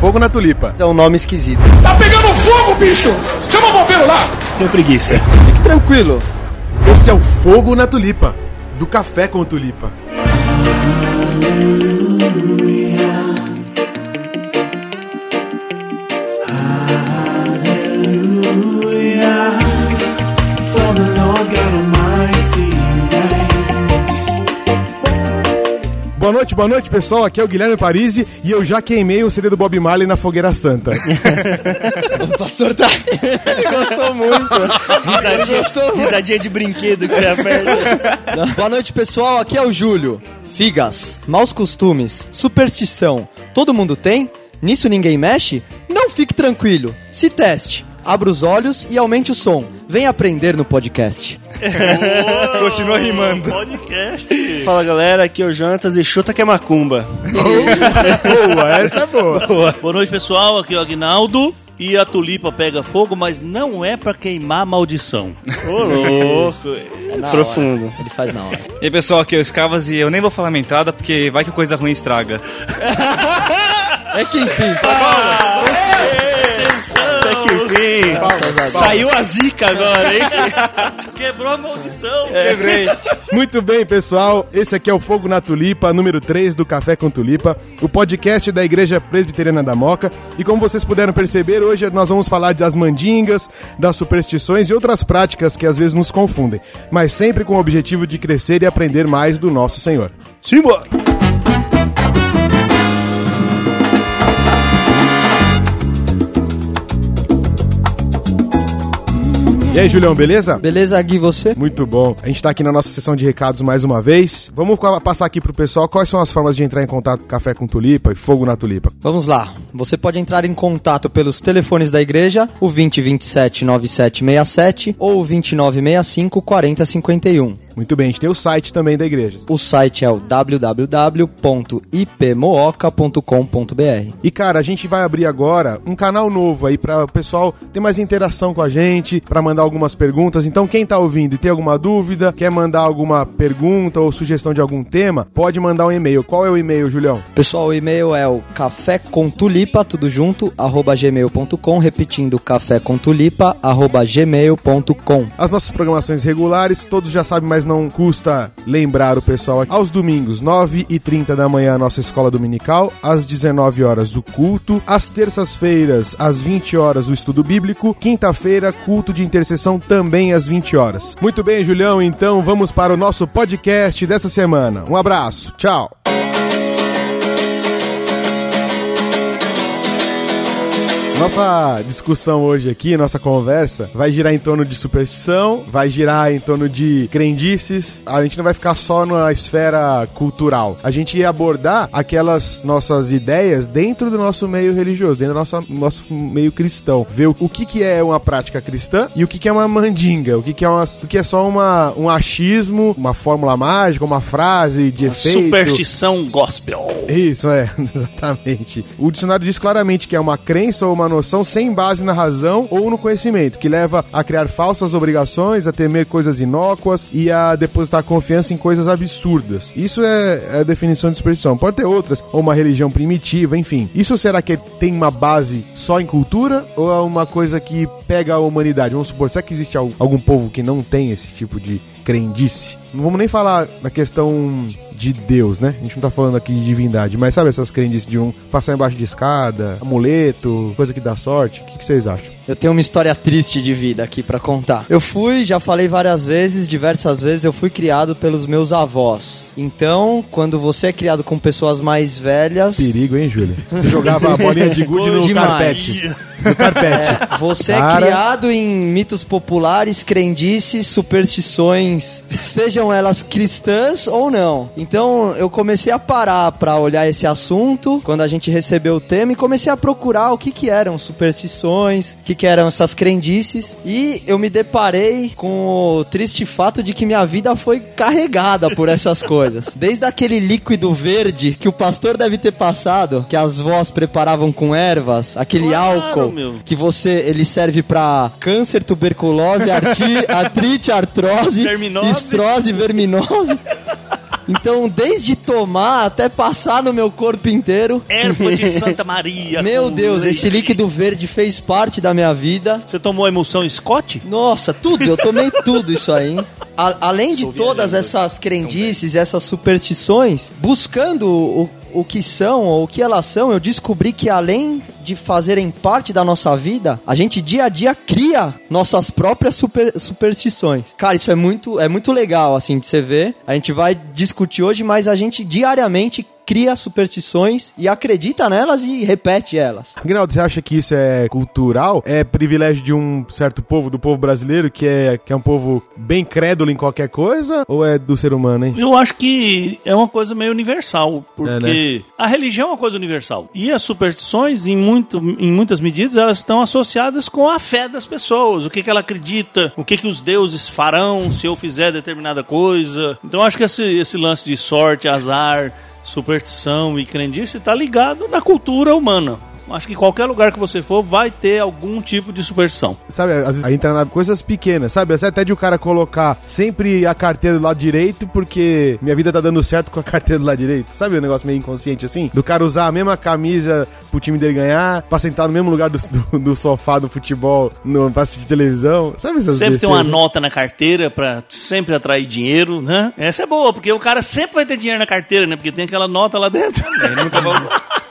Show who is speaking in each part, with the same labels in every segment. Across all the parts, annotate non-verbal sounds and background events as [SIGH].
Speaker 1: Fogo na Tulipa.
Speaker 2: É um nome esquisito.
Speaker 3: Tá pegando fogo, bicho! Chama o bombeiro lá!
Speaker 4: Tenho preguiça.
Speaker 2: Fique tranquilo.
Speaker 1: Esse é o Fogo na Tulipa, do Café com Tulipa. Noite, boa noite, pessoal. Aqui é o Guilherme Parisi e eu já queimei o CD do Bob Marley na Fogueira Santa. [LAUGHS]
Speaker 2: O pastor tá. Ele gostou muito.
Speaker 4: Risadinha, risadinha de brinquedo que você aperta. [LAUGHS]
Speaker 2: Boa noite, pessoal. Aqui é o Júlio. Figas, maus costumes, superstição. Todo mundo tem? Nisso ninguém mexe? Não fique tranquilo. Se teste. Abra os olhos e aumente o som. Vem aprender no podcast. [LAUGHS]
Speaker 4: Continua rimando. Podcast. Fala galera, aqui é o Jantas e chuta que é macumba. [LAUGHS]
Speaker 1: boa, essa é boa.
Speaker 5: Boa noite, pessoal. Aqui é o Agnaldo. E a tulipa pega fogo, mas não é pra queimar a maldição.
Speaker 4: Ô, louco.
Speaker 2: É
Speaker 4: Profundo.
Speaker 2: hora. Ele faz na hora.
Speaker 6: E aí, pessoal, aqui é o Escavas e eu nem vou falar minha entrada porque vai que coisa ruim estraga. [LAUGHS]
Speaker 2: É que enfim.
Speaker 4: Até que enfim. Saiu a zica agora, hein? [LAUGHS]
Speaker 5: Quebrou a maldição.
Speaker 6: Quebrei.
Speaker 1: Muito bem, pessoal. Esse aqui é o Fogo na Tulipa, número 3 do Café com Tulipa, o podcast da Igreja Presbiteriana da Moca. E como vocês puderam perceber, hoje nós vamos falar das mandingas, das superstições e outras práticas que às vezes nos confundem, mas sempre com o objetivo de crescer e aprender mais do nosso Senhor.
Speaker 4: Simbora.
Speaker 1: E aí, Julião, beleza?
Speaker 2: Beleza, Gui, você?
Speaker 1: Muito bom. A gente tá aqui na nossa sessão de recados mais uma vez. Vamos passar aqui pro pessoal quais são as formas de entrar em contato com Café com Tulipa e Fogo na Tulipa.
Speaker 2: Vamos lá. Você pode entrar em contato pelos telefones da igreja, o 2027 9767 ou o 2965 4051.
Speaker 1: Muito bem, a gente tem o site também da igreja.
Speaker 2: O site é o www.ipmooca.com.br.
Speaker 1: E cara, a gente vai abrir agora um canal novo aí para o pessoal ter mais interação com a gente, para mandar algumas perguntas. Então, quem tá ouvindo e tem alguma dúvida, quer mandar alguma pergunta ou sugestão de algum tema, pode mandar um e-mail. Qual é o e-mail, Julião?
Speaker 2: Pessoal, o e-mail é o café com tulipa, tudo junto, arroba gmail.com, repetindo café com tulipa, arroba gmail.com.
Speaker 1: As nossas programações regulares, todos já sabem, mas não custa lembrar o pessoal. Aos domingos, 9h30 da manhã, a nossa escola dominical. Às 19 horas, o culto. Às terças-feiras, às 20 horas, o estudo bíblico. Quinta-feira, culto de intercessão também às 20 horas. Muito bem, Julião, então vamos para o nosso podcast dessa semana. Um abraço, tchau. Nossa discussão hoje aqui, nossa conversa, vai girar em torno de superstição, vai girar em torno de crendices. A gente não vai ficar só na esfera cultural. A gente ia abordar aquelas nossas ideias dentro do nosso meio religioso, dentro do nosso, nosso meio cristão. Ver o, que, que é uma prática cristã e o que, que é uma mandinga, o que, que é, uma, o que é só uma, um achismo, uma fórmula mágica, uma frase de efeito.
Speaker 5: Superstição gospel.
Speaker 1: Isso, é, [LAUGHS] exatamente. O dicionário diz claramente que é uma crença ou uma noção sem base na razão ou no conhecimento, que leva a criar falsas obrigações, a temer coisas inócuas e a depositar confiança em coisas absurdas. Isso é a definição de superstição. Pode ter outras, ou uma religião primitiva, enfim. Isso será que tem uma base só em cultura ou é uma coisa que pega a humanidade? Vamos supor, será que existe al- algum povo que não tem esse tipo de crendice? Não vamos nem falar da questão de Deus, né? A gente não tá falando aqui de divindade, mas sabe essas crendices de um passar embaixo de escada, amuleto, coisa que dá sorte? O que, que vocês acham?
Speaker 2: Eu tenho uma história triste de vida aqui pra contar. Eu fui, já falei várias vezes, diversas vezes, eu fui criado pelos meus avós. Então, quando você é criado com pessoas mais velhas,
Speaker 1: Perigo, hein, Júlio? [LAUGHS] Você jogava a bolinha de gude no
Speaker 2: Demais.
Speaker 1: carpete. No carpete.
Speaker 2: Você
Speaker 1: Cara.
Speaker 2: é criado em mitos populares, crendices, superstições, sejam elas cristãs ou não. Então eu comecei a parar pra olhar esse assunto quando a gente recebeu o tema e comecei a procurar o que que eram superstições, o que que eram essas crendices e eu me deparei com o triste fato de que minha vida foi carregada por essas coisas. [LAUGHS] Desde aquele líquido verde que o pastor deve ter passado, que as vós preparavam com ervas, aquele
Speaker 5: Claro,
Speaker 2: álcool
Speaker 5: meu.
Speaker 2: que você ele serve pra câncer, tuberculose, arti, [LAUGHS] artrite, artrose,
Speaker 5: Verminose.
Speaker 2: estrose, verminose. Então, desde tomar até passar no meu corpo inteiro.
Speaker 5: Erva de Santa Maria.
Speaker 2: Meu Deus,
Speaker 5: leite.
Speaker 2: esse líquido verde fez parte da minha vida.
Speaker 5: Você tomou a emulsão Scott?
Speaker 2: Nossa, tudo, eu tomei tudo isso aí. hein? A- além de todas essas crendices, essas superstições, buscando o, o que são ou o que elas são, eu descobri que além de fazerem parte da nossa vida, a gente dia a dia cria nossas próprias super- superstições. Cara, isso é muito, é muito legal, assim, de você ver. A gente vai discutir hoje, mas a gente diariamente cria superstições e acredita nelas e repete elas.
Speaker 1: Aguinaldo, você acha que isso é cultural? É privilégio de um certo povo, do povo brasileiro, que é, que é um povo bem crédulo em qualquer coisa? Ou é do ser humano, hein?
Speaker 5: Eu acho que é uma coisa meio universal, porque
Speaker 1: É, né?
Speaker 5: a religião é uma coisa universal. E as superstições, em, muito, em muitas medidas, elas estão associadas com a fé das pessoas. O que, que ela acredita, o que, que os deuses farão se eu fizer determinada coisa. Então eu acho que esse, esse lance de sorte, azar, superstição e crendice está ligado na cultura humana. Acho que qualquer lugar que você for vai ter algum tipo de superstição.
Speaker 1: Sabe, às vezes aí entra na coisas pequenas, sabe? Até de o cara colocar sempre a carteira do lado direito, porque minha vida tá dando certo com a [LAUGHS] carteira do lado direito. Sabe o negócio meio inconsciente assim? Do cara usar a mesma camisa pro time dele ganhar, pra sentar no mesmo lugar do, [LAUGHS] do, do sofá do futebol, no, pra assistir televisão. Sabe essas
Speaker 5: Sempre tem uma
Speaker 1: besteiras?
Speaker 5: nota na carteira pra sempre atrair dinheiro, né? Essa é boa, porque o cara sempre vai ter dinheiro na carteira, né? Porque tem aquela nota lá dentro.
Speaker 6: Ele nunca vai usar. [LAUGHS]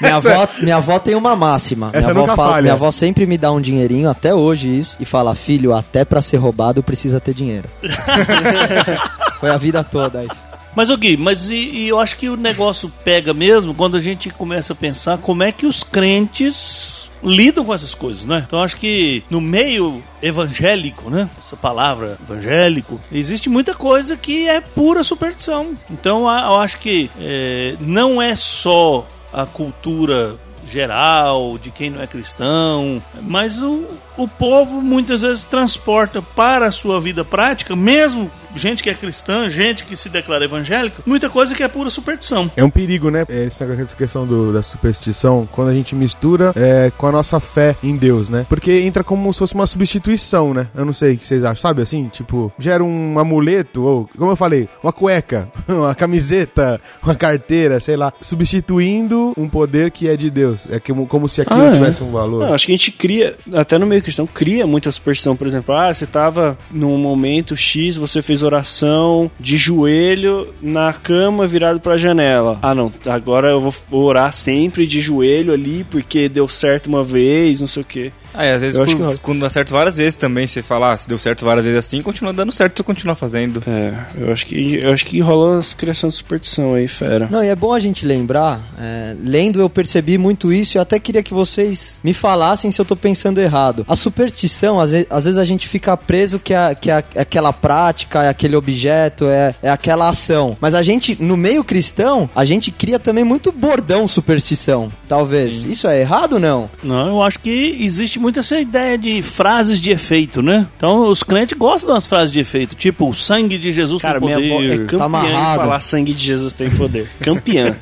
Speaker 2: Minha avó, minha avó tem uma máxima. Minha avó,
Speaker 1: nunca
Speaker 2: fala-
Speaker 1: falha.
Speaker 2: minha avó sempre me dá um dinheirinho, até hoje isso, e fala: Filho, até pra ser roubado precisa ter dinheiro. [LAUGHS] Foi a vida toda isso.
Speaker 5: Mas, o Gui, mas e, e eu acho que o negócio pega mesmo quando a gente começa a pensar como é que os crentes lidam com essas coisas, né? Então, eu acho que no meio evangélico, né? Essa palavra evangélico, existe muita coisa que é pura superstição. Então, eu acho que é, não é só a cultura geral, de quem não é cristão, mas o, o povo muitas vezes transporta para a sua vida prática, mesmo gente que é cristã, gente que se declara evangélica, muita coisa que é pura superstição.
Speaker 1: É um perigo, né? É, Essa essa questão do- da superstição, quando a gente mistura é, com a nossa fé em Deus, né? Porque entra como se fosse uma substituição, né? Eu não sei o que vocês acham, sabe assim? Tipo, gera um amuleto, ou, como eu falei, uma cueca, [LAUGHS] uma camiseta, uma carteira, sei lá, substituindo um poder que é de Deus. É como, como se aquilo
Speaker 7: Ah, é.
Speaker 1: tivesse um valor.
Speaker 7: Não, acho que a gente cria, até no meio cristão, cria muita superstição. Por exemplo, ah, você tava num momento X, você fez oração de joelho na cama virado pra janela. Ah, não, agora eu vou orar sempre de joelho ali porque deu certo uma vez, não sei o quê.
Speaker 6: Ah, é, às vezes
Speaker 7: Eu acho
Speaker 6: por-
Speaker 7: que rola.
Speaker 6: quando dá certo várias vezes também, você fala, ah, se deu certo várias vezes assim, continua dando certo se eu continuar fazendo.
Speaker 7: É, eu acho que eu acho que rola as criação de superstição aí, fera.
Speaker 2: Não, e é bom a gente lembrar, é, lendo eu percebi muito isso e eu até queria que vocês me falassem se eu tô pensando errado. A superstição, às vezes, às vezes a gente fica preso que, a, que a, é aquela prática, é aquele objeto, é, é aquela ação. Mas a gente, no meio cristão, a gente cria também muito bordão superstição, talvez. Isso é errado ou não?
Speaker 5: Não, eu acho que existe muito essa ideia de frases de efeito, né? Então os crentes gostam das frases de efeito, tipo o sangue de Jesus
Speaker 7: Cara,
Speaker 5: tem
Speaker 7: minha
Speaker 5: poder.
Speaker 7: avó é campeã
Speaker 2: amarrado.
Speaker 7: de falar sangue de Jesus tem poder. [LAUGHS] Campeã.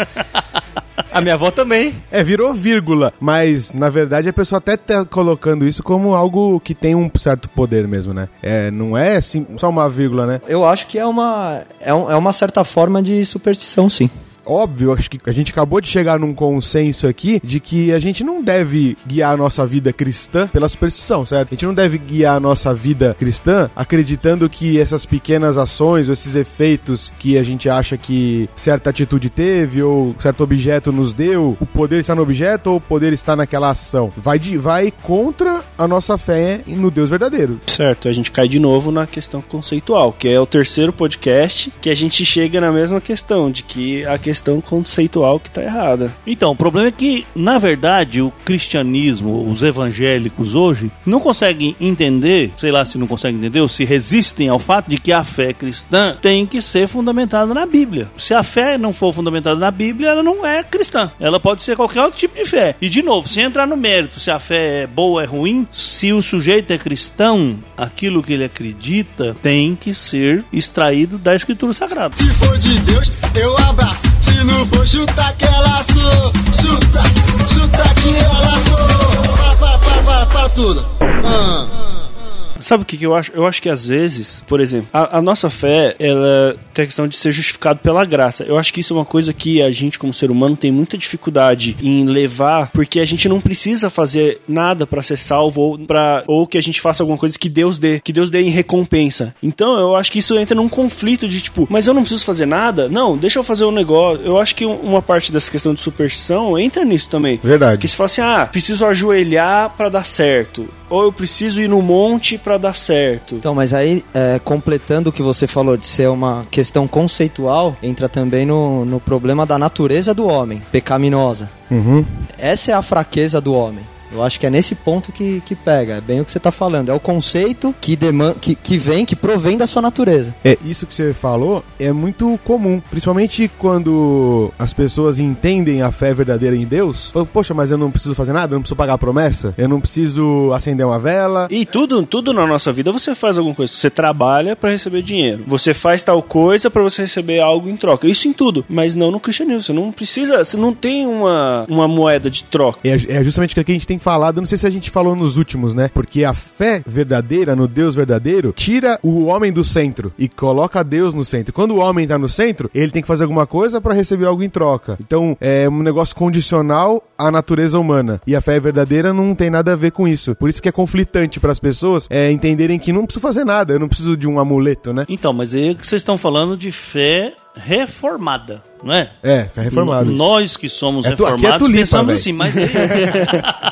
Speaker 6: A minha avó também.
Speaker 1: É, virou vírgula, mas na verdade a pessoa até tá colocando isso como algo que tem um certo poder mesmo, né? É, não é assim, só uma vírgula, né?
Speaker 2: Eu acho que é uma, é, um- é uma certa forma de superstição, sim.
Speaker 1: Óbvio, acho que a gente acabou de chegar num consenso aqui de que a gente não deve guiar a nossa vida cristã pela superstição, certo? A gente não deve guiar a nossa vida cristã acreditando que essas pequenas ações, ou esses efeitos que a gente acha que certa atitude teve ou certo objeto nos deu, o poder está no objeto ou o poder está naquela ação. Vai, de, vai contra a nossa fé no Deus verdadeiro.
Speaker 7: Certo, a gente cai de novo na questão conceitual, que é o terceiro podcast que a gente chega na mesma questão, de que a questão conceitual que tá errada.
Speaker 5: Então, o problema é que, na verdade, o cristianismo, os evangélicos hoje, não conseguem entender, sei lá se não conseguem entender, ou se resistem ao fato de que a fé cristã tem que ser fundamentada na Bíblia. Se a fé não for fundamentada na Bíblia, ela não é cristã. Ela pode ser qualquer outro tipo de fé. E, de novo, se entrar no mérito se a fé é boa ou é ruim, se o sujeito é cristão, aquilo que ele acredita tem que ser extraído da Escritura Sagrada.
Speaker 8: Se for de Deus, eu abraço. Se não for, chuta que ela sou. Chuta, chuta que ela sou. Para, para, para, para, para tudo. Ah.
Speaker 7: Sabe o que, que eu acho? Eu acho que às vezes, por exemplo, a, a nossa fé, ela tem a questão de ser justificado pela graça. Eu acho que isso é uma coisa que a gente, como ser humano, tem muita dificuldade em levar, porque a gente não precisa fazer nada para ser salvo ou, pra, ou que a gente faça alguma coisa que Deus dê, que Deus dê em recompensa. Então eu acho que isso entra num conflito de tipo, mas eu não preciso fazer nada? Não, deixa eu fazer um negócio. Eu acho que uma parte dessa questão de superstição entra nisso também.
Speaker 1: Verdade.
Speaker 7: Que se fala assim, ah, preciso ajoelhar para dar certo. Ou eu preciso ir no monte para dar certo.
Speaker 2: Então, mas aí, é, completando o que você falou de ser uma questão conceitual, entra também no, no problema da natureza do homem, pecaminosa.
Speaker 1: Uhum.
Speaker 2: Essa é a fraqueza do homem. Eu acho que é nesse ponto que, que pega. É bem o que você está falando. É o conceito que, deman que, que vem, que provém da sua natureza.
Speaker 1: É, isso que você falou é muito comum. Principalmente quando as pessoas entendem a fé verdadeira em Deus. Falam, Poxa, mas eu não preciso fazer nada, eu não preciso pagar a promessa, eu não preciso acender uma vela.
Speaker 7: E tudo, tudo na nossa vida você faz alguma coisa. Você trabalha para receber dinheiro. Você faz tal coisa para você receber algo em troca. Isso em tudo, mas não no cristianismo. Você não precisa, você não tem uma, uma moeda de troca.
Speaker 1: É, é justamente o que a gente tem falado, não sei se a gente falou nos últimos, né? Porque a fé verdadeira no Deus verdadeiro tira o homem do centro e coloca Deus no centro. Quando o homem tá no centro, ele tem que fazer alguma coisa para receber algo em troca. Então, é um negócio condicional à natureza humana. E a fé verdadeira não tem nada a ver com isso. Por isso que é conflitante para as pessoas é, entenderem que não preciso fazer nada, eu não preciso de um amuleto, né?
Speaker 5: Então, mas aí que vocês estão falando de fé reformada, não é?
Speaker 1: É, fé reformada.
Speaker 5: N- Nós que somos
Speaker 1: É tu- é
Speaker 5: reformados
Speaker 1: tulipa,
Speaker 5: pensamos
Speaker 1: velho.
Speaker 5: assim, mas. [LAUGHS] [LAUGHS]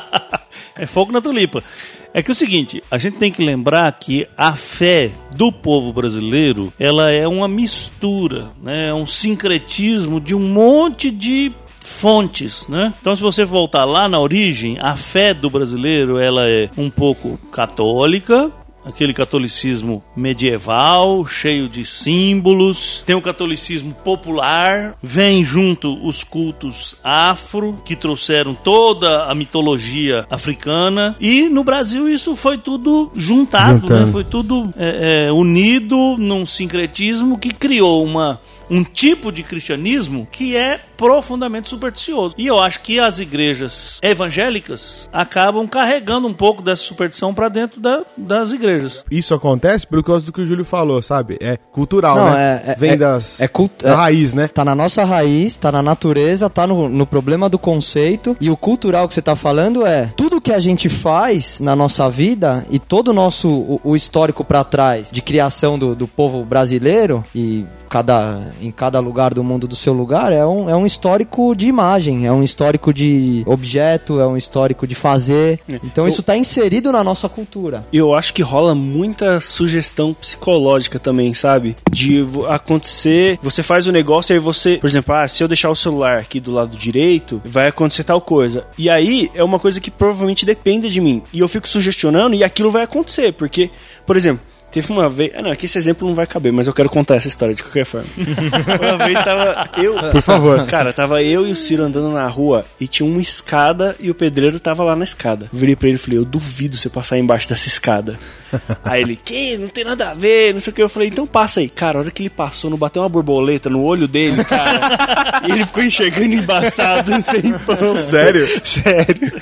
Speaker 5: é fogo na tulipa. É que é o seguinte, a gente tem que lembrar que a fé do povo brasileiro, ela é uma mistura, né? É um sincretismo de um monte de fontes, né? Então se você voltar lá na origem, a fé do brasileiro, ela é um pouco católica, aquele catolicismo medieval, cheio de símbolos. Tem o catolicismo popular, vem junto os cultos afro, que trouxeram toda a mitologia africana. E no Brasil isso foi tudo juntado, né? foi tudo é, é, unido num sincretismo que criou uma um tipo de cristianismo que é profundamente supersticioso. E eu acho que as igrejas evangélicas acabam carregando um pouco dessa superstição para dentro da- das igrejas.
Speaker 1: Isso acontece por causa do que o Júlio falou, sabe? É cultural,
Speaker 2: Não,
Speaker 1: né?
Speaker 2: é- é-
Speaker 1: Vem
Speaker 2: é-
Speaker 1: das
Speaker 2: é
Speaker 1: da
Speaker 2: é-
Speaker 1: raiz, né?
Speaker 2: Tá na nossa raiz, tá na natureza, tá no, no problema do conceito. E o cultural que você tá falando é tudo que a gente faz na nossa vida e todo o nosso o, o histórico pra trás de criação do, do povo brasileiro e cada, em cada lugar do mundo do seu lugar é um, é um histórico de imagem, é um histórico de objeto, é um histórico de fazer. Então isso tá inserido na nossa cultura.
Speaker 7: E eu acho que rola muita sugestão psicológica também, sabe? De acontecer, você faz o negócio e aí você, por exemplo, ah, se eu deixar o celular aqui do lado direito, vai acontecer tal coisa. E aí é uma coisa que provavelmente depende de mim. E eu fico sugestionando e aquilo vai acontecer, porque, por exemplo, Teve uma vez. Ah, não, aqui esse exemplo não vai caber, mas eu quero contar essa história de qualquer forma. [LAUGHS] uma vez tava eu.
Speaker 1: Por favor.
Speaker 7: Cara, tava eu e o Ciro andando na rua e tinha uma escada e o pedreiro tava lá na escada. Eu virei pra ele e falei, eu duvido você passar embaixo dessa escada. [LAUGHS] aí ele, que? Não tem nada a ver, não sei o que. Eu falei, então passa aí. Cara, a hora que ele passou, não bateu uma borboleta no olho dele, cara. [LAUGHS] e ele ficou enxergando embaçado um tempão.
Speaker 1: Sério?
Speaker 7: Sério.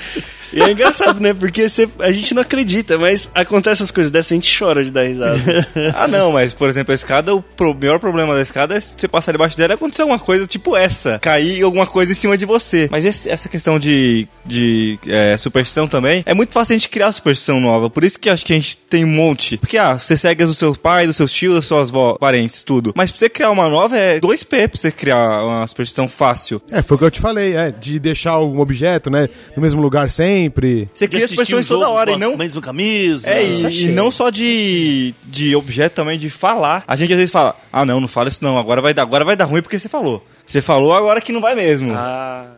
Speaker 7: E é engraçado, né? Porque você- a gente não acredita, mas acontece essas coisas dessas, a gente chora de dar risada. [LAUGHS]
Speaker 6: Ah, não, mas, por exemplo, a escada, o pro- maior problema da escada é se você passar debaixo dela e acontecer alguma coisa tipo essa. Cair alguma coisa em cima de você. Mas esse- essa questão de, de é, superstição também, é muito fácil a gente criar superstição nova. Por isso que acho que a gente tem um monte. Porque, ah, você segue as dos seus pais, dos seus tios, das suas avó, parentes, tudo. Mas pra você criar uma nova é 2P pra você criar uma superstição fácil.
Speaker 1: É, foi o que eu te falei, é, de deixar algum objeto, né, no mesmo lugar sempre.
Speaker 6: Você cria superstições toda hora
Speaker 5: com
Speaker 6: e
Speaker 5: a
Speaker 6: não...
Speaker 5: mesma camisa.
Speaker 6: É,
Speaker 5: Isso
Speaker 6: e, e não só de, de objeto também, de falar. A gente às vezes fala, ah não, não fala isso não, agora vai dar, agora vai dar ruim porque você falou. Você falou agora que não vai mesmo.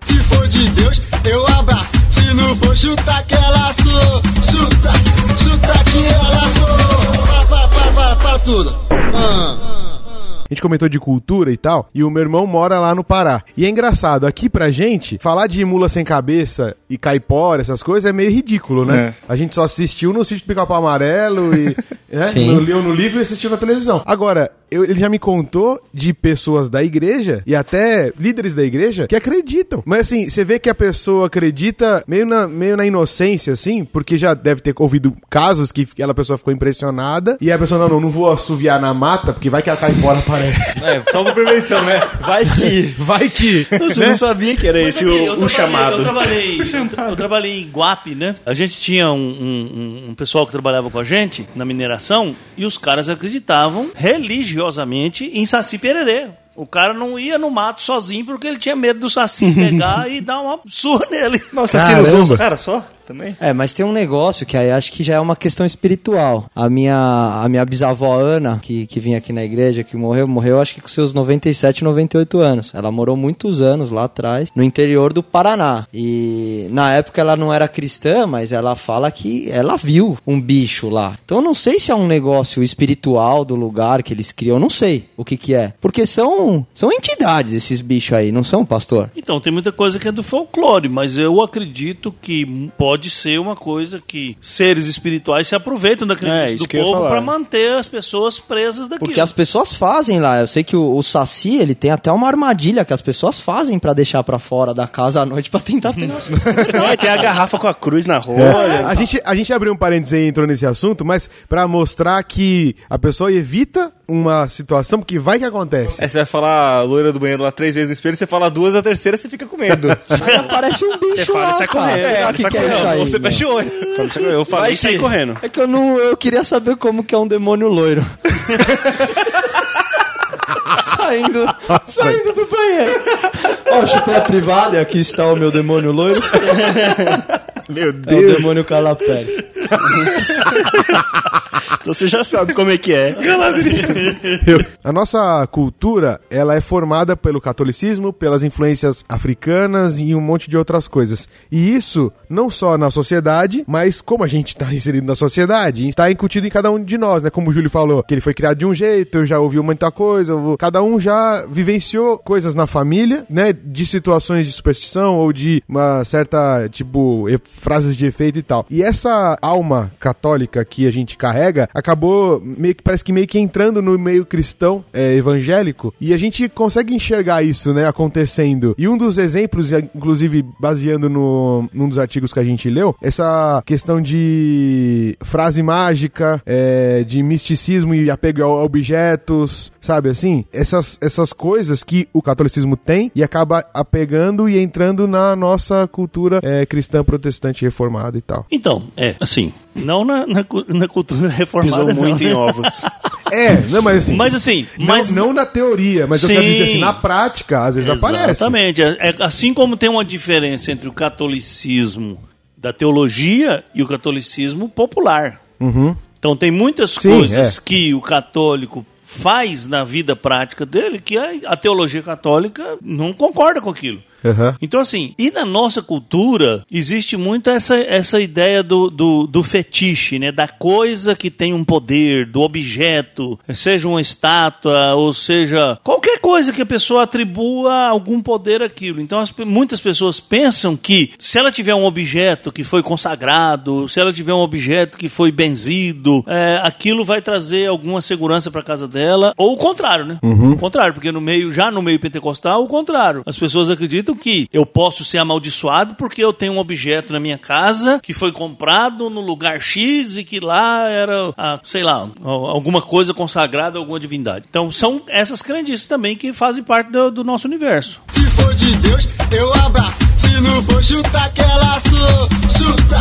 Speaker 8: Se for de Deus, eu abraço. Se não for, chuta que ela sou. Chuta, chuta que ela sou. Para, para, para, para, para tudo. Ah.
Speaker 1: A gente comentou de cultura e tal, e o meu irmão mora lá no Pará. E é engraçado, aqui pra gente, falar de mula sem cabeça e caipora, essas coisas, é meio ridículo, né? A gente só assistiu no sítio do Pica-Pau Amarelo e [LAUGHS]
Speaker 2: Sim.
Speaker 1: no- leu no livro e assistiu na televisão. Agora, eu- ele já me contou de pessoas da igreja e até líderes da igreja que acreditam. Mas assim, você vê que a pessoa acredita meio na, meio na inocência, assim, porque já deve ter ouvido casos que aquela pessoa ficou impressionada e a pessoa, não, não, não vou assoviar na mata porque vai que ela cai fora, [LAUGHS] aparece.
Speaker 6: É, só por prevenção, né? Vai que.
Speaker 1: Vai que.
Speaker 7: Você não sabia que era esse
Speaker 5: Mas aqui,
Speaker 7: o, o chamado.
Speaker 5: Eu trabalhei, [LAUGHS] eu, eu trabalhei em Guape, né? A gente tinha um, um- um pessoal que trabalhava com a gente na mineração e os caras acreditavam religiosamente em Saci Pererê. O cara não ia no mato sozinho porque ele tinha medo do Saci pegar [LAUGHS] e dar uma surra nele.
Speaker 6: Nossa, assim nos cara só? Também?
Speaker 2: É, mas tem um negócio que aí acho que já é uma questão espiritual. A minha, a minha bisavó Ana, que, que vinha aqui na igreja, que morreu, morreu acho que com seus 97, 98 anos. Ela morou muitos anos lá atrás, no interior do Paraná. E na época ela não era cristã, mas ela fala que ela viu um bicho lá. Então eu não sei se é um negócio espiritual do lugar que eles criam, eu não sei o que que é. Porque são, são entidades esses bichos aí, não são, pastor?
Speaker 5: Então, tem muita coisa que é do folclore, mas eu acredito que pode ser uma coisa que seres espirituais se aproveitam da
Speaker 7: É,
Speaker 5: crença
Speaker 7: isso
Speaker 5: do povo para manter as pessoas presas daquilo.
Speaker 2: Porque as pessoas fazem lá. Eu sei que o, o Saci, ele tem até uma armadilha que as pessoas fazem pra deixar pra fora da casa à noite pra tentar pegar. [LAUGHS]
Speaker 7: É, tem a garrafa com a cruz na rua.
Speaker 1: É. A, gente, a gente abriu um parênteses aí e entrou nesse assunto, mas pra mostrar que a pessoa evita uma situação, porque vai que acontece.
Speaker 6: Aí você vai falar loira do banheiro lá três vezes no espelho, você fala duas, a terceira você fica com medo. [LAUGHS]
Speaker 2: Aí aparece um bicho
Speaker 7: Você fala
Speaker 2: lá,
Speaker 7: e sai
Speaker 2: cara.
Speaker 7: correndo. É,
Speaker 2: que,
Speaker 7: sai
Speaker 2: que é
Speaker 7: correndo.
Speaker 2: isso aí,
Speaker 6: Ou você fecha o olho.
Speaker 7: Eu falei e
Speaker 6: que-
Speaker 7: correndo.
Speaker 2: É que eu não. Eu queria saber como que é um demônio loiro. [LAUGHS] saindo. Saindo do banheiro. Ó, chuteira privada, e aqui está o meu demônio loiro.
Speaker 1: Meu [LAUGHS]
Speaker 2: É o
Speaker 1: Deus.
Speaker 2: demônio calapé. [LAUGHS]
Speaker 7: Então você já sabe como é que é. [LAUGHS]
Speaker 1: A nossa cultura, ela é formada pelo catolicismo, pelas influências africanas e um monte de outras coisas. E isso não só na sociedade, mas como a gente está inserido na sociedade, está incutido em cada um de nós, né? Como o Júlio falou, que ele foi criado de um jeito, eu já ouvi muita coisa, vou- cada um já vivenciou coisas na família, né? De situações de superstição ou de uma certa, tipo, e- frases de efeito e tal. E essa alma católica que a gente carrega acabou meio que parece que meio que entrando no meio cristão é, evangélico e a gente consegue enxergar isso, né, acontecendo. E um dos exemplos, e, inclusive baseando no num dos artigos que a gente leu, essa questão de frase mágica, é, de misticismo e apego a objetos, sabe assim? Essas, essas coisas que o catolicismo tem e acaba apegando e entrando na nossa cultura é, cristã protestante reformada e tal.
Speaker 5: Então, é, assim, não na, na, na cultura [LAUGHS] reformada,
Speaker 7: Pisou muito
Speaker 5: não,
Speaker 7: em
Speaker 5: né?
Speaker 7: ovos. [LAUGHS]
Speaker 1: É, não, mas assim.
Speaker 5: Mas assim,
Speaker 1: não,
Speaker 5: mas
Speaker 1: não na teoria, mas eu quero
Speaker 5: Sim.
Speaker 1: dizer assim, na prática, às vezes aparece.
Speaker 5: Exatamente. É, é assim como tem uma diferença entre o catolicismo da teologia e o catolicismo popular. Então tem muitas
Speaker 1: Sim,
Speaker 5: coisas
Speaker 1: é.
Speaker 5: que o católico faz na vida prática dele que a, a teologia católica não concorda com aquilo.
Speaker 1: Aham.
Speaker 5: Então, assim, e na nossa cultura existe muito essa, essa ideia do, do, do fetiche, né? Da coisa que tem um poder, do objeto, seja uma estátua, ou seja, qualquer coisa que a pessoa atribua algum poder àquilo. Então, as muitas pessoas pensam que se ela tiver um objeto que foi consagrado, se ela tiver um objeto que foi benzido, é, aquilo vai trazer alguma segurança para casa dela, ou o contrário, né? O contrário, porque no meio, já no meio pentecostal, o contrário. As pessoas acreditam que eu posso ser amaldiçoado porque eu tenho um objeto na minha casa que foi comprado no lugar X e que lá era, ah, sei lá, al- alguma coisa consagrada a alguma divindade. Então são essas crendices também que fazem parte do, do nosso universo.
Speaker 8: Se for de Deus, eu abraço. Se não for, chuta que ela sou. Chuta,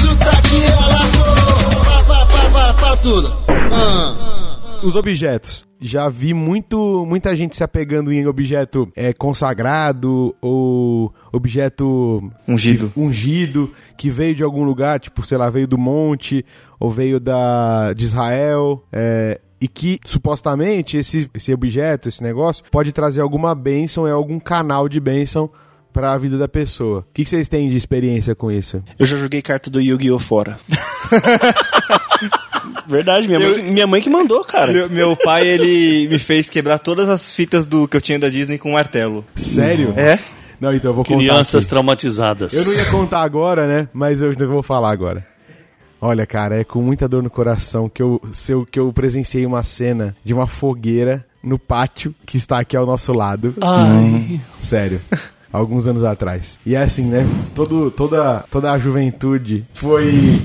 Speaker 8: chuta que ela sou. Para, para, para, para, para tudo. Ah.
Speaker 1: Os objetos. Já vi muito, muita gente se apegando em objeto é, consagrado ou objeto
Speaker 6: Ungido.
Speaker 1: que- ungido que veio de algum lugar, tipo, sei lá, veio do monte ou veio da de Israel. é, e que supostamente esse, esse objeto, esse negócio, pode trazer alguma bênção, é algum canal de bênção para a vida da pessoa. O que, que vocês têm de experiência com isso?
Speaker 7: Eu já joguei carta do Yu-Gi-Oh! fora. [LAUGHS] Verdade, minha, mãe, que- minha mãe que mandou, cara.
Speaker 6: Meu, meu pai, ele me fez quebrar todas as fitas do que eu tinha da Disney com um martelo.
Speaker 1: Sério?
Speaker 6: É?
Speaker 1: Não, então eu vou contar.
Speaker 5: Crianças traumatizadas.
Speaker 1: Eu não ia contar agora, né? Mas eu vou falar agora. Olha, cara, é com muita dor no coração que eu, seu, que eu presenciei uma cena de uma fogueira no pátio que está aqui ao nosso lado.
Speaker 5: Ai.
Speaker 1: Sério. Alguns anos atrás. E é assim, né? Todo, toda, toda a juventude foi.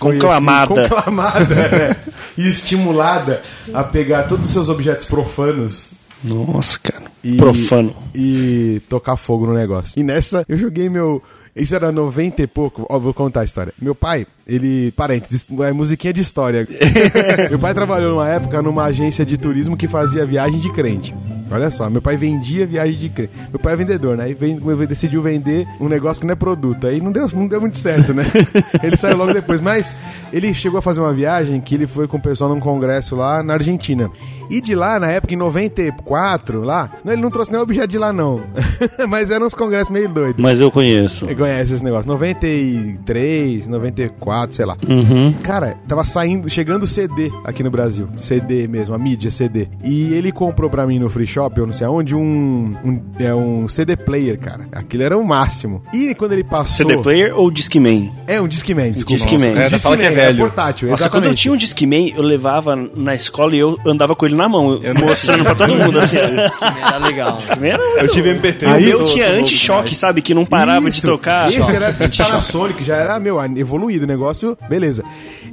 Speaker 1: Foi,
Speaker 7: Conclamada.
Speaker 1: Assim, conclamada [LAUGHS] é, e estimulada a pegar todos os seus objetos profanos
Speaker 7: Nossa, cara.
Speaker 1: e,
Speaker 7: Profano.
Speaker 1: e tocar fogo no negócio. E nessa, eu joguei meu. Isso era 90 e pouco. Ó, vou contar a história. Meu pai, ele. Parênteses, é musiquinha de história. [LAUGHS] meu pai trabalhou numa época numa agência de turismo que fazia viagem de crente. Olha só, meu pai vendia viagem de crente. Meu pai é vendedor, né? E vem- decidiu vender um negócio que não é produto. Aí não deu, não deu muito certo, né? [LAUGHS] ele saiu logo depois. Mas ele chegou a fazer uma viagem que ele foi com o pessoal num congresso lá na Argentina. E de lá, na época, em 94, lá, ele não trouxe nenhum objeto de lá, não. [LAUGHS] Mas eram uns congressos meio doidos.
Speaker 7: Mas eu conheço.
Speaker 1: Você conhece esse negócio? 93, 94, sei lá.
Speaker 7: Uhum.
Speaker 1: Cara, tava saindo, chegando CD aqui no Brasil. CD mesmo, a mídia CD. E ele comprou pra mim no Free Shop, eu não sei aonde, um, um, é um CD player, cara. Aquilo era o máximo. E quando ele passou...
Speaker 7: CD player ou Discman?
Speaker 1: É um Discman, desculpa.
Speaker 7: Discman.
Speaker 1: Nossa,
Speaker 6: É, já fala que é
Speaker 1: Discman,
Speaker 6: velho.
Speaker 1: portátil,
Speaker 7: Nossa,
Speaker 1: exatamente.
Speaker 7: quando eu tinha um Discman, eu levava na escola e eu andava com ele na mão,
Speaker 6: Eu não-
Speaker 7: mostrando pra todo mundo assim.
Speaker 2: Era legal.
Speaker 7: Discman era
Speaker 6: Eu tive MP3.
Speaker 7: Aí
Speaker 6: eu
Speaker 7: tinha anti-choque, sabe? Que não parava de
Speaker 1: Isso.
Speaker 7: tocar.
Speaker 1: Esse era Panasonic, já era, meu, evoluído o negócio, beleza.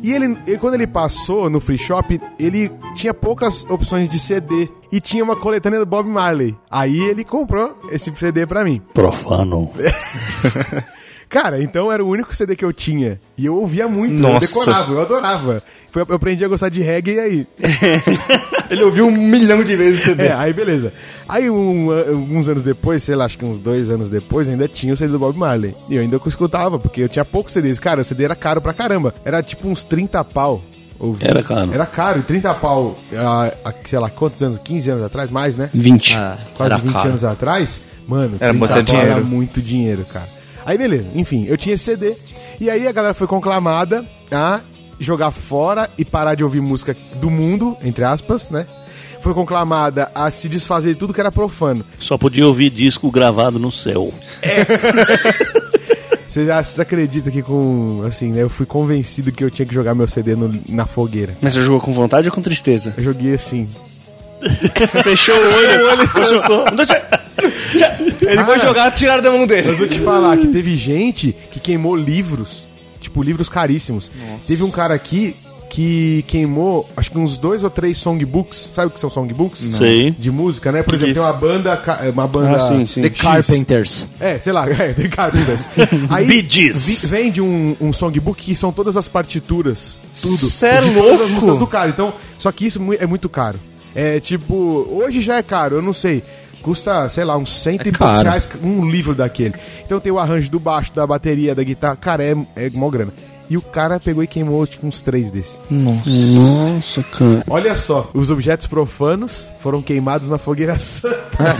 Speaker 1: E ele, e quando ele passou no free shop, ele tinha poucas opções de CD e tinha uma coletânea do Bob Marley. Aí ele comprou esse CD pra mim.
Speaker 5: Profano. [LAUGHS]
Speaker 1: Cara, então era o único CD que eu tinha. E eu ouvia muito, eu
Speaker 6: Nossa.
Speaker 1: decorava, eu adorava. Foi, eu aprendi a gostar de reggae e aí. [LAUGHS]
Speaker 6: Ele ouviu um milhão de vezes o CD.
Speaker 1: É, aí beleza. Aí um, alguns anos depois, sei lá, acho que uns dois anos depois, eu ainda tinha o CD do Bob Marley. E eu ainda escutava, porque eu tinha poucos CDs. Cara, o CD era caro pra caramba. Era tipo uns 30 pau. ou 20.
Speaker 5: Era caro.
Speaker 1: Era caro, e 30 pau, ah, ah, sei lá, quantos anos? 15 anos atrás, mais, né?
Speaker 7: 20.
Speaker 2: Ah,
Speaker 1: Quase
Speaker 2: era
Speaker 1: 20
Speaker 2: caro.
Speaker 1: anos atrás. Mano,
Speaker 6: Era
Speaker 1: 30
Speaker 6: bastante
Speaker 1: pau era
Speaker 6: dinheiro.
Speaker 1: muito dinheiro, cara. Aí beleza, enfim, eu tinha esse CD. E aí a galera foi conclamada a jogar fora e parar de ouvir música do mundo, entre aspas, né? Foi conclamada a se desfazer de tudo que era profano.
Speaker 5: Só podia ouvir disco gravado no céu. [LAUGHS]
Speaker 1: Você já vocês acreditam que com. Assim, né? Eu fui convencido que eu tinha que jogar meu CD no- na fogueira.
Speaker 7: Mas você jogou com vontade ou com tristeza?
Speaker 1: Eu joguei assim. [LAUGHS]
Speaker 7: Fechou o olho. Fechou.
Speaker 6: Ele foi jogar, tiraram da mão
Speaker 1: Eu
Speaker 6: dele.
Speaker 1: vou te falar que teve gente que queimou livros, tipo, livros caríssimos. Teve um cara aqui que queimou, acho que uns dois ou três songbooks. Sabe o que são songbooks?
Speaker 5: Sei.
Speaker 1: De música, né? Por exemplo, tem uma banda. ca- Uma banda.
Speaker 7: Ah, sim, sim.
Speaker 2: The
Speaker 1: X.
Speaker 2: Carpenters.
Speaker 1: É, sei lá, [LAUGHS] é, The Carpenters. [LAUGHS] Aí
Speaker 5: Bee Gees.
Speaker 1: vi- vende um, um songbook que são todas as partituras. Tudo.
Speaker 6: Cê é
Speaker 1: de todas as
Speaker 6: louco.
Speaker 1: músicas do cara. Então, só que isso é muito caro. É tipo, hoje já é caro, eu não sei. Custa, sei lá, uns cento
Speaker 2: É
Speaker 1: e poucos reais um livro daquele. Então tem o arranjo do baixo, da bateria, da guitarra. Cara, é, é mó grana. E o cara pegou e queimou tipo, uns três desses.
Speaker 7: Nossa, cara.
Speaker 1: Olha só, os objetos profanos foram queimados na fogueira [LAUGHS] santa.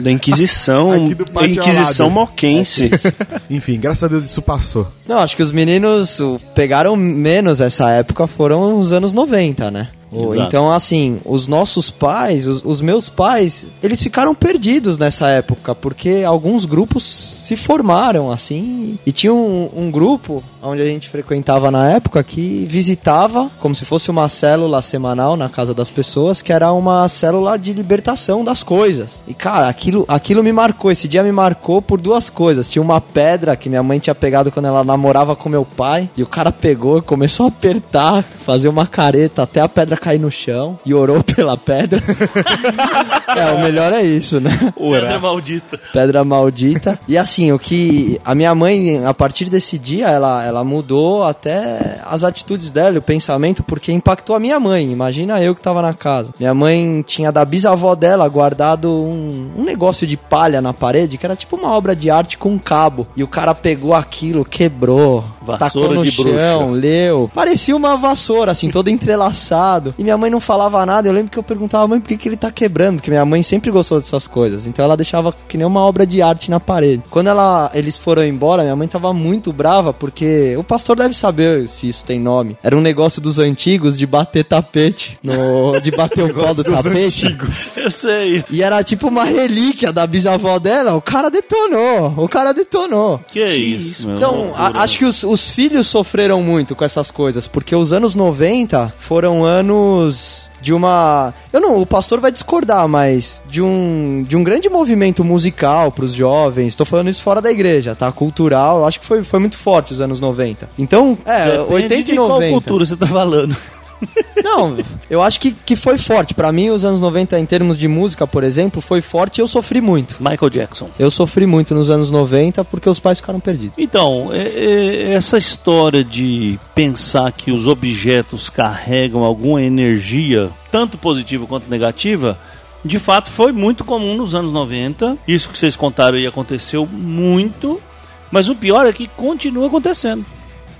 Speaker 7: Da Inquisição.
Speaker 1: Aqui do pátio
Speaker 7: Inquisição moquense. [LAUGHS]
Speaker 1: Enfim, graças a Deus isso passou.
Speaker 2: Não, acho que os meninos pegaram menos essa época, foram os anos 90, né?
Speaker 5: Exato.
Speaker 2: Então, assim, os nossos pais, os, os meus pais, eles ficaram perdidos nessa época, porque alguns grupos se formaram, assim, e tinha um, um grupo onde a gente frequentava na época que visitava, como se fosse uma célula semanal na casa das pessoas, que era uma célula de libertação das coisas. E, cara, aquilo, aquilo me marcou, esse dia me marcou por duas coisas. Tinha uma pedra que minha mãe tinha pegado quando ela namorava com meu pai, e o cara pegou, começou a apertar, fazer uma careta até a pedra cair no chão, e orou [LAUGHS] pela pedra. [LAUGHS] é, o melhor é isso, né?
Speaker 5: Pedra maldita.
Speaker 2: Pedra maldita. E assim, o que a minha mãe, a partir desse dia, ela, ela mudou até as atitudes dela, o pensamento, porque impactou a minha mãe. Imagina eu que tava na casa. Minha mãe tinha da bisavó dela guardado um, um negócio de palha na parede, que era tipo uma obra de arte com um cabo. E o cara pegou aquilo, quebrou,
Speaker 5: Vassoura
Speaker 2: tacou no
Speaker 5: de
Speaker 2: chão,
Speaker 5: bruxa.
Speaker 2: leu. Parecia uma vassoura, assim, todo entrelaçado. E minha mãe não falava nada. Eu lembro que eu perguntava, mãe, por que, que ele tá quebrando? Porque minha mãe sempre gostou dessas coisas. Então ela deixava que nem uma obra de arte na parede. Quando quando ela, eles foram embora, minha mãe tava muito brava, porque o pastor deve saber se isso tem nome. Era um negócio dos antigos de bater tapete, no, de bater [LAUGHS] o pau do tapete. [LAUGHS]
Speaker 5: Eu sei.
Speaker 2: E era tipo uma relíquia da bisavó dela, o cara detonou, o cara detonou.
Speaker 5: Que, é isso, meu?
Speaker 2: Então, a- acho que os, os filhos sofreram muito com essas coisas, porque os anos 90 foram anos de uma. Eu não, o pastor vai discordar, mas de um, de um grande movimento musical pros jovens. Tô falando isso fora da igreja, tá? Cultural, eu acho que foi, foi muito forte os anos 90. Então, é,
Speaker 5: Depende
Speaker 2: 80 e
Speaker 5: de qual
Speaker 2: 90.
Speaker 5: cultura você tá falando.
Speaker 2: Não, eu acho que, que foi forte. Pra mim, os anos 90, em termos de música, por exemplo, foi forte e eu sofri muito.
Speaker 5: Michael Jackson.
Speaker 2: Eu sofri muito nos anos 90 porque os pais ficaram perdidos.
Speaker 5: Então, é- é- essa história de pensar que os objetos carregam alguma energia, tanto positiva quanto negativa, de fato foi muito comum nos anos 90. Isso que vocês contaram aí aconteceu muito, mas o pior é que continua acontecendo.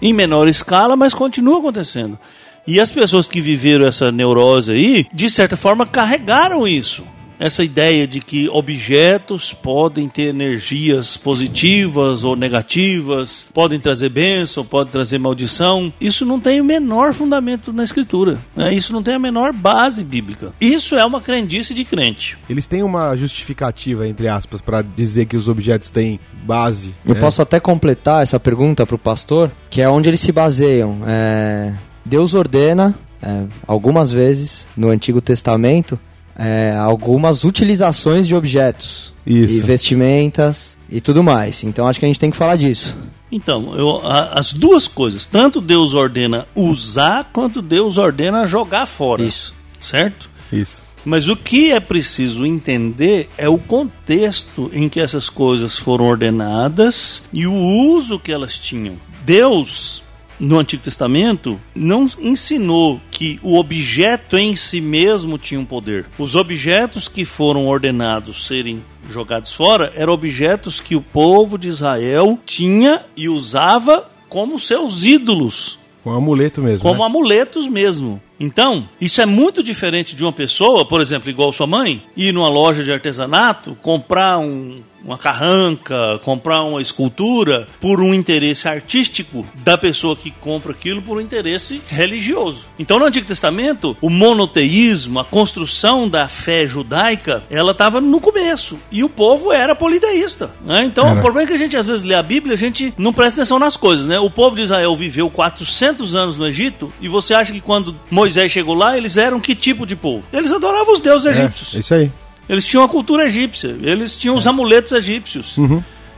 Speaker 5: Em menor escala, mas continua acontecendo. E as pessoas que viveram essa neurose aí, de certa forma, carregaram isso. Essa ideia de que objetos podem ter energias positivas ou negativas, podem trazer bênção, podem trazer maldição. Isso não tem o menor fundamento na escritura. né? Isso não tem a menor base bíblica. Isso é uma crendice de crente.
Speaker 1: Eles têm uma justificativa, entre aspas, pra dizer que os objetos têm base.
Speaker 2: Eu
Speaker 1: né?
Speaker 2: posso até completar essa pergunta pro pastor, que é onde eles se baseiam. É, Deus ordena, é, algumas vezes no Antigo Testamento, é, algumas utilizações de objetos.
Speaker 1: Isso.
Speaker 2: E vestimentas e tudo mais. Então acho que a gente tem que falar disso.
Speaker 5: Então, eu- a- as duas coisas, tanto Deus ordena usar, quanto Deus ordena jogar fora.
Speaker 2: Isso.
Speaker 5: Certo?
Speaker 1: Isso.
Speaker 5: Mas o que é preciso entender é o contexto em que essas coisas foram ordenadas e o uso que elas tinham. Deus, no Antigo Testamento, não ensinou que o objeto em si mesmo tinha um poder. Os objetos que foram ordenados serem jogados fora eram objetos que o povo de Israel tinha e usava como seus ídolos
Speaker 1: Com um amuleto mesmo.
Speaker 5: como
Speaker 1: né?
Speaker 5: amuletos mesmo. Então, isso é muito diferente de uma pessoa, por exemplo, igual sua mãe, ir numa loja de artesanato, comprar um- uma carranca, comprar uma escultura por um interesse artístico da pessoa que compra aquilo por um interesse religioso. Então, no Antigo Testamento, o monoteísmo, a construção da fé judaica, ela estava no começo. E o povo era politeísta. Né? Então,
Speaker 1: Era.
Speaker 5: o problema é que a gente às vezes lê a Bíblia, a gente não presta atenção nas coisas, né? O povo de Israel viveu 400 anos no Egito e você acha que quando Moisés chegou lá, eles eram que tipo de povo? Eles adoravam os deuses
Speaker 1: É,
Speaker 5: egípcios.
Speaker 1: isso aí.
Speaker 5: Eles tinham a cultura egípcia, eles tinham os amuletos egípcios.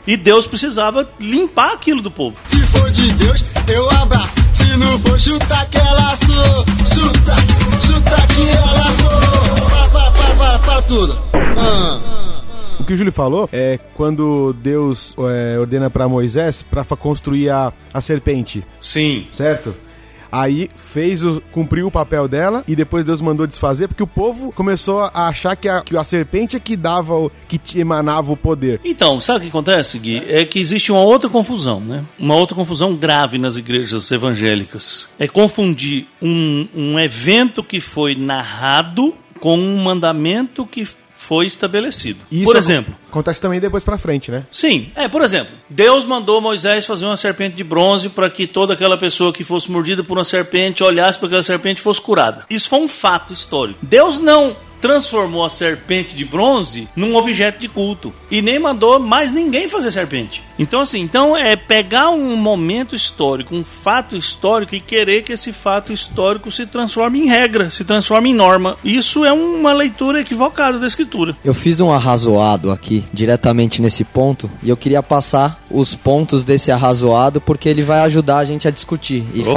Speaker 5: E Deus precisava limpar aquilo do povo.
Speaker 8: Se for de Deus, eu abraço. Se não for, chuta que ela sou. Chuta, chuta que ela sou. Para, para, para, para, para tudo. Ah.
Speaker 1: O que o Júlio falou é quando Deus é, ordena pra Moisés pra fa- construir a, a serpente,
Speaker 6: Sim.
Speaker 1: certo? Aí fez o, cumpriu o papel dela e depois Deus mandou desfazer porque o povo começou a achar que a, que a serpente é que dava o, que emanava o poder.
Speaker 5: Então, sabe o que acontece, Gui? É que existe uma outra confusão, né? Uma outra confusão grave nas igrejas evangélicas. É confundir um, um evento que foi narrado com um mandamento que foi estabelecido.
Speaker 1: E
Speaker 5: Por
Speaker 1: isso
Speaker 5: exemplo,
Speaker 1: acon- acontece também depois pra frente, né?
Speaker 5: Sim, é, por exemplo, Deus mandou Moisés fazer uma serpente de bronze para que toda aquela pessoa que fosse mordida por uma serpente olhasse para aquela serpente e fosse curada. Isso foi um fato histórico. Deus não transformou a serpente de bronze num objeto de culto e nem mandou mais ninguém fazer serpente. Então assim, então é pegar um momento histórico, um fato histórico e querer que esse fato histórico se transforme em regra, se transforme em norma. Isso é uma leitura equivocada da escritura.
Speaker 2: Eu fiz um arrazoado aqui, diretamente nesse ponto, e eu queria passar os pontos desse arrazoado porque ele vai ajudar a gente a discutir e
Speaker 5: Profundo.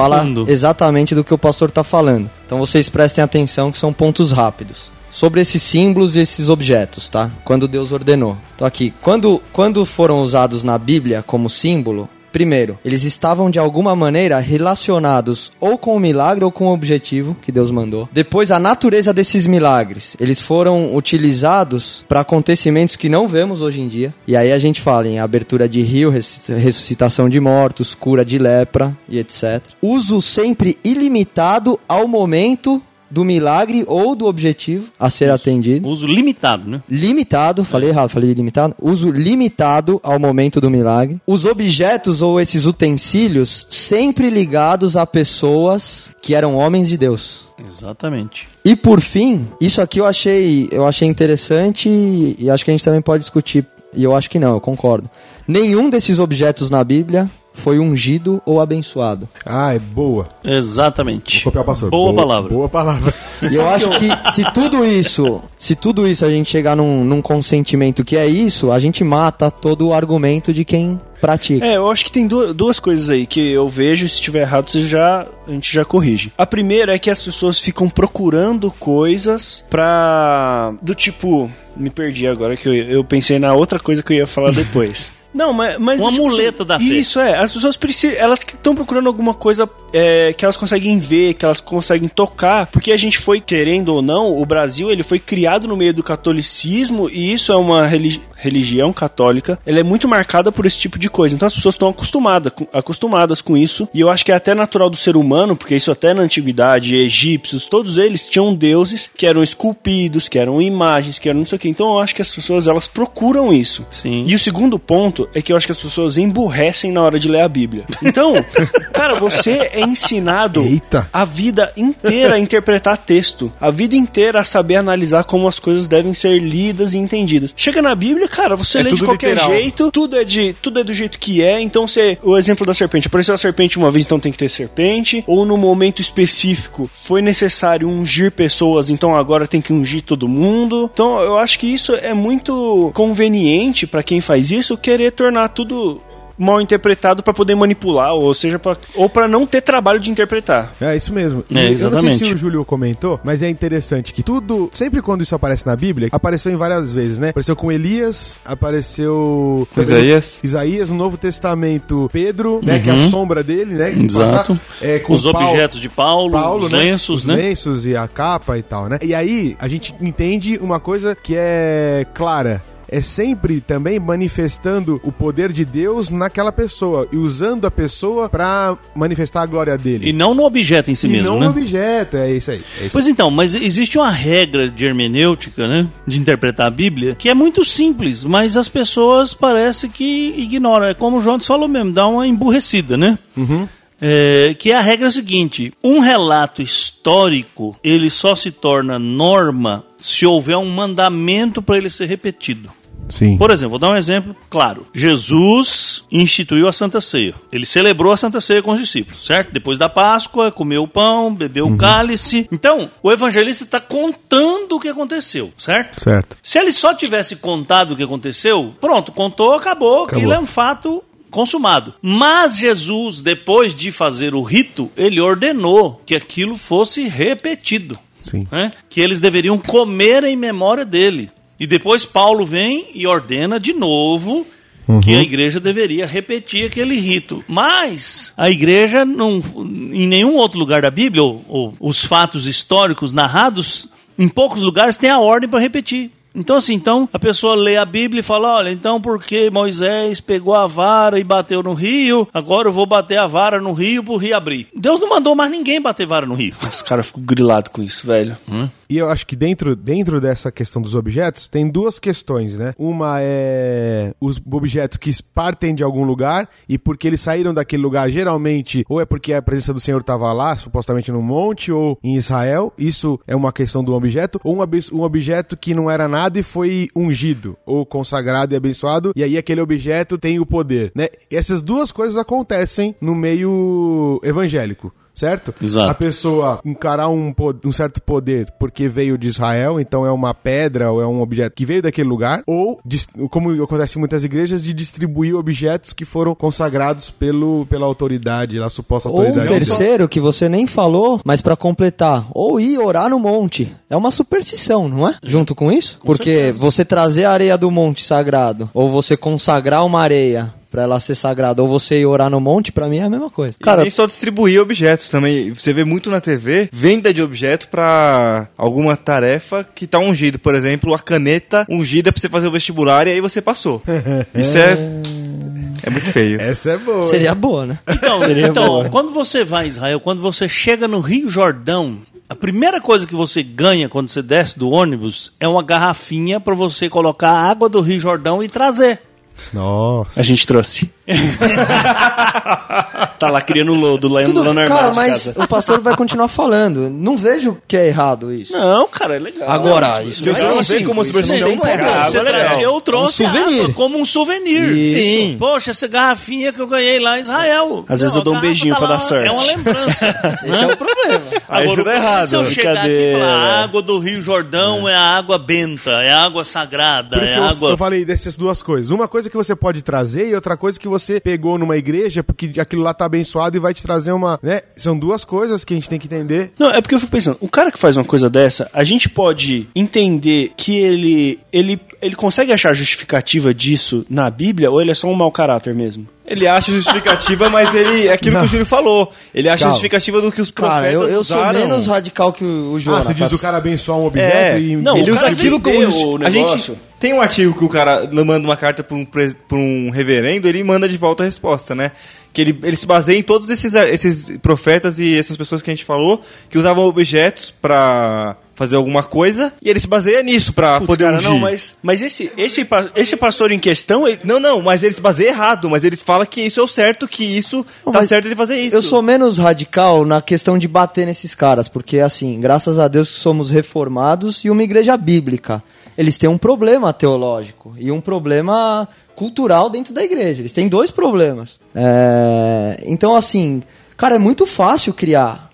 Speaker 2: fala exatamente do que o pastor está falando. Então vocês prestem atenção que são pontos rápidos. Sobre esses símbolos e esses objetos, tá? Quando Deus ordenou. Então aqui, quando, quando foram usados na Bíblia como símbolo, Primeiro, eles estavam de alguma maneira relacionados ou com o milagre ou com o objetivo que Deus mandou. Depois, a natureza desses milagres. Eles foram utilizados para acontecimentos que não vemos hoje em dia. E aí a gente fala em abertura de rio, res- ressuscitação de mortos, cura de lepra e etc. Uso sempre ilimitado ao momento do milagre ou do objetivo a ser atendido.
Speaker 5: Uso limitado, né?
Speaker 2: Limitado, falei errado, falei limitado. Uso limitado ao momento do milagre. Os objetos ou esses utensílios sempre ligados a pessoas que eram homens de Deus.
Speaker 5: Exatamente.
Speaker 2: E por fim, isso aqui eu achei, eu achei interessante e, e acho que a gente também pode discutir. E eu acho que não, eu concordo. Nenhum desses objetos na Bíblia foi ungido ou abençoado.
Speaker 1: Ah, é boa.
Speaker 5: Exatamente.
Speaker 1: Copiar o pastor.
Speaker 5: Boa palavra.
Speaker 1: Boa palavra.
Speaker 2: E eu acho que se tudo isso, se tudo isso a gente chegar num, num consentimento que é isso, a gente mata todo o argumento de quem pratica.
Speaker 7: É, eu acho que tem du- duas coisas aí que eu vejo, se estiver errado, você já, a gente já corrige. A primeira é que as pessoas ficam procurando coisas pra. do tipo. Me perdi agora que eu, eu pensei na outra coisa que eu ia falar depois. [LAUGHS] Não, mas. mas
Speaker 5: Uma
Speaker 7: tipo,
Speaker 5: muleta da fé.
Speaker 7: Isso é, as pessoas precisam. Elas que estão procurando alguma coisa é, que elas conseguem ver, que elas conseguem tocar. Porque a gente foi, querendo ou não, o Brasil ele foi criado no meio do catolicismo e isso é uma religi- religião católica. Ela é muito marcada por esse tipo de coisa. Então as pessoas estão acostumadas, com- acostumadas com isso. E eu acho que é até natural do ser humano, porque isso até na antiguidade, egípcios, todos eles tinham deuses que eram esculpidos, que eram imagens, que eram não sei o que. Então eu acho que as pessoas elas procuram isso.
Speaker 5: Sim.
Speaker 7: E o segundo ponto é que eu acho que as pessoas emburrecem na hora de ler a Bíblia. Então, [LAUGHS] cara, você é ensinado
Speaker 1: Eita.
Speaker 7: a vida inteira a interpretar texto, a vida inteira a saber analisar como as coisas devem ser lidas e entendidas. Chega na Bíblia, cara, você
Speaker 6: É
Speaker 7: lê de qualquer
Speaker 6: literal.
Speaker 7: jeito, tudo é de tudo é do jeito que é. Então, você, o exemplo da serpente, apareceu a serpente uma vez, então tem que ter serpente, ou no momento específico foi necessário ungir pessoas, então agora tem que ungir todo mundo. Então, eu acho que isso é muito conveniente pra quem faz isso querer tornar tudo mal interpretado pra poder manipular, ou seja, pra, ou para não ter trabalho de interpretar.
Speaker 1: É isso mesmo.
Speaker 5: É,
Speaker 1: E Eu não sei
Speaker 5: exatamente.
Speaker 1: se o Júlio comentou, mas é interessante que tudo, sempre quando isso aparece na Bíblia, apareceu em várias vezes, né? Apareceu com Elias, apareceu
Speaker 6: Isaías.
Speaker 1: Isaías no Novo Testamento, Pedro, né, que é a sombra dele, né?
Speaker 5: Uhum. Exato.
Speaker 1: é, com
Speaker 5: Os
Speaker 1: Paulo-
Speaker 5: objetos de Paulo,
Speaker 1: Paulo,
Speaker 5: os
Speaker 1: né?
Speaker 5: lenços,
Speaker 1: Os
Speaker 5: né?
Speaker 1: lenços e a capa e tal, né? E aí a gente entende uma coisa que é clara. É sempre também manifestando o poder de Deus naquela pessoa e usando a pessoa pra manifestar a glória dele.
Speaker 5: E não no objeto em si
Speaker 1: E
Speaker 5: mesmo,
Speaker 1: não
Speaker 5: né?
Speaker 1: no objeto, é isso aí. É isso
Speaker 5: Pois então, mas existe uma regra de hermenêutica, né? De interpretar a Bíblia, que é muito simples, mas as pessoas parece que ignoram. É como o João falou mesmo, dá uma emburrecida, né? É, que é a regra seguinte: um relato histórico ele só se torna norma se houver um mandamento para ele ser repetido.
Speaker 1: Sim.
Speaker 5: Por exemplo, vou dar um exemplo claro. Jesus instituiu a Santa Ceia. Ele celebrou a Santa Ceia com os discípulos, certo? Depois da Páscoa, comeu o pão, bebeu o cálice. Então, o evangelista está contando o que aconteceu, certo?
Speaker 1: Certo.
Speaker 5: Se ele só tivesse contado o que aconteceu, pronto, contou, acabou.
Speaker 1: Acabou.
Speaker 5: Aquilo é um fato consumado. Mas Jesus, depois de fazer o rito, ele ordenou que aquilo fosse repetido
Speaker 1: Sim.
Speaker 5: né? que eles deveriam comer em memória dele. E depois Paulo vem e ordena de novo que a igreja deveria repetir aquele rito. Mas a igreja, não, em nenhum outro lugar da Bíblia, ou, ou os fatos históricos narrados, em poucos lugares tem a ordem para repetir. Então, assim, então a pessoa lê a Bíblia e fala: olha, então porque Moisés pegou a vara e bateu no rio, agora eu vou bater a vara no rio pro rio abrir. Deus não mandou mais ninguém bater vara no rio.
Speaker 7: Os caras ficam grilados com isso, velho.
Speaker 1: E eu acho que dentro, dentro dessa questão dos objetos, tem duas questões, né? Uma é os objetos que partem de algum lugar e porque eles saíram daquele lugar, geralmente, ou é porque a presença do Senhor estava lá, supostamente no monte, ou em Israel. Isso é uma questão do objeto. Ou um, abe- um objeto que não era nada e foi ungido, ou consagrado e abençoado, e aí aquele objeto tem o poder, né? E essas duas coisas acontecem no meio evangélico. Certo?
Speaker 5: Exato.
Speaker 1: A pessoa encarar um, um certo poder porque veio de Israel, então é uma pedra ou é um objeto que veio daquele lugar, ou, como acontece em muitas igrejas, de distribuir objetos que foram consagrados pelo, pela autoridade, a suposta
Speaker 2: Ou um
Speaker 1: autoridade.
Speaker 2: terceiro que você nem falou, mas pra completar, ou ir orar no monte. É uma superstição, não é? Junto com isso? Porque você trazer a areia do monte sagrado, ou você consagrar uma areia pra ela ser sagrada, ou você ir orar no monte, pra mim é a mesma coisa.
Speaker 6: Cara, nem só distribuir objetos também. Você vê muito na TV venda de objeto pra alguma tarefa que tá ungido. Por exemplo, a caneta ungida pra você fazer o vestibular e aí você passou. [LAUGHS] Isso é. É muito feio.
Speaker 1: Essa é boa.
Speaker 2: Seria boa, né?
Speaker 5: Então, [LAUGHS]
Speaker 7: Seria
Speaker 5: então
Speaker 7: boa.
Speaker 5: quando você vai a Israel, quando você chega no Rio Jordão, A primeira coisa que você ganha quando você desce do ônibus é uma garrafinha pra você colocar a água do Rio Jordão e trazer.
Speaker 1: Nossa.
Speaker 7: A gente trouxe. Tá lá criando lodo lá,
Speaker 2: Tudo,
Speaker 7: lá no armário
Speaker 2: cara, mas
Speaker 7: casa.
Speaker 2: o pastor vai continuar falando. Não vejo que é errado isso.
Speaker 7: Não, cara, é legal.
Speaker 2: Agora, isso
Speaker 6: Se você não vê como superstição, não é.
Speaker 5: Você
Speaker 7: Água é.
Speaker 5: Eu trouxe
Speaker 2: Um
Speaker 5: água como um souvenir.
Speaker 2: Isso.
Speaker 6: Sim.
Speaker 5: Poxa, essa garrafinha que eu ganhei lá em Israel.
Speaker 7: Às vezes
Speaker 5: Não,
Speaker 7: eu dou um beijinho
Speaker 5: tá
Speaker 7: pra
Speaker 5: lá,
Speaker 7: dar sorte.
Speaker 5: É uma lembrança. [LAUGHS]
Speaker 2: Esse é o problema.
Speaker 6: Aí
Speaker 5: Agora,
Speaker 6: tudo é errado.
Speaker 5: Se eu chegar aqui e falar, a água do Rio Jordão é, a água benta, é a água sagrada,
Speaker 1: Por isso
Speaker 5: é
Speaker 1: que eu,
Speaker 5: água...
Speaker 1: eu falei dessas duas coisas. Uma coisa que você pode trazer e outra coisa que você pegou numa igreja porque aquilo lá tá abençoado e vai te trazer uma, né? São duas coisas que a gente tem que entender.
Speaker 7: Não, é porque eu fico pensando, o cara que faz uma coisa dessa, a gente pode entender que ele, ele, ele consegue achar justificativa disso na Bíblia ou ele é só um mau caráter mesmo?
Speaker 6: Ele acha justificativa, [LAUGHS] mas ele. É aquilo que o Júlio falou. Ele acha
Speaker 1: Calma.
Speaker 6: justificativa do que os profetas
Speaker 2: Cara, eu, eu sou
Speaker 6: usaram.
Speaker 2: menos radical que o, o
Speaker 1: Ah,
Speaker 2: Jonas.
Speaker 1: você diz do cara abençoar um objeto
Speaker 6: É,
Speaker 1: e...
Speaker 7: não,
Speaker 6: ele
Speaker 7: o
Speaker 6: usa
Speaker 7: cara
Speaker 6: aquilo como.
Speaker 7: vendeu
Speaker 6: justi-
Speaker 7: o
Speaker 6: A gente
Speaker 7: negócio.
Speaker 6: tem um artigo que o cara manda uma carta pra um, pres- pra um reverendo, ele manda de volta a resposta, né? Que ele, ele se baseia em todos esses, esses profetas e essas pessoas que a gente falou que usavam objetos pra fazer alguma coisa e ele se baseia nisso pra
Speaker 7: Putz,
Speaker 6: poder
Speaker 7: cara,
Speaker 6: ungir.
Speaker 7: não, mas, mas esse, esse, esse pastor em questão, ele,
Speaker 6: Não, não, mas ele se baseia errado, mas ele fala que isso é o certo, que isso
Speaker 2: Não,
Speaker 6: tá certo ele fazer isso.
Speaker 2: Eu sou menos radical na questão de bater nesses caras, porque assim, graças a Deus que somos reformados e uma igreja bíblica. Eles têm um problema teológico e um problema cultural dentro da igreja. Eles têm dois problemas. É, Então, assim, cara, é muito fácil criar.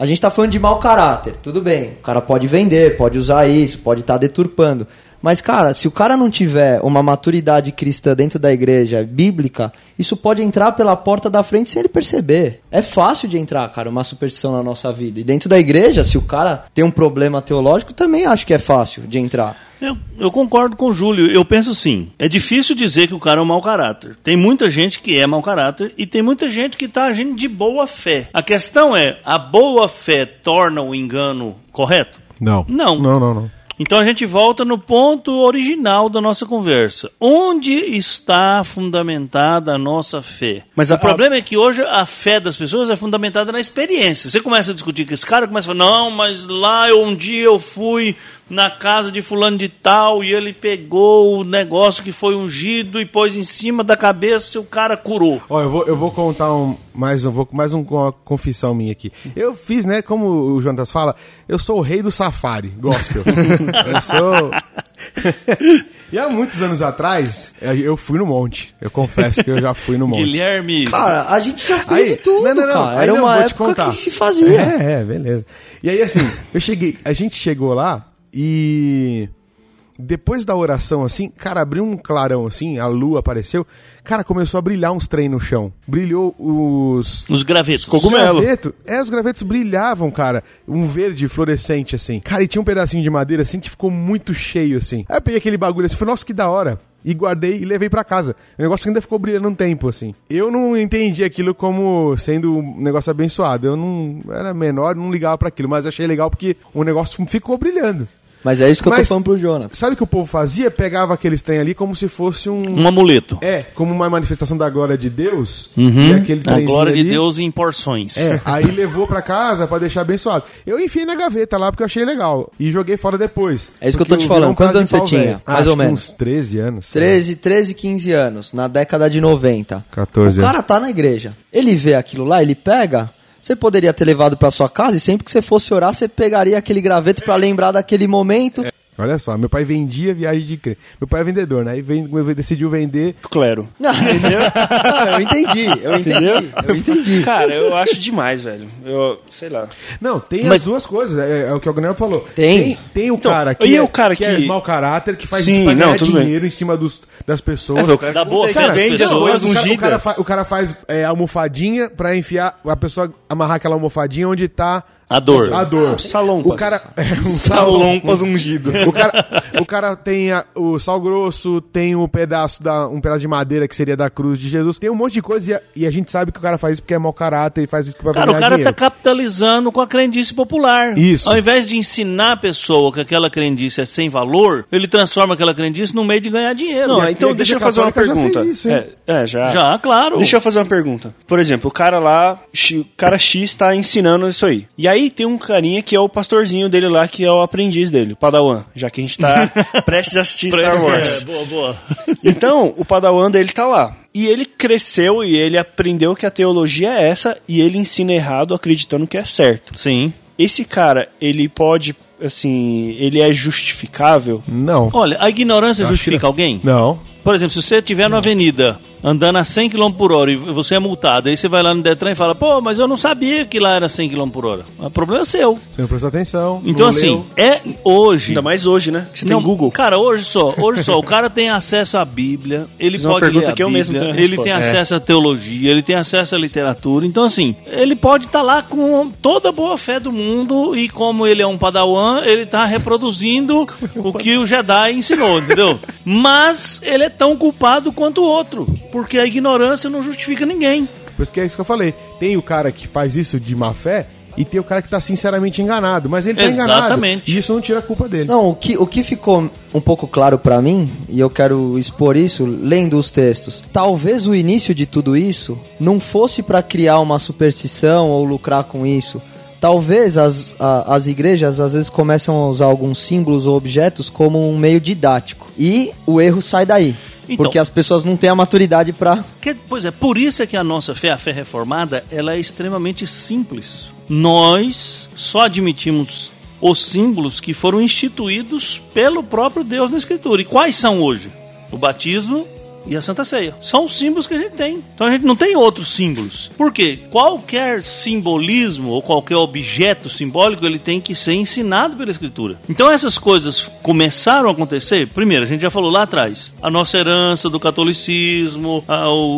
Speaker 2: A gente tá falando de mau caráter, tudo bem. O cara pode vender, pode usar isso, pode estar deturpando. Mas, cara, se o cara não tiver uma maturidade cristã dentro da igreja bíblica, isso pode entrar pela porta da frente sem ele perceber. É fácil de entrar, cara, uma superstição na nossa vida. E dentro da igreja, se o cara tem um problema teológico, também acho que é fácil de entrar.
Speaker 5: Eu, eu concordo com o Júlio. Eu penso assim: é difícil dizer que o cara é um mau caráter. Tem muita gente que é mau caráter e tem muita gente que está agindo de boa fé. A questão é: a boa fé torna o engano correto?
Speaker 1: Não.
Speaker 5: Não.
Speaker 1: Não, não, não.
Speaker 5: Então a gente volta no ponto original da nossa conversa. Onde está fundamentada a nossa fé?
Speaker 7: Mas
Speaker 5: o
Speaker 7: a-
Speaker 5: problema é que hoje a fé das pessoas é fundamentada na experiência. Você começa a discutir com esse cara, começa a falar, não, mas lá eu, um dia eu fui na casa de fulano de tal e ele pegou o negócio que foi ungido e pôs em cima da cabeça e o cara curou.
Speaker 1: Ó, eu vou, eu vou contar um, mais, eu vou, mais um, uma confissão minha aqui. Eu fiz, né, como o Jonas fala, eu sou o rei do safari, gospel. [LAUGHS] eu sou... [LAUGHS] e há muitos anos atrás, eu fui no monte. Eu confesso que eu já fui no monte.
Speaker 5: Guilherme.
Speaker 2: Cara, a gente já fez
Speaker 1: Aí,
Speaker 2: de tudo,
Speaker 1: não, não, não,
Speaker 2: cara.
Speaker 1: aí
Speaker 2: Era
Speaker 1: não,
Speaker 2: uma
Speaker 1: vou te
Speaker 2: época que se fazia.
Speaker 1: É, é, beleza. E aí, assim, eu cheguei, a gente chegou lá e depois da oração, assim, cara, abriu um clarão, assim, a lua apareceu, cara, começou a brilhar uns trem no chão. Brilhou os...
Speaker 5: Os gravetos.
Speaker 7: Cogumelo.
Speaker 1: Graveto, é, os gravetos brilhavam, cara. Um verde fluorescente, assim. Cara, e tinha um pedacinho de madeira, assim, que ficou muito cheio, assim. Aí eu peguei aquele bagulho assim, falei, nossa, que da hora. E guardei e levei pra casa. O negócio ainda ficou brilhando um tempo, assim. Eu não entendi aquilo como sendo um negócio abençoado. Eu não era menor, não ligava pra aquilo. Mas achei legal porque o negócio ficou brilhando.
Speaker 2: Mas é isso que eu
Speaker 1: Mas-
Speaker 2: tô falando pro Jonas.
Speaker 1: Sabe o que o povo fazia? Pegava aqueles trem ali como se fosse um...
Speaker 5: Um amuleto.
Speaker 1: É, como uma manifestação da glória de Deus.
Speaker 2: Uhum.
Speaker 1: E aquele
Speaker 5: A glória de
Speaker 1: ali-
Speaker 5: Deus em porções.
Speaker 1: é, [LAUGHS] aí levou pra casa pra deixar abençoado. Eu enfiei na gaveta lá porque eu achei legal. E joguei fora depois.
Speaker 2: É isso que eu tô te falando.
Speaker 1: um
Speaker 2: Quantos anos
Speaker 1: de
Speaker 2: você tinha?
Speaker 1: velho.
Speaker 2: Mais
Speaker 1: Acho
Speaker 2: ou menos.
Speaker 1: Uns 13 anos.
Speaker 2: 13, 13, 15 anos, na década de 90.
Speaker 1: 14
Speaker 2: O cara tá na igreja. Ele vê aquilo lá, ele pega. Você poderia ter levado pra sua casa e sempre que você fosse orar, você pegaria aquele graveto pra lembrar daquele momento.
Speaker 1: Olha só, meu pai vendia viagem de crente. Meu pai é vendedor, né? Aí vem- decidiu vender.
Speaker 7: Clero.
Speaker 2: Não, Não, eu entendi, eu entendi, eu entendi.
Speaker 7: Cara, eu acho demais, velho. Eu, sei lá.
Speaker 1: Não, tem
Speaker 2: Mas-
Speaker 1: as duas coisas. É, é o que o Gnel falou.
Speaker 2: Tem.
Speaker 1: Tem, tem o
Speaker 7: Então,
Speaker 1: cara que,
Speaker 7: e
Speaker 1: é,
Speaker 7: o cara
Speaker 1: que é
Speaker 7: que-
Speaker 1: mau caráter, que faz
Speaker 7: Sim, não, tudo bem.
Speaker 1: dinheiro em cima dos, das pessoas.
Speaker 6: É, o cara
Speaker 5: Da boa das
Speaker 6: vende as coisas
Speaker 1: cara, o, cara
Speaker 6: ungidas.
Speaker 1: o cara faz é, almofadinha pra enfiar, a pessoa amarrar aquela almofadinha onde tá
Speaker 5: A dor.
Speaker 1: a dor.
Speaker 7: salompas.
Speaker 1: O cara [LAUGHS] é um
Speaker 6: Salompas ungido.
Speaker 1: O cara, o cara tem a- o sal grosso, tem um pedaço, da, um pedaço de madeira que seria da cruz de Jesus. Tem um monte de coisa e a, e a gente sabe que o cara faz isso porque é mau caráter e faz isso pra
Speaker 5: Cara, o cara
Speaker 1: dinheiro.
Speaker 5: tá capitalizando com a crendice popular.
Speaker 1: Isso.
Speaker 5: Ao invés de ensinar a pessoa que aquela crendice é sem valor, ele transforma aquela crendice num meio de ganhar dinheiro.
Speaker 7: Não,
Speaker 1: E
Speaker 7: então deixa eu fazer uma
Speaker 1: já
Speaker 7: pergunta.
Speaker 1: fez isso, hein?
Speaker 7: é, é, já.
Speaker 5: Já, claro.
Speaker 7: Deixa eu fazer uma pergunta. Por exemplo, o cara lá, o cara X tá ensinando isso aí. E aí Aí tem um carinha que é o pastorzinho dele lá, que é o aprendiz dele, o Padawan, já que a gente tá [LAUGHS] prestes a assistir Star Wars.
Speaker 5: É, boa, boa. [LAUGHS]
Speaker 7: Então, o Padawan dele tá lá. E ele cresceu e ele aprendeu que a teologia é essa e ele ensina errado acreditando que é certo.
Speaker 5: Sim.
Speaker 7: Esse cara, ele pode, assim, ele é justificável?
Speaker 1: Não.
Speaker 5: Olha, a ignorância
Speaker 1: Acho
Speaker 5: justifica
Speaker 1: que-
Speaker 5: alguém?
Speaker 1: Não.
Speaker 5: Por exemplo, se você estiver na avenida andando a 100 km por hora e você é multado, aí você vai lá no Detran e fala, pô, mas eu não sabia que lá era 100 km por hora. O problema é seu.
Speaker 1: Você não prestou atenção.
Speaker 5: Então,
Speaker 1: não
Speaker 5: assim,
Speaker 1: leu.
Speaker 5: é hoje.
Speaker 7: Ainda mais hoje, né? Que você
Speaker 5: Não,
Speaker 7: tem Google.
Speaker 5: Cara, hoje só, hoje só, o cara tem acesso à Bíblia, ele
Speaker 7: Fiz uma
Speaker 5: pode
Speaker 7: pergunta
Speaker 5: ler a
Speaker 7: que eu
Speaker 5: Bíblia,
Speaker 7: mesmo tenho a
Speaker 5: ele tem acesso à teologia, ele tem acesso à literatura. Então, assim, ele pode estar lá com toda a boa fé do mundo e como ele é um padawan, ele tá reproduzindo o que o Jedi ensinou, entendeu? Mas ele é tão culpado quanto o outro, porque a ignorância não justifica ninguém.
Speaker 1: Por isso que é isso que eu falei. Tem o cara que faz isso de má fé e tem o cara que tá sinceramente enganado. Mas ele tá enganado.
Speaker 5: Exatamente.
Speaker 1: E isso não tira a culpa dele.
Speaker 2: Não, o que, o que ficou um pouco claro pra mim, e eu quero expor isso lendo os textos, talvez o início de tudo isso não fosse pra criar uma superstição ou lucrar com isso. Talvez as, a- as igrejas às vezes começam a usar alguns símbolos ou objetos como um meio didático. E o erro sai daí.
Speaker 5: Então-
Speaker 2: porque as pessoas não têm a maturidade.
Speaker 5: Que- pois é, por isso é que a nossa fé, a fé reformada, ela é extremamente simples. Nós só admitimos os símbolos que foram instituídos pelo próprio Deus na Escritura. E quais são hoje? O batismo e a Santa Ceia. São os símbolos que a gente tem. Então a gente não tem outros símbolos. Por quê? Qualquer simbolismo ou qualquer objeto simbólico, ele tem que ser ensinado pela Escritura. Então essas coisas começaram a acontecer. Primeiro, a gente já falou lá atrás. A nossa herança do catolicismo,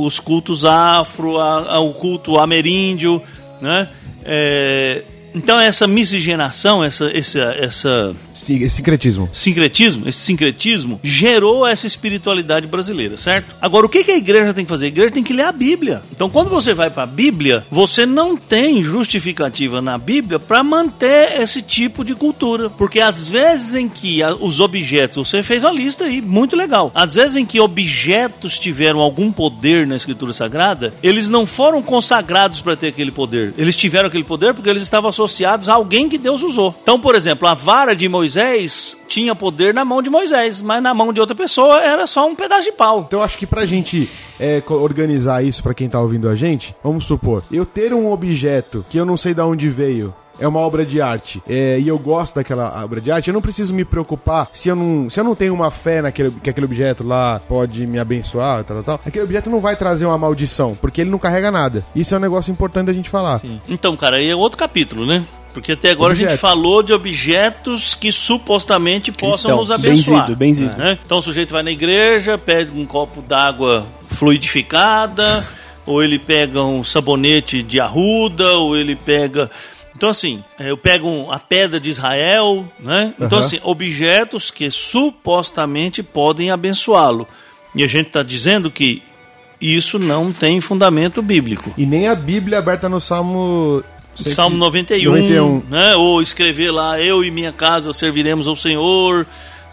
Speaker 5: os cultos afro, o culto ameríndio, né? É, então essa miscigenação, essa, essa, essa
Speaker 1: Sim, esse sincretismo.
Speaker 5: sincretismo, esse sincretismo, gerou essa espiritualidade brasileira, certo? Agora, o que, que a igreja tem que fazer? A igreja tem que ler a Bíblia. Então, quando você vai para a Bíblia, você não tem justificativa na Bíblia para manter esse tipo de cultura. Porque às vezes em que os objetos, você fez uma lista aí, muito legal. Às vezes em que objetos tiveram algum poder na Escritura Sagrada, eles não foram consagrados para ter aquele poder. Eles tiveram aquele poder porque eles estavam associados a alguém que Deus usou. Então, por exemplo, a vara de Moisés tinha poder na mão de Moisés, mas na mão de outra pessoa era só um pedaço de pau.
Speaker 1: Então acho que pra gente é, organizar isso pra quem tá ouvindo a gente, vamos supor, eu ter um objeto que eu não sei de onde veio. É uma obra de arte é, e eu gosto daquela obra de arte. Eu não preciso me preocupar se eu não, se eu não tenho uma fé naquele que aquele objeto lá pode me abençoar, tal, tal, tal. Aquele objeto não vai trazer uma maldição, porque ele não carrega nada. Isso é um negócio importante da gente falar.
Speaker 5: Então, cara, aí é outro capítulo, né? Porque até agora a gente
Speaker 1: Objetos.
Speaker 5: falou de objetos que supostamente possam nos abençoar.
Speaker 7: Benzido, benzido.
Speaker 5: né? Então o sujeito vai na igreja, pede um copo d'água fluidificada, [LAUGHS] ou ele pega um sabonete de arruda, ou ele pega. Então, assim, é, eu pego a pedra de Israel, né? Então,
Speaker 1: Aham.
Speaker 5: assim, objetos que supostamente podem abençoá-lo. E a gente está dizendo que isso não tem fundamento bíblico.
Speaker 1: E nem a Bíblia aberta no Salmo. cento-
Speaker 5: Salmo 91,
Speaker 1: 91.
Speaker 5: né? Ou escrever lá, eu e minha casa serviremos ao Senhor.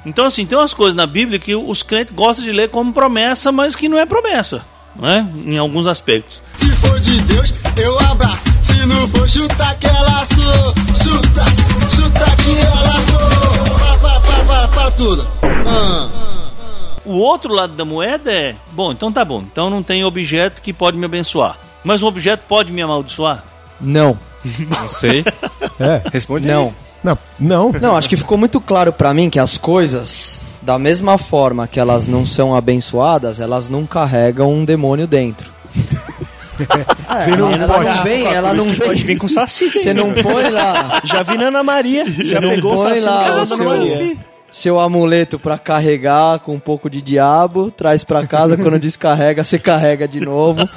Speaker 5: Então, assim, tem umas coisas na Bíblia que os crentes gostam de ler como promessa, mas que não é promessa, né? Em alguns aspectos.
Speaker 8: Se for de Deus, eu abraço. Se não for, chuta que ela sou. Chuta, chuta que ela sou. Para, para, para, para, para tudo. Ah.
Speaker 5: O outro lado da moeda é, bom, então tá bom, então não tem objeto que pode me abençoar. Mas um objeto pode me amaldiçoar?
Speaker 2: Não.
Speaker 6: Não sei. [LAUGHS]
Speaker 1: É.
Speaker 6: Responde aí.
Speaker 2: Não.
Speaker 1: Não, não.
Speaker 2: Não, acho que ficou muito claro pra mim que as coisas, da mesma forma que elas não são abençoadas, elas não carregam um demônio dentro. [LAUGHS] É,
Speaker 1: Vem num
Speaker 2: ela
Speaker 1: pote.
Speaker 2: não vem, ela não
Speaker 7: Pode
Speaker 2: vem.
Speaker 7: vir com saci.
Speaker 2: Você não põe lá,
Speaker 7: Já vi na Ana Maria. Já
Speaker 2: não
Speaker 7: pegou o
Speaker 2: põe
Speaker 7: saci
Speaker 2: lá
Speaker 7: na
Speaker 2: o
Speaker 7: da Ana
Speaker 2: seu- seu amuleto pra carregar com um pouco de diabo, traz pra casa, quando descarrega, você carrega de novo.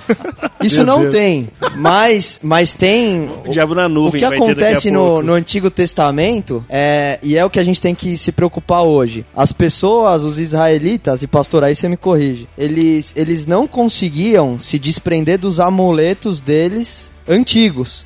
Speaker 2: Isso não tem, mas, mas tem
Speaker 7: O diabo na
Speaker 2: o
Speaker 7: nuvem.
Speaker 2: que
Speaker 7: daqui a
Speaker 2: acontece no, no Antigo Testamento, é, e é o que a gente tem que se preocupar hoje. As pessoas, os israelitas, e pastor, aí você me corrige, eles, eles não conseguiam se desprender dos amuletos deles antigos.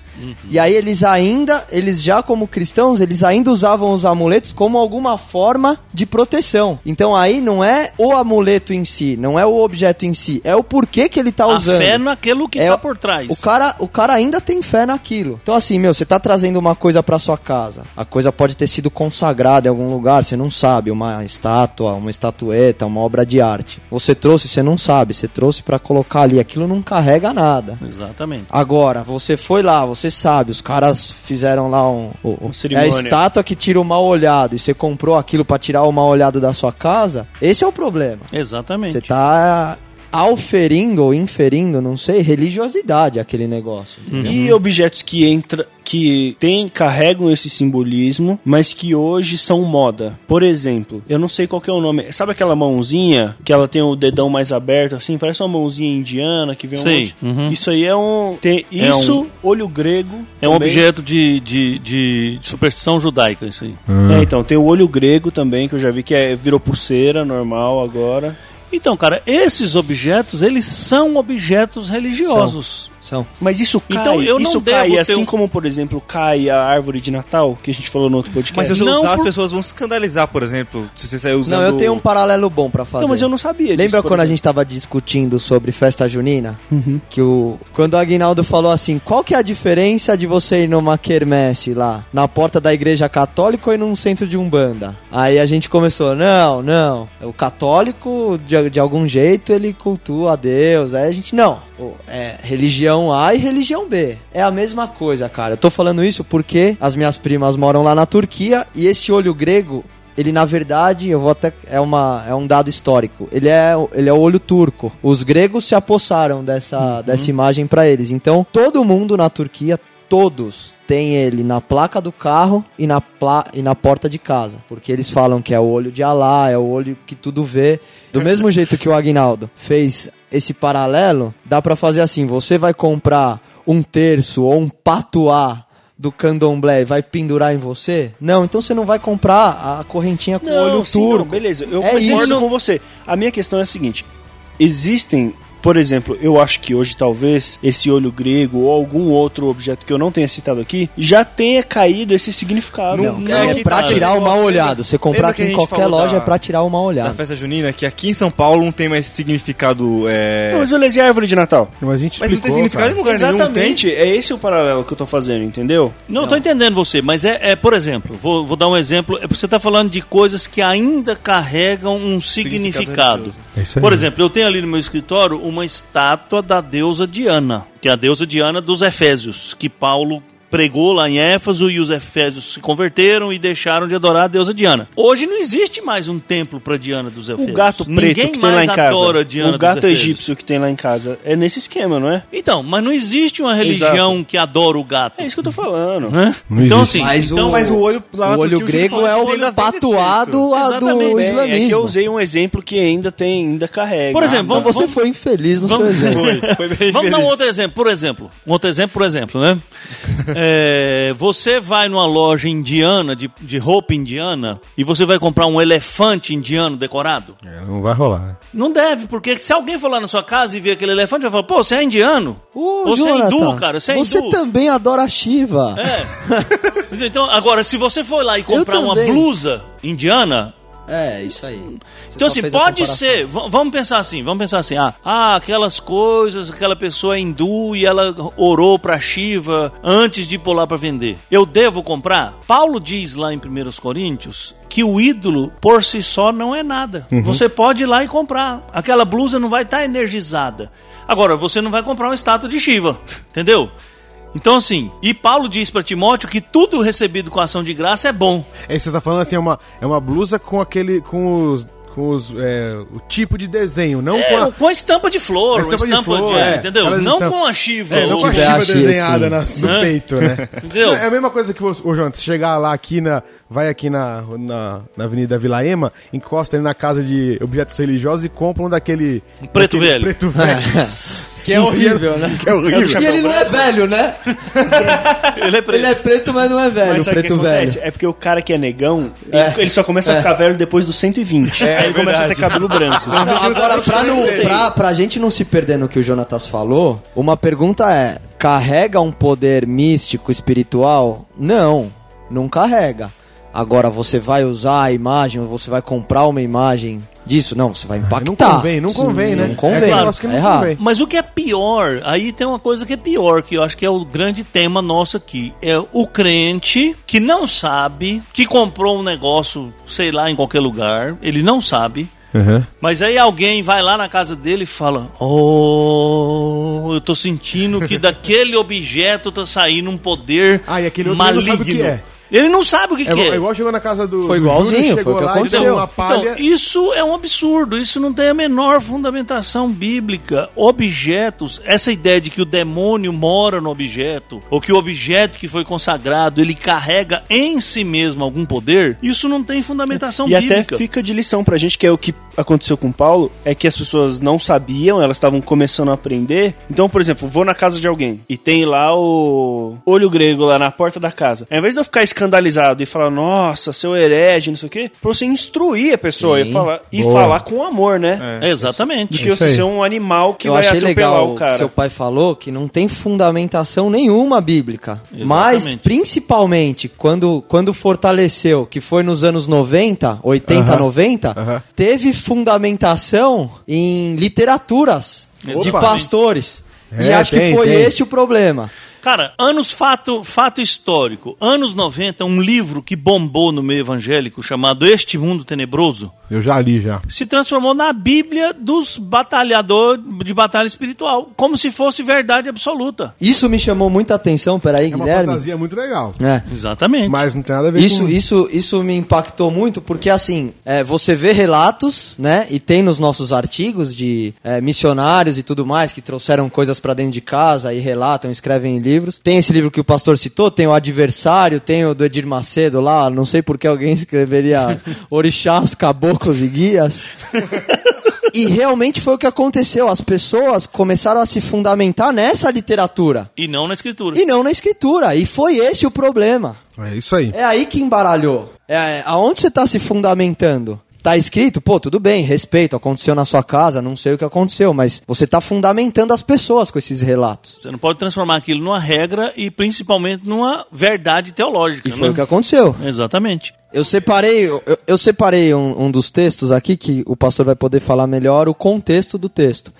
Speaker 2: E aí eles ainda, eles já como cristãos, eles ainda usavam os amuletos como alguma forma de proteção. Então aí não é o amuleto em si, não é o objeto em si, é o porquê que ele tá
Speaker 5: A
Speaker 2: usando.
Speaker 5: fé naquilo que
Speaker 2: É
Speaker 5: tá por trás.
Speaker 2: O cara, o cara ainda tem fé naquilo. Então, assim, meu, você tá trazendo uma coisa pra sua casa. A coisa pode ter sido consagrada em algum lugar, você não sabe. Uma estátua, uma estatueta, uma obra de arte. Você trouxe, você não sabe. Você trouxe pra colocar ali. Aquilo não carrega nada.
Speaker 5: Exatamente.
Speaker 2: Agora, você foi lá, você sabe, os caras fizeram lá um. o- é a estátua que tira o mal olhado e você comprou aquilo pra tirar o mal olhado da sua casa. Esse é o problema.
Speaker 5: Exatamente.
Speaker 2: Você tá auferindo ou inferindo, não sei, religiosidade aquele negócio.
Speaker 7: E objetos que entra, que tem, carregam esse simbolismo, mas que hoje são moda. Por exemplo, eu não sei qual que é o nome. Sabe aquela mãozinha que ela tem o dedão mais aberto assim, parece uma mãozinha indiana que vem um
Speaker 5: Sei,
Speaker 7: monte-
Speaker 5: uhum.
Speaker 7: Isso aí é um tem
Speaker 5: É
Speaker 7: isso, olho grego.
Speaker 5: É um
Speaker 7: também.
Speaker 5: objeto de, de, de superstição judaica, isso aí.
Speaker 7: É, então tem o olho grego também que eu já vi que é virou pulseira normal agora.
Speaker 5: Então, cara, esses objetos, eles são objetos religiosos.
Speaker 2: São.
Speaker 7: Mas isso cai,
Speaker 5: Então, eu não
Speaker 7: isso
Speaker 5: devo
Speaker 7: cai assim
Speaker 5: um-
Speaker 7: como, por exemplo, cai a árvore de Natal, que a gente falou no outro podcast.
Speaker 6: Mas se você
Speaker 5: Não
Speaker 6: usar, as
Speaker 5: por-
Speaker 6: pessoas vão se escandalizar, por exemplo. Se você sair usando...
Speaker 2: Não, eu tenho um paralelo bom pra fazer.
Speaker 7: Não, mas eu não sabia disso,
Speaker 2: Lembra quando a
Speaker 7: exemplo.
Speaker 2: gente tava discutindo sobre festa junina?
Speaker 7: Uhum.
Speaker 2: Que o quando o Aguinaldo falou assim, qual que é a diferença de você ir numa quermesse lá, na porta da igreja católica ou ir num centro de umbanda? Aí a gente começou, não, não, o católico de, de algum jeito ele cultua a Deus. Aí a gente não, é religião A e religião B. É a mesma coisa, cara. Eu tô falando isso porque as minhas primas moram lá na Turquia e esse olho grego ele na verdade, eu vou até é uma é um dado histórico. Ele é ele é o olho turco. Os gregos se apossaram dessa dessa imagem pra eles. Então, todo mundo na Turquia Todos têm ele na placa do carro e na, pla e na porta de casa. Porque eles falam que é o olho de Alá, é o olho que tudo vê. Do mesmo jeito que o Agnaldo fez esse paralelo, dá pra fazer assim: você vai comprar um terço ou um patuá do candomblé e vai pendurar em você? Não, então você não vai comprar a correntinha com o olho
Speaker 7: sim,
Speaker 2: turco.
Speaker 7: não, beleza, eu
Speaker 2: É
Speaker 7: concordo
Speaker 2: isso.
Speaker 7: com você. A minha questão é a seguinte: existem, por exemplo, eu acho que hoje talvez esse olho grego ou algum outro objeto que eu não tenha citado aqui já tenha caído esse significado.
Speaker 6: Não,
Speaker 7: Não,
Speaker 6: é
Speaker 2: É
Speaker 6: que
Speaker 2: pra
Speaker 6: tá.
Speaker 2: tirar o mal olhado. Você comprar aqui em qualquer loja
Speaker 6: da-
Speaker 2: é pra tirar o mal olhado.
Speaker 6: festa junina, que aqui em São Paulo não tem mais significado. É...
Speaker 7: mas beleza, e a árvore de Natal?
Speaker 1: Mas a gente
Speaker 6: Mas não tem
Speaker 1: explicou,
Speaker 6: significado em lugar nenhum?
Speaker 7: Exatamente, é esse o paralelo que eu tô fazendo, entendeu?
Speaker 5: Não, eu tô entendendo você, mas é, é, por exemplo, vou, vou dar um exemplo. É porque você tá falando de coisas que ainda carregam um significado.
Speaker 6: religioso.
Speaker 1: É isso aí.
Speaker 5: Por exemplo, eu tenho ali no meu escritório uma estátua da deusa Diana, que é a deusa Diana dos Efésios, que Paulo pregou lá em Éfaso e os Efésios se converteram e deixaram de adorar a deusa Diana. Hoje não existe mais um templo para Diana dos
Speaker 7: O
Speaker 5: Efésios.
Speaker 7: gato preto
Speaker 5: Ninguém
Speaker 7: que tem lá
Speaker 5: mais
Speaker 7: em casa, o gato egípcio que tem lá em casa, é nesse esquema, não é?
Speaker 5: Então, mas não existe uma religião que adora o gato.
Speaker 7: É isso que eu tô falando.
Speaker 5: né?
Speaker 1: Não
Speaker 5: então,
Speaker 1: existe.
Speaker 5: assim,
Speaker 2: Mas
Speaker 5: então,
Speaker 2: o-
Speaker 6: Mas o olho lá
Speaker 2: O olho grego é o patuado a do.
Speaker 7: Bem,
Speaker 2: islamismo.
Speaker 7: é que eu usei um exemplo que ainda tem, ainda carrega.
Speaker 5: Por exemplo,
Speaker 2: Então
Speaker 5: vamos,
Speaker 2: você foi infeliz no seu
Speaker 5: vamos- [LAUGHS]
Speaker 2: exemplo.
Speaker 6: jeito. Foi bem
Speaker 5: Vamos dar um outro exemplo, por exemplo. Um outro exemplo, por exemplo, né? [LAUGHS] É, você vai numa loja indiana, de, de roupa indiana, e você vai comprar um elefante indiano decorado?
Speaker 1: É, não vai rolar, né?
Speaker 5: Não deve, porque se alguém for lá na sua casa e ver aquele elefante, vai falar, pô, você é indiano?
Speaker 2: Ô,
Speaker 5: você é
Speaker 2: Jonathan,
Speaker 5: hindu, cara, você é
Speaker 2: Você
Speaker 5: hindu.
Speaker 2: também adora Shiva.
Speaker 5: É. [LAUGHS] Então, agora, se você for lá e comprar uma blusa indiana,
Speaker 2: É, isso aí. Você
Speaker 5: Então, assim, pode ser. vamos pensar assim, vamos pensar assim. Ah, ah, aquelas coisas, aquela pessoa é hindu e ela orou pra Shiva antes de lá pra vender. Eu devo comprar? Paulo diz lá em 1 Coríntios que o ídolo por si só não é nada. Você pode ir lá e comprar. Aquela blusa não vai estar energizada. Agora, você não vai comprar uma estátua de Shiva, [LAUGHS] entendeu? Então, assim, e Paulo diz pra Timóteo que tudo recebido com ação de graça é bom.
Speaker 1: É, você tá falando assim, é uma, é uma blusa com aquele. com os. Com os. é, o tipo de desenho, não com
Speaker 5: É,
Speaker 1: a.
Speaker 5: com a estampa de flor,
Speaker 1: A estampa de
Speaker 5: estampa de,
Speaker 1: flor,
Speaker 5: é,
Speaker 1: é.
Speaker 5: entendeu? Não
Speaker 1: estampas-
Speaker 5: com a Shiva.
Speaker 1: É, não com a chiva desenhada
Speaker 2: assim.
Speaker 1: na- no
Speaker 5: Né?
Speaker 1: peito, né? [LAUGHS]
Speaker 5: Entendeu?
Speaker 1: É a mesma coisa que você, ô João, você chegar lá aqui na. Vai aqui na, na, na Avenida Vila Ema, encosta ali na casa de objetos religiosos e compra um daquele.
Speaker 5: preto
Speaker 1: daquele
Speaker 5: velho.
Speaker 1: Preto [LAUGHS] velho.
Speaker 2: Que é horrível, né? [LAUGHS]
Speaker 1: Que é horrível.
Speaker 2: E ele não é velho, né?
Speaker 5: Ele é preto.
Speaker 2: Ele é preto, mas não é velho,
Speaker 7: Mas
Speaker 2: preto velho.
Speaker 7: É porque o cara que é negão,
Speaker 2: É.
Speaker 7: ele só começa a
Speaker 2: É.
Speaker 7: ficar velho depois dos 120. Aí ele começa a ter cabelo branco. [LAUGHS]
Speaker 2: Não, agora, pra, não, pra, pra gente não se perder no que o Jonatas falou, uma pergunta é: carrega um poder místico, espiritual? Não, não carrega. Agora, você vai usar a imagem, ou você vai comprar uma imagem disso? Não, você vai impactar.
Speaker 1: Não convém, não convém, né?
Speaker 2: Não convém,
Speaker 1: É negócio que
Speaker 2: é
Speaker 1: não
Speaker 2: errado.
Speaker 1: convém.
Speaker 5: Mas o que é pior, aí tem uma coisa que é pior, que eu acho que é o grande tema nosso aqui. É o crente que não sabe, que comprou um negócio, sei lá, em qualquer lugar, ele não sabe. Mas aí alguém vai lá na casa dele e fala: Oh, eu tô sentindo que [LAUGHS] daquele objeto tá saindo um poder
Speaker 1: Ah, e aquele não
Speaker 5: maligno.
Speaker 1: sabe o que é.
Speaker 5: Ele não sabe o que,
Speaker 1: É,
Speaker 5: que
Speaker 1: igual-
Speaker 5: é.
Speaker 1: é igual chegou na casa do.
Speaker 2: Foi
Speaker 1: do
Speaker 2: igualzinho,
Speaker 1: Júlio,
Speaker 2: foi
Speaker 1: chegou
Speaker 2: o que
Speaker 1: lá e
Speaker 2: aconteceu.
Speaker 1: deu uma palha.
Speaker 5: Então, isso é um absurdo, isso não tem a menor fundamentação bíblica. Objetos, essa ideia de que o demônio mora no objeto, ou que o objeto que foi consagrado, ele carrega em si mesmo algum poder, isso não tem fundamentação
Speaker 7: E até
Speaker 5: bíblica.
Speaker 7: fica de lição pra gente, que é o que aconteceu com Paulo, é que as pessoas não sabiam, elas estavam começando a aprender. Então, por exemplo, vou na casa de alguém e tem lá o olho grego lá na porta da casa. Ao invés de eu ficar escandalizado e falar, nossa, seu herege, não sei o quê, pra você instruir a pessoa
Speaker 2: Sim.
Speaker 7: e falar, e
Speaker 1: Boa.
Speaker 7: falar com amor, né?
Speaker 5: É, Exatamente.
Speaker 7: Do que você ser um animal que
Speaker 2: eu
Speaker 7: vai
Speaker 2: achei
Speaker 7: atropelar
Speaker 2: legal
Speaker 7: o cara.
Speaker 2: seu pai falou que não tem fundamentação nenhuma bíblica. Mas,
Speaker 5: Exatamente.
Speaker 2: principalmente, quando, quando fortaleceu, que foi nos anos 90, 80,
Speaker 1: Aham.
Speaker 2: 90,
Speaker 1: Aham.
Speaker 2: teve fundamentação em literaturas de
Speaker 5: Exatamente.
Speaker 2: pastores. e
Speaker 1: É,
Speaker 2: acho
Speaker 1: tem,
Speaker 2: que foi
Speaker 1: tem.
Speaker 2: esse o problema.
Speaker 5: Cara, anos fato, fato histórico. Anos 90, um livro que bombou no meio evangélico chamado Este Mundo Tenebroso
Speaker 1: Eu já li já.
Speaker 5: se transformou na Bíblia dos batalhadores de batalha espiritual, como se fosse verdade absoluta.
Speaker 2: Isso me chamou muita atenção, peraí,
Speaker 1: É uma
Speaker 2: Guilherme.
Speaker 1: fantasia muito legal.
Speaker 2: É.
Speaker 5: Exatamente.
Speaker 1: Mas não tem nada a ver
Speaker 2: Isso,
Speaker 1: com...
Speaker 2: isso, isso me impactou muito porque assim, é, você vê relatos, né? E tem nos nossos artigos de é, missionários e tudo mais que trouxeram coisas pra dentro de casa e relatam, escrevem em livros. Tem esse livro que o pastor citou, tem o Adversário, tem o do Edir Macedo lá. Não sei por que alguém escreveria [LAUGHS] Orixás, Caboclos e Guias. E realmente foi o que aconteceu. As pessoas começaram a se fundamentar nessa literatura.
Speaker 5: E não na escritura.
Speaker 2: E não na escritura. E foi esse o problema.
Speaker 1: É isso aí.
Speaker 2: É aí que embaralhou. É, aonde você tá se fundamentando? Tá escrito, pô, tudo bem, respeito, aconteceu na sua casa, não sei o que aconteceu, mas você tá fundamentando as pessoas com esses relatos.
Speaker 5: Você não pode transformar aquilo numa regra e principalmente numa verdade teológica.
Speaker 2: E foi
Speaker 5: né?
Speaker 2: o que aconteceu.
Speaker 5: Exatamente.
Speaker 2: Eu separei, eu, eu separei um, um dos textos aqui que o pastor vai poder falar melhor o contexto do texto.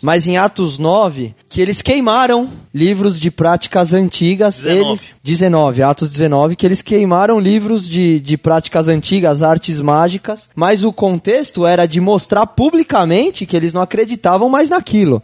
Speaker 2: Mas em Atos 9, que eles queimaram livros de práticas antigas.
Speaker 5: 19.
Speaker 2: Eles, 19, Atos 19, que eles queimaram livros de, de práticas antigas, artes mágicas. Mas o contexto era de mostrar publicamente que eles não acreditavam mais naquilo.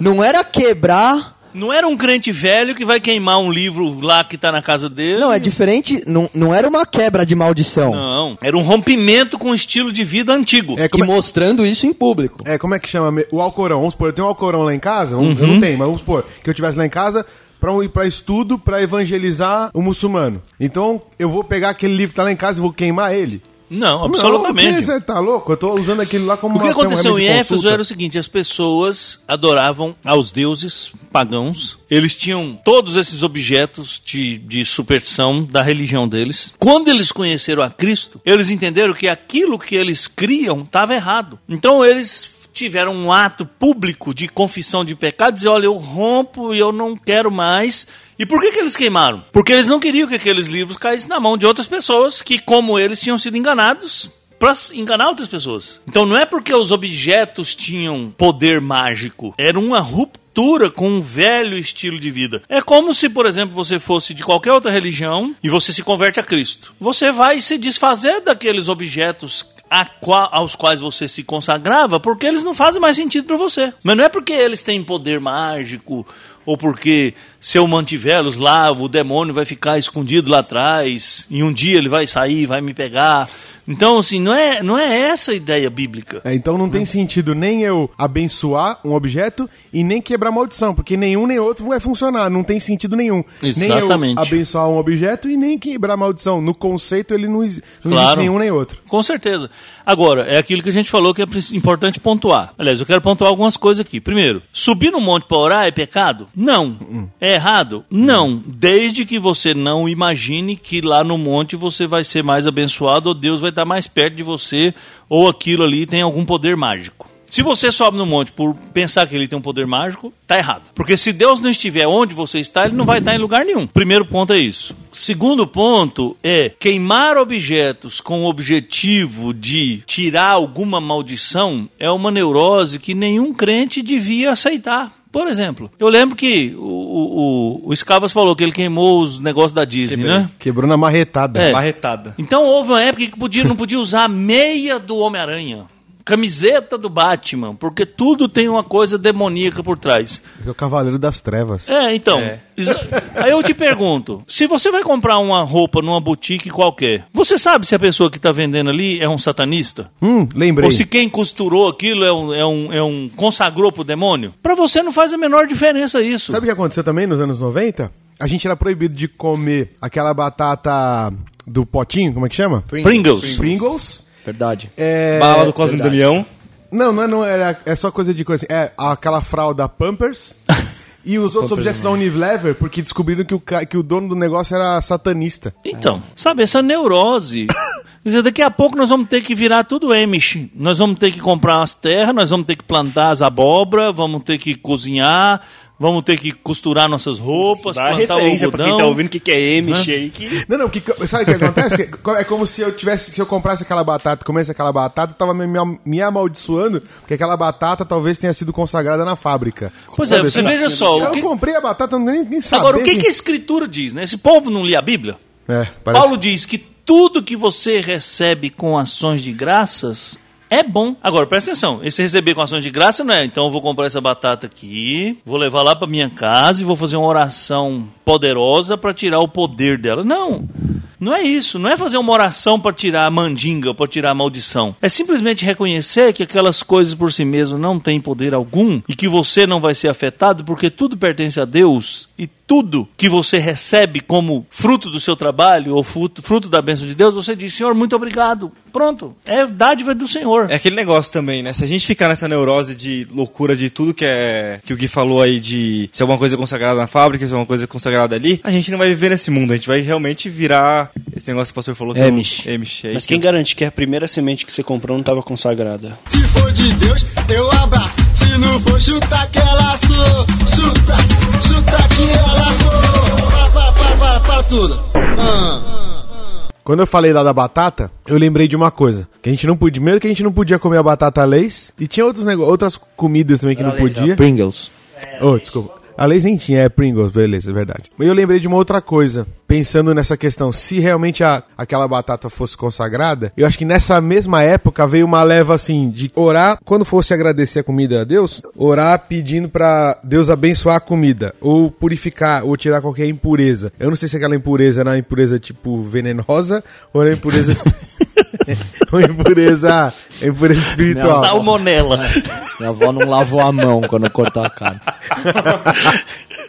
Speaker 2: Não era quebrar
Speaker 5: Não era um crente velho que vai queimar um livro lá que tá na casa dele.
Speaker 2: Não, é diferente. Não, não era uma quebra de maldição.
Speaker 5: Não, era um rompimento com o estilo de vida antigo.
Speaker 1: É,
Speaker 2: E
Speaker 1: como é,
Speaker 2: mostrando isso em público.
Speaker 1: é, como é que chama? O Alcorão. Vamos supor, eu tenho um Alcorão lá em casa. um- Eu
Speaker 2: Uhum.
Speaker 1: não tenho, mas vamos supor que eu tivesse lá em casa pra um, ir pra estudo, pra evangelizar o muçulmano. Então, eu vou pegar aquele livro que tá lá em casa e vou queimar ele.
Speaker 5: Não,
Speaker 1: Não,
Speaker 5: absolutamente.
Speaker 1: Você tá louco? Eu tô usando aquilo lá como
Speaker 5: O que aconteceu em Éfeso era o seguinte: as pessoas adoravam aos deuses pagãos. Eles tinham todos esses objetos de, de superstição da religião deles. Quando eles conheceram a Cristo, eles entenderam que aquilo que eles criam estava errado. Então eles tiveram um ato público de confissão de pecado, dizer, olha, eu rompo e eu não quero mais. E por que, que eles queimaram? Porque eles não queriam que aqueles livros caíssem na mão de outras pessoas que, como eles, tinham sido enganados para enganar outras pessoas. Então não é porque os objetos tinham poder mágico, era uma ruptura com um velho estilo de vida. É como se, por exemplo, você fosse de qualquer outra religião e você se converte a Cristo. Você vai se desfazer daqueles objetos a qua- aos quais você se consagrava, porque eles não fazem mais sentido para você. Mas não é porque eles têm poder mágico ou porque se eu mantivê-los lá, o demônio vai ficar escondido lá atrás, e um dia ele vai sair, vai me pegar. Então, assim, não é, não é essa a ideia bíblica.
Speaker 1: É, então não tem sentido nem eu abençoar um objeto e nem quebrar maldição, porque nenhum nem outro vai funcionar. Não tem sentido nenhum.
Speaker 5: Exatamente.
Speaker 1: Nem eu abençoar um objeto e nem quebrar maldição. No conceito ele não, não
Speaker 5: Claro.
Speaker 1: existe nenhum nem outro.
Speaker 5: Com certeza. Agora, é aquilo que a gente falou que é importante pontuar. Aliás, eu quero pontuar algumas coisas aqui. Primeiro, subir no monte para orar é pecado? Não. É errado? Não. Desde que você não imagine que lá no monte você vai ser mais abençoado ou Deus vai estar mais perto de você ou aquilo ali tem algum poder mágico. Se você sobe no monte por pensar que ele tem um poder mágico, tá errado. Porque se Deus não estiver onde você está, ele não vai estar em lugar nenhum. Primeiro ponto é isso. Segundo ponto é queimar objetos com o objetivo de tirar alguma maldição é uma neurose que nenhum crente devia aceitar. Por exemplo, eu lembro que o, o, o, Escavas falou que ele queimou os negócios da Disney, né?
Speaker 1: Quebrou na marretada.
Speaker 5: É.
Speaker 6: Marretada.
Speaker 5: Então houve uma época que podia, não podia usar a meia do Homem-Aranha, camiseta do Batman, porque tudo tem uma coisa demoníaca por trás.
Speaker 1: É o Cavaleiro das Trevas.
Speaker 5: É, então.
Speaker 6: É.
Speaker 5: Aí eu te pergunto: se você vai comprar uma roupa numa boutique qualquer, você sabe se a pessoa que está vendendo ali é um satanista?
Speaker 1: Hum, lembrei.
Speaker 5: Ou se quem costurou aquilo é um, é um, é um consagrou pro demônio? Pra você não faz a menor diferença isso.
Speaker 1: Sabe o que aconteceu também nos anos 90? A gente era proibido de comer aquela batata do potinho, como é que chama?
Speaker 5: Pringles.
Speaker 1: Pringles.
Speaker 2: Verdade.
Speaker 1: É...
Speaker 6: Bala do Cosmo e
Speaker 2: verdade.
Speaker 6: Damião.
Speaker 1: Não, não é, não é, é só coisa de coisa assim. É aquela fralda Pampers [LAUGHS] e os outros objetos da Unilever, porque descobriram que o, que o dono do negócio era satanista.
Speaker 5: Então, sabe, essa neurose. [LAUGHS] Quer dizer, daqui a pouco nós vamos ter que virar tudo Amish. Nós vamos ter que comprar as terras, nós vamos ter que plantar as abóbora, vamos ter que cozinhar, vamos ter que costurar nossas roupas,
Speaker 7: Dá
Speaker 5: o
Speaker 7: referência pra quem tá ouvindo o que, que é M, shake.
Speaker 1: Não, não, que, sabe o que acontece? É como se eu tivesse, se eu comprasse aquela batata, comesse aquela batata, eu tava me, me- me amaldiçoando, porque aquela batata talvez tenha sido consagrada na fábrica.
Speaker 5: Pois é,
Speaker 1: Sabe
Speaker 5: você
Speaker 1: assim?
Speaker 5: veja só,
Speaker 1: Eu
Speaker 5: que-
Speaker 1: comprei a batata, não nem, nem sabia.
Speaker 5: Agora, o que, que a escritura diz? Né? Esse povo não lia a Bíblia?
Speaker 1: É, parece...
Speaker 5: Paulo diz que tudo que você recebe com ações de graças é bom. Agora, presta atenção. Esse receber com ações de graça não é, então eu vou comprar essa batata aqui, vou levar lá para minha casa e vou fazer uma oração poderosa para tirar o poder dela. Não. Não é isso. Não é fazer uma oração para tirar a mandinga, para tirar a maldição. É simplesmente reconhecer que aquelas coisas por si mesmas não têm poder algum e que você não vai ser afetado porque tudo pertence a Deus e tudo que você recebe como fruto do seu trabalho ou fruto, fruto da bênção de Deus, você diz, Senhor, muito obrigado. Pronto. É dádiva do Senhor.
Speaker 6: É aquele negócio também, né? Se a gente ficar nessa neurose de loucura de tudo que é que o Gui falou aí de se alguma coisa é consagrada na fábrica, se alguma coisa é consagrada ali, a gente não vai viver nesse mundo, a gente vai realmente virar esse negócio que o pastor falou que
Speaker 2: Amish.
Speaker 6: é o Amish. é
Speaker 7: Mas quem
Speaker 6: que-
Speaker 7: garante que a primeira semente que você comprou não estava consagrada?
Speaker 8: Se for de Deus, eu abraço. Se não for, chuta que ela sou. Chuta, chuta que ela sou. Para, para, para, para, para tudo. Ah.
Speaker 1: Quando eu falei lá da batata, eu lembrei de uma coisa. Que a gente não podia. Primeiro que a gente não podia comer a batata Lays. E tinha outros outras comidas também que não podia.
Speaker 2: Pringles.
Speaker 1: Oh, desculpa. A Lays nem tinha, é Pringles, beleza, é verdade. Mas eu lembrei de uma outra coisa. Pensando nessa questão, se realmente a, aquela batata fosse consagrada, eu acho que nessa mesma época veio uma leva assim de orar, quando fosse agradecer a comida a Deus, orar pedindo pra Deus abençoar a comida, ou purificar, ou tirar qualquer impureza. Eu não sei se aquela impureza era uma impureza tipo venenosa, ou era impureza. [LAUGHS] ou [LAUGHS] impureza. impureza espiritual.
Speaker 5: Salmonela.
Speaker 2: Minha avó não lavou a mão quando cortou a carne. [LAUGHS]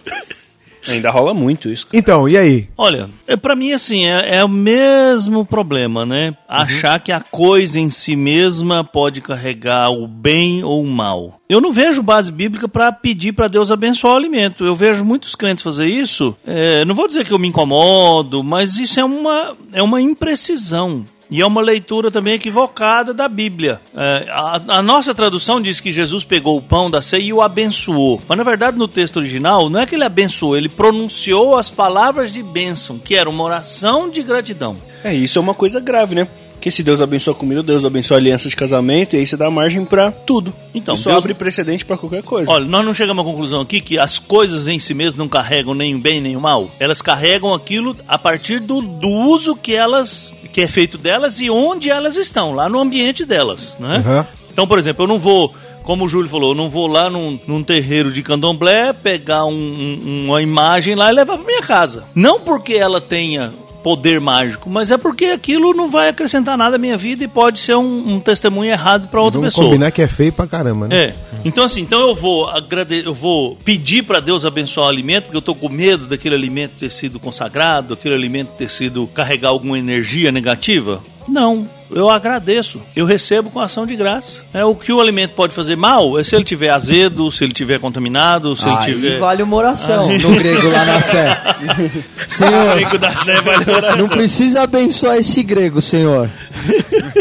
Speaker 7: Ainda rola muito isso.
Speaker 1: Então, e aí?
Speaker 5: Olha, é, para mim, assim, é, é o mesmo problema, né? Achar que a coisa em si mesma pode carregar o bem ou o mal. Eu não vejo base bíblica para pedir para Deus abençoar o alimento. Eu vejo muitos crentes fazer isso. É, não vou dizer que eu me incomodo, mas isso é uma, é uma imprecisão. E é uma leitura também equivocada da Bíblia. É, a, a nossa tradução diz que Jesus pegou o pão da ceia e o abençoou. Mas na verdade, no texto original, não é que ele abençoou, ele pronunciou as palavras de bênção, que era uma oração de gratidão.
Speaker 7: É, isso é uma coisa grave, né? Porque se Deus abençoa a comida, Deus abençoa a aliança de casamento, e aí você dá margem pra tudo.
Speaker 5: Então,
Speaker 7: isso
Speaker 5: Deus-
Speaker 7: abre precedente pra qualquer coisa.
Speaker 5: Olha, nós não chegamos à conclusão aqui que as coisas em si mesmas não carregam nem o bem nem o mal. Elas carregam aquilo a partir do, do uso que elas que é feito delas e onde elas estão, lá no ambiente delas, né?
Speaker 1: Uhum.
Speaker 5: Então, por exemplo, eu não vou como o Júlio falou, eu não vou lá num, num terreiro de candomblé, pegar um- um- uma imagem lá e levar pra minha casa. Não porque ela tenha poder mágico, mas é porque aquilo não vai acrescentar nada à minha vida e pode ser um, um testemunho errado pra outra
Speaker 1: Vamos
Speaker 5: pessoa.
Speaker 1: combinar que é feio pra caramba, né?
Speaker 5: É. Então assim, então eu vou agrade... eu vou pedir para Deus abençoar o alimento, porque eu tô com medo daquele alimento ter sido consagrado, aquele alimento ter sido carregar alguma energia negativa? Não, eu agradeço. Eu recebo com ação de graça. É o que o alimento pode fazer mal é se ele tiver azedo, se ele tiver contaminado, se
Speaker 2: Aí
Speaker 5: ele tiver
Speaker 2: vale uma oração no grego lá na Sé. [LAUGHS] Senhor,
Speaker 5: Grego da Sé vale oração.
Speaker 2: não precisa abençoar esse grego, Senhor.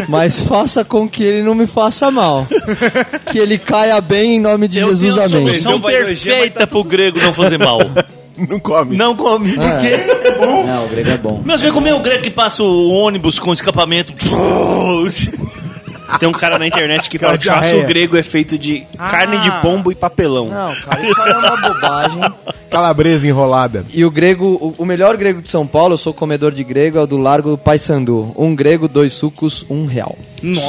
Speaker 2: Mas faça com que ele não me faça mal. Que ele caia bem em nome de
Speaker 5: Eu
Speaker 2: Jesus, amém.
Speaker 5: solução
Speaker 6: Então vai no G,
Speaker 5: perfeita pro grego não fazer mal. [LAUGHS] [LAUGHS]
Speaker 1: Não come.
Speaker 5: Não come. Por quê? É bom.
Speaker 2: Não, o grego é bom.
Speaker 5: Mas você vai comer o grego que passa o ônibus com escapamento.
Speaker 7: Tem um cara na internet que
Speaker 1: Cara,
Speaker 7: fala que churrasco grego é feito de carne de pombo e papelão.
Speaker 2: Não, cara, isso aí é uma bobagem. [LAUGHS]
Speaker 1: Calabresa enrolada.
Speaker 2: E o grego, o, melhor grego de São Paulo, eu sou comedor de grego, é o do Largo do Paissandu. Um grego, dois sucos, um real.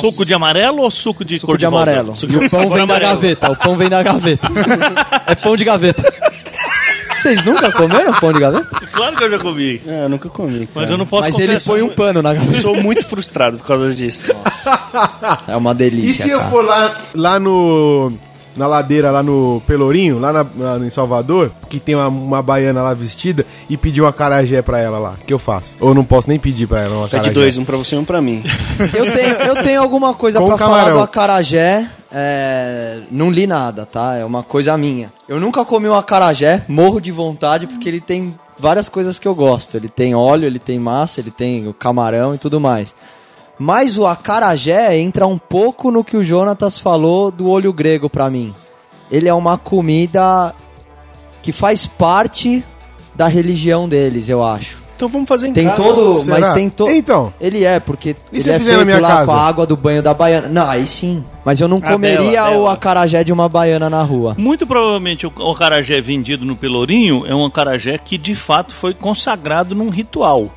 Speaker 5: Suco de amarelo ou suco de
Speaker 2: Suco
Speaker 5: cor
Speaker 2: de
Speaker 5: rosa?
Speaker 2: amarelo.
Speaker 5: Suco
Speaker 2: E o pão vem da gaveta, o pão vem da gaveta. [LAUGHS] é pão de gaveta. Vocês nunca comeram pão de gaveta?
Speaker 5: Claro que eu já comi.
Speaker 7: É, eu nunca comi.
Speaker 5: Mas
Speaker 7: cara.
Speaker 5: eu não posso
Speaker 2: Mas ele
Speaker 5: confessar.
Speaker 2: põe um pano na
Speaker 7: Eu
Speaker 2: gaveta.
Speaker 7: sou muito frustrado por causa disso.
Speaker 2: É uma
Speaker 1: E
Speaker 2: delícia,
Speaker 1: se eu
Speaker 2: cara.
Speaker 1: for lá, lá no. Na ladeira, lá no Pelourinho, lá, na- lá em Salvador, que tem uma, uma baiana lá vestida, e pedir uma carajé pra ela lá. O que eu faço? Ou eu não posso nem pedir pra ela uma carajé.
Speaker 7: de dois, um pra você e um pra mim.
Speaker 2: Eu tenho, eu tenho alguma coisa
Speaker 1: Com
Speaker 2: pra falar
Speaker 1: camarão.
Speaker 2: do acarajé. É, não li nada, tá? É uma coisa minha. Eu nunca comi um acarajé, morro de vontade, porque ele tem várias coisas que eu gosto. Ele tem óleo, ele tem massa, ele tem o camarão e tudo mais. Mas o acarajé entra um pouco no que o Jonatas falou do olho grego pra mim. Ele é uma comida que faz parte da religião deles, eu acho.
Speaker 7: Então vamos fazer em
Speaker 2: Tem
Speaker 7: casa.
Speaker 2: todo,
Speaker 1: Será?
Speaker 2: mas tem todo.
Speaker 1: Então.
Speaker 2: Ele é porque
Speaker 1: E
Speaker 2: ele é
Speaker 1: fizer na
Speaker 2: feito
Speaker 1: minha
Speaker 2: lá
Speaker 1: casa?
Speaker 2: com a água do banho da baiana. Não, aí sim. Mas eu não
Speaker 7: A
Speaker 2: comeria
Speaker 7: bela,
Speaker 2: o acarajé de uma baiana na rua.
Speaker 5: Muito provavelmente o o acarajé vendido no Pelourinho é um acarajé que de fato foi consagrado num ritual.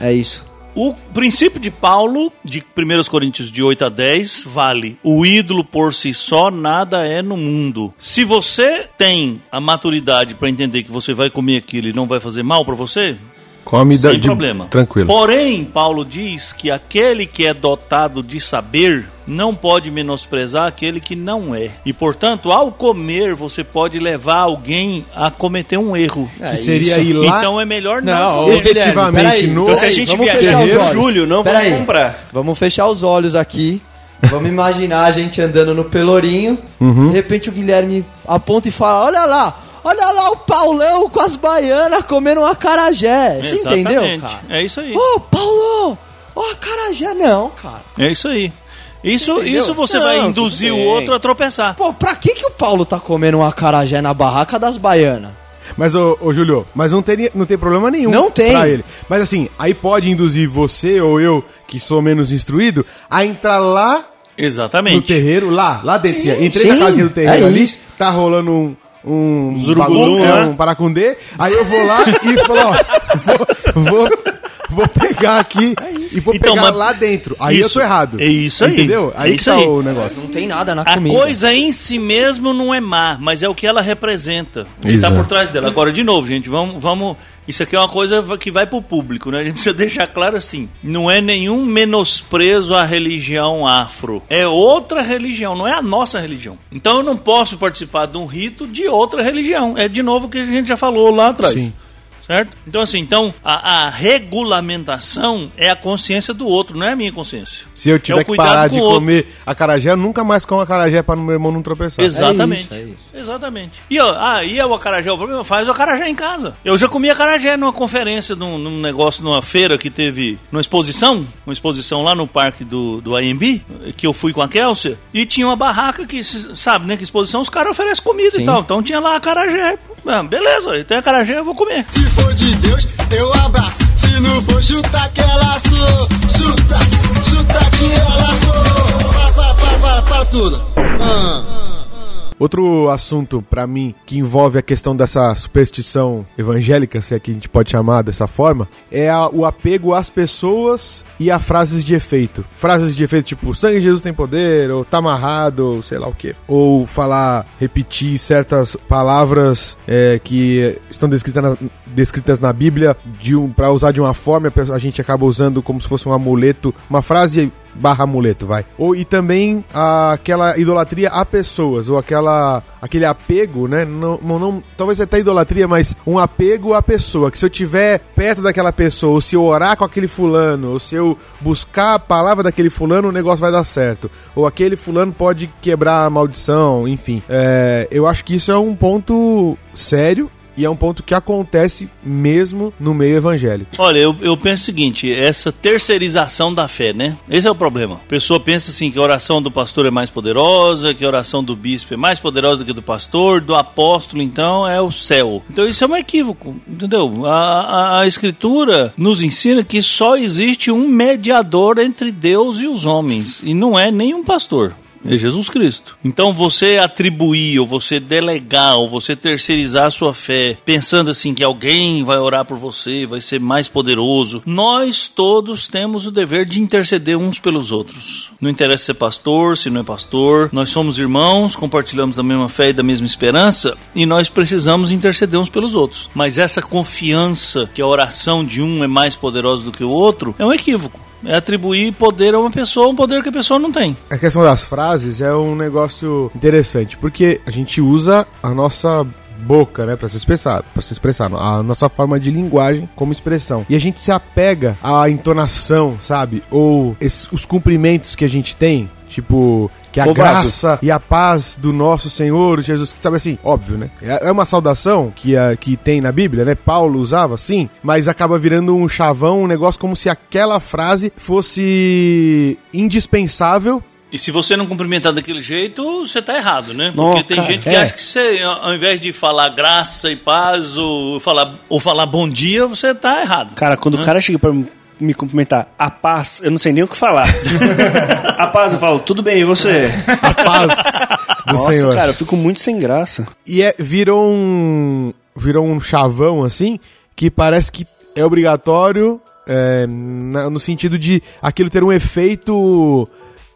Speaker 2: É isso.
Speaker 5: O princípio de Paulo, de 1 Coríntios de 8 a 10, vale. O ídolo por si só nada é no mundo. Se você tem a maturidade para entender que você vai comer aquilo e não vai fazer mal para você,
Speaker 1: Come
Speaker 5: sem
Speaker 1: de-
Speaker 5: problema.
Speaker 1: Tranquilo.
Speaker 5: Porém, Paulo diz que aquele que é dotado de saber não pode menosprezar aquele que não é. E, portanto, ao comer, você pode levar alguém a cometer um erro.
Speaker 2: É
Speaker 1: que seria ir lá.
Speaker 5: Então é melhor não,
Speaker 2: Não,
Speaker 1: efetivamente,
Speaker 2: peraí.
Speaker 1: no-
Speaker 7: Então se a gente
Speaker 2: vamos
Speaker 7: viajar
Speaker 2: fechar os
Speaker 7: em
Speaker 2: olhos.
Speaker 7: julho, não vamos
Speaker 2: Peraí.
Speaker 7: comprar.
Speaker 2: Vamos fechar os olhos aqui. Vamos imaginar a gente andando no Pelourinho.
Speaker 1: Uhum.
Speaker 2: De repente o Guilherme aponta e fala: Olha lá, olha lá o Paulão com as baianas comendo um acarajé. Você entendeu,
Speaker 5: Exatamente.
Speaker 2: cara?
Speaker 5: É isso aí.
Speaker 2: Ô, Paulo! Ô, acarajé não, cara.
Speaker 5: É isso aí. Isso,
Speaker 2: Entendeu?
Speaker 5: isso você
Speaker 7: Não,
Speaker 5: vai induzir o outro a tropeçar.
Speaker 2: Pô, pra que que o Paulo tá comendo um acarajé na barraca das baianas?
Speaker 1: Mas, ô, ô Júlio, mas não, teria, não tem problema nenhum
Speaker 2: Não tem.
Speaker 1: pra ele. Mas assim, aí pode induzir você ou eu, que sou menos instruído, a entrar lá no
Speaker 5: Exatamente.
Speaker 1: terreiro, lá, lá dentro.
Speaker 2: Sim,
Speaker 1: assim, Entrei
Speaker 2: sim,
Speaker 1: na casinha do terreiro
Speaker 2: é
Speaker 1: ali,
Speaker 2: isso.
Speaker 1: tá rolando um. Um
Speaker 7: Zurugulu,
Speaker 1: bagulho, é,
Speaker 7: né?
Speaker 1: um paracundê. Aí eu vou lá e falo, ó, vou, vou, vou pegar aqui [LAUGHS] e vou
Speaker 5: Então,
Speaker 1: pegar
Speaker 5: mas-
Speaker 1: lá dentro. Aí eu
Speaker 5: Isso.
Speaker 1: tô errado.
Speaker 5: É isso aí.
Speaker 1: Entendeu? Aí
Speaker 5: É
Speaker 1: que
Speaker 5: isso
Speaker 1: tá
Speaker 5: aí.
Speaker 1: o negócio.
Speaker 2: Não tem nada na
Speaker 5: A
Speaker 2: comida.
Speaker 5: coisa em si mesmo não é má, mas é o que ela representa, o que está
Speaker 1: Exato.
Speaker 5: por trás dela. Agora, de novo, gente, vamos, vamos. Isso aqui é uma coisa que vai pro público, né? A gente precisa deixar claro assim: não é nenhum menosprezo à religião afro. É outra religião, não é a nossa religião. Então eu não posso participar de um rito de outra religião. É de novo o que a gente já falou lá atrás.
Speaker 1: Sim.
Speaker 5: Certo? Então, assim, então, a, a regulamentação é a consciência do outro, não é a minha consciência.
Speaker 1: Se eu
Speaker 5: É
Speaker 1: tiver
Speaker 5: o
Speaker 1: que parar de
Speaker 5: o outro.
Speaker 1: comer acarajé, eu nunca mais como acarajé pra meu irmão não tropeçar.
Speaker 5: Exatamente.
Speaker 2: isso, é isso.
Speaker 5: Exatamente. E, ó, ah, e é o acarajé, o problema? Faz o acarajé em casa. Eu já comi acarajé numa conferência, num, num negócio, numa feira que teve, numa exposição, uma exposição lá no parque do, do AMB, que eu fui com a Kelsey, e tinha uma barraca que, sabe, né, que exposição, os caras oferecem comida
Speaker 2: Sim.
Speaker 5: e tal. Então tinha lá acarajé. Ah, beleza, tem acarajé, eu vou comer.
Speaker 8: For de Deus, eu abraço. Se não for, chuta que ela sou. Chuta, chuta que ela sou. Para, para, para, tudo. Ah.
Speaker 1: Outro assunto pra mim que envolve a questão dessa superstição evangélica, se é que a gente pode chamar dessa forma, é a- o apego às pessoas e a frases de efeito. Frases de efeito tipo sangue de Jesus tem poder, ou tá amarrado, ou sei lá o que. Ou falar, repetir certas palavras é, que estão descritas na, descritas na Bíblia de um, para usar de uma forma, a gente acaba usando como se fosse um amuleto, uma frase barra amuleto, vai. Ou e também a- aquela idolatria a pessoas, ou aquela aquele apego, né? Não, não, não- talvez até idolatria, mas um apego à pessoa, que se eu tiver perto daquela pessoa, ou se eu orar com aquele fulano, ou se eu buscar a palavra daquele fulano, o negócio vai dar certo. Ou aquele fulano pode quebrar a maldição, enfim. É, eu acho que isso é um ponto sério e é um ponto que acontece mesmo no meio evangélico.
Speaker 5: Olha, eu, eu penso o seguinte, essa terceirização da fé, né? Esse é o problema. A pessoa pensa assim que a oração do pastor é mais poderosa, que a oração do bispo é mais poderosa do que a do pastor, do apóstolo, então, é o céu. Então isso é um equívoco, entendeu? A, a, a escritura nos ensina que só existe um mediador entre Deus e os homens, e não é nenhum pastor. É Jesus Cristo. Então você atribuir, ou você delegar, ou você terceirizar a sua fé, pensando assim que alguém vai orar por você, vai ser mais poderoso. Nós todos temos o dever de interceder uns pelos outros. Não interessa ser pastor, se não é pastor. Nós somos irmãos, compartilhamos da mesma fé e da mesma esperança, e nós precisamos interceder uns pelos outros. Mas essa confiança que a oração de um é mais poderosa do que o outro é um equívoco. É atribuir poder a uma pessoa, um poder que a pessoa não tem.
Speaker 1: A questão das frases é um negócio interessante, porque a gente usa a nossa boca, né, para se expressar, para se expressar, a nossa forma de linguagem como expressão. E a gente se apega à entonação, sabe? Ou esse- os cumprimentos que a gente tem, tipo que a
Speaker 7: Ô, Vaso.
Speaker 1: graça e a paz do nosso Senhor Jesus, que sabe assim, óbvio, né? É é uma saudação que, a, que tem na Bíblia, né? Paulo usava, sim, mas acaba virando um chavão, um negócio como se aquela frase fosse indispensável
Speaker 5: E se você não cumprimentar daquele jeito, você tá errado, né?
Speaker 7: Não,
Speaker 5: Porque tem
Speaker 7: cara,
Speaker 5: gente que
Speaker 7: é.
Speaker 5: acha que você, ao invés de falar graça e paz ou falar, ou falar bom dia, você tá errado.
Speaker 7: Cara, quando o cara chega pra me cumprimentar, a paz, eu não sei nem o que falar. [LAUGHS] a paz, eu falo, tudo bem, e você?
Speaker 1: a paz do
Speaker 7: Nossa,
Speaker 1: Senhor.
Speaker 7: cara, eu fico muito sem graça.
Speaker 1: E é, virou um. Virou um chavão, assim, que parece que é obrigatório é, na- no sentido de aquilo ter um efeito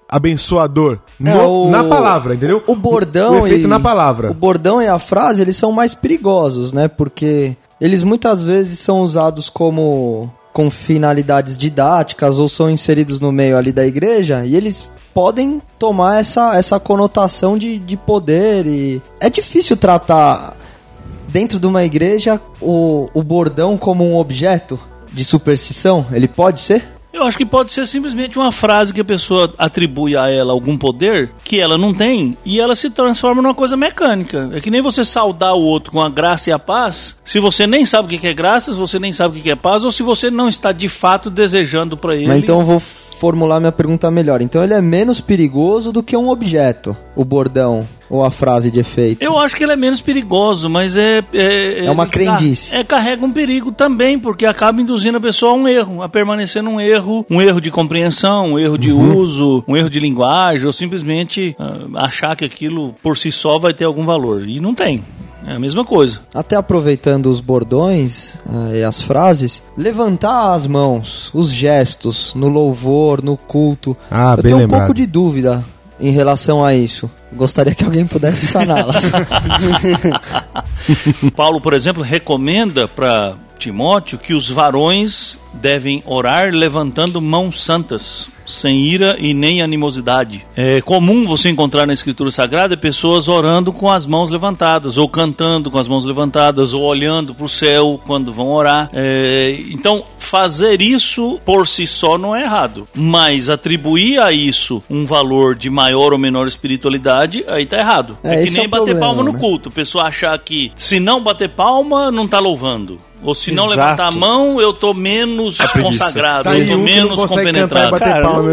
Speaker 1: abençoador.
Speaker 2: É,
Speaker 1: no-
Speaker 2: o-
Speaker 1: na palavra, entendeu?
Speaker 2: O bordão
Speaker 1: O, efeito
Speaker 2: e,
Speaker 1: na palavra.
Speaker 2: O bordão e a frase, eles são mais perigosos, né? Porque eles muitas vezes são usados como com finalidades didáticas ou são inseridos no meio ali da igreja e eles podem tomar essa, essa conotação de, de poder e é difícil tratar dentro de uma igreja o, o bordão como um objeto de superstição. Ele pode ser?
Speaker 5: Eu acho que pode ser simplesmente uma frase que a pessoa atribui a ela algum poder que ela não tem e ela se transforma numa coisa mecânica. É que nem você saudar o outro com a graça e a paz. Se você nem sabe o que é graça, se você nem sabe o que que é paz, ou se você não está de fato desejando para ele.
Speaker 2: Mas então eu vou formular minha pergunta melhor. Então ele é menos perigoso do que um objeto, o bordão ou a frase de efeito.
Speaker 5: Eu acho que ele é menos perigoso, mas é. É,
Speaker 2: É uma crendice.
Speaker 5: É, carrega um perigo também, porque acaba induzindo a pessoa a um erro, a permanecer num erro, um erro de compreensão, um erro de uso, um erro de linguagem, ou simplesmente ah, achar que aquilo por si só vai ter algum valor. E não tem. É a mesma coisa.
Speaker 2: Até aproveitando os bordões ah, e as frases, levantar as mãos, os gestos no louvor, no culto.
Speaker 1: Ah,
Speaker 2: eu
Speaker 1: bem
Speaker 2: tenho um
Speaker 1: lembrado.
Speaker 2: pouco de dúvida em relação a isso. Gostaria que alguém pudesse saná-las. [LAUGHS] [LAUGHS]
Speaker 5: Paulo, por exemplo, recomenda para Timóteo que os varões devem orar levantando mãos santas, sem ira e nem animosidade. É comum você encontrar na Escritura Sagrada pessoas orando com as mãos levantadas, ou cantando com as mãos levantadas, ou olhando para o céu quando vão orar. É, então, fazer isso por si só não é errado, mas atribuir a isso um valor de maior ou menor espiritualidade, aí tá errado.
Speaker 2: É,
Speaker 5: É, que
Speaker 2: esse
Speaker 5: nem
Speaker 2: é
Speaker 5: bater
Speaker 2: problema,
Speaker 5: palma no
Speaker 2: né?
Speaker 5: culto. A pessoa achar que se não bater palma, não tá louvando. Ou se não
Speaker 7: Exato.
Speaker 5: levantar a mão, eu tô menos consagrado,
Speaker 1: Tá
Speaker 5: eu tô
Speaker 1: um que não
Speaker 5: menos compenetrado.
Speaker 1: bater
Speaker 7: Cara, não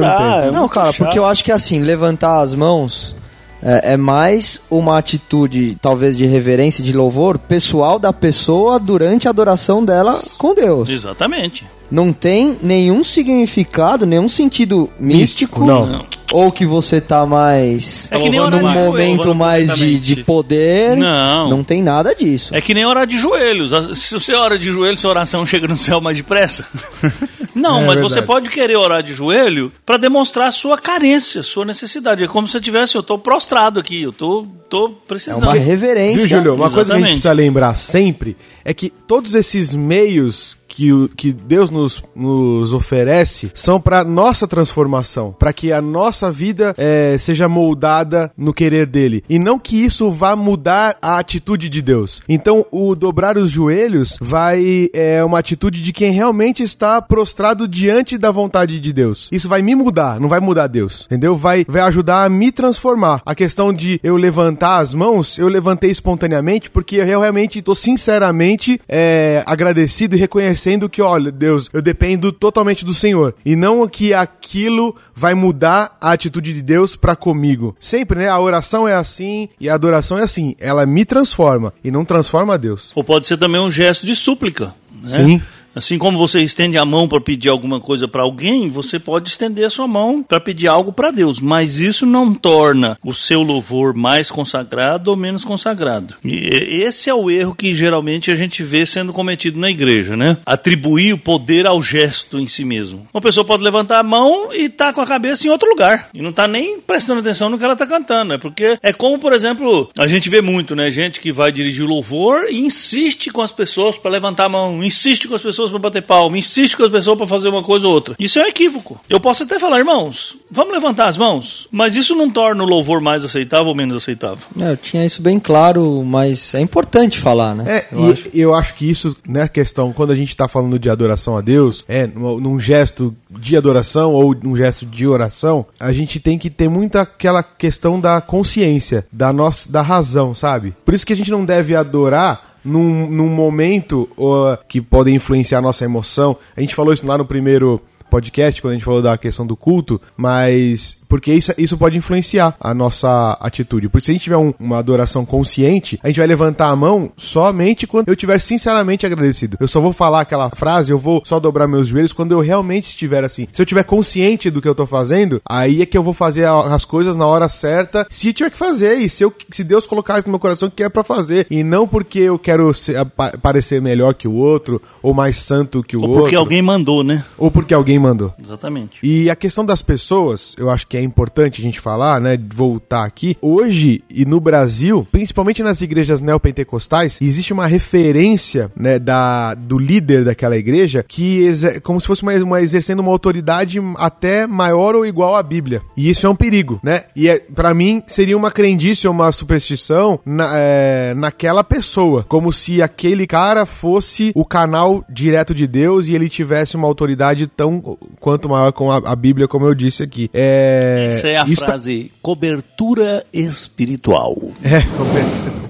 Speaker 7: é
Speaker 2: Não, cara,
Speaker 7: chato.
Speaker 2: porque eu acho que assim, levantar as mãos É, é mais uma atitude, talvez, de reverência, de louvor pessoal da pessoa durante a adoração dela com Deus.
Speaker 5: Exatamente.
Speaker 2: Não tem nenhum significado, nenhum sentido místico.
Speaker 1: não.
Speaker 2: Ou que você tá mais.
Speaker 5: É que nem
Speaker 2: num
Speaker 5: de joelho,
Speaker 2: momento mais de, de poder.
Speaker 5: Não.
Speaker 2: Não tem nada disso.
Speaker 5: É que nem orar de joelhos. Se você ora de joelhos, sua oração chega no céu mais depressa. [LAUGHS] Não,
Speaker 1: É
Speaker 5: mas
Speaker 1: verdade.
Speaker 5: você pode querer orar de joelho para demonstrar a sua carência, sua necessidade. É como se eu tivesse, eu tô prostrado aqui, eu tô, tô
Speaker 2: É
Speaker 5: precisando.
Speaker 2: uma reverência.
Speaker 1: Viu, Júlio? Uma coisa que a gente
Speaker 5: Exatamente.
Speaker 1: precisa lembrar sempre é que todos esses meios que, o, que Deus nos, nos oferece são para nossa transformação, para que a nossa vida eh, seja moldada no querer dele e não que isso vá mudar a atitude de Deus. Então, o dobrar os joelhos vai é uma atitude de quem realmente está prostrado diante da vontade de Deus. Isso vai me mudar, não vai mudar Deus, entendeu? Vai, vai ajudar a me transformar. A questão de eu levantar as mãos, eu levantei espontaneamente porque eu realmente estou sinceramente é, agradecido e reconhecendo que, olha, Deus, eu dependo totalmente do Senhor. E não que aquilo vai mudar a atitude de Deus para comigo. Sempre, né? A oração é assim e a adoração é assim. Ela me transforma e não transforma a Deus.
Speaker 5: Ou pode ser também um gesto de súplica. Né?
Speaker 1: Sim.
Speaker 5: Assim como você estende a mão para pedir alguma coisa para alguém, você pode estender a sua mão para pedir algo para Deus, mas isso não torna o seu louvor mais consagrado ou menos consagrado. E esse é o erro que geralmente a gente vê sendo cometido na igreja, né? Atribuir o poder ao gesto em si mesmo. Uma pessoa pode levantar a mão e tá com a cabeça em outro lugar e não tá nem prestando atenção no que ela tá cantando, é porque é como, por exemplo, a gente vê muito, né, gente que vai dirigir louvor e insiste com as pessoas para levantar a mão, insiste com as pessoas para bater palma, insiste com as pessoas para fazer uma coisa ou outra. Isso é um equívoco. Eu posso até falar, irmãos, vamos levantar as mãos, mas isso não torna o louvor mais aceitável ou menos aceitável.
Speaker 2: É, eu tinha isso bem claro, mas é importante falar, né?
Speaker 1: É,
Speaker 2: eu
Speaker 1: e
Speaker 2: acho.
Speaker 1: eu acho que isso, né, questão, quando a gente tá falando de adoração a Deus, é, num num gesto de adoração ou num gesto de oração, a gente tem que ter muito aquela questão da consciência, da nossa, da razão, sabe? Por isso que a gente não deve adorar num, num momento ó, que pode influenciar a nossa emoção. A gente falou isso lá no primeiro podcast, quando a gente falou da questão do culto, mas porque isso, isso pode influenciar a nossa atitude. Por isso, se a gente tiver um- uma adoração consciente, a gente vai levantar a mão somente quando eu estiver sinceramente agradecido. Eu só vou falar aquela frase, eu vou só dobrar meus joelhos quando eu realmente estiver assim. Se eu estiver consciente do que eu tô fazendo, aí é que eu vou fazer as coisas na hora certa, se tiver que fazer, e se, eu, se Deus colocar isso no meu coração que é pra fazer, e não porque eu quero ser- parecer melhor que o outro, ou mais santo que o
Speaker 5: Ou
Speaker 1: outro,
Speaker 5: porque alguém mandou, né?
Speaker 1: ou porque alguém mandou.
Speaker 5: Exatamente.
Speaker 1: E a questão das pessoas, eu acho que é importante a gente falar, né? Voltar aqui. Hoje, e no Brasil, principalmente nas igrejas neopentecostais, existe uma referência, né, da, do líder daquela igreja que exer- como se fosse uma, uma exercendo uma autoridade até maior ou igual à Bíblia. E isso é um perigo, né? E é, para mim seria uma crendice ou uma superstição na, é, naquela pessoa, como se aquele cara fosse o canal direto de Deus e ele tivesse uma autoridade tão quanto maior com a, a Bíblia, como eu disse aqui. É,
Speaker 5: Essa é a
Speaker 1: tá-
Speaker 5: frase cobertura espiritual.
Speaker 1: é, completamente.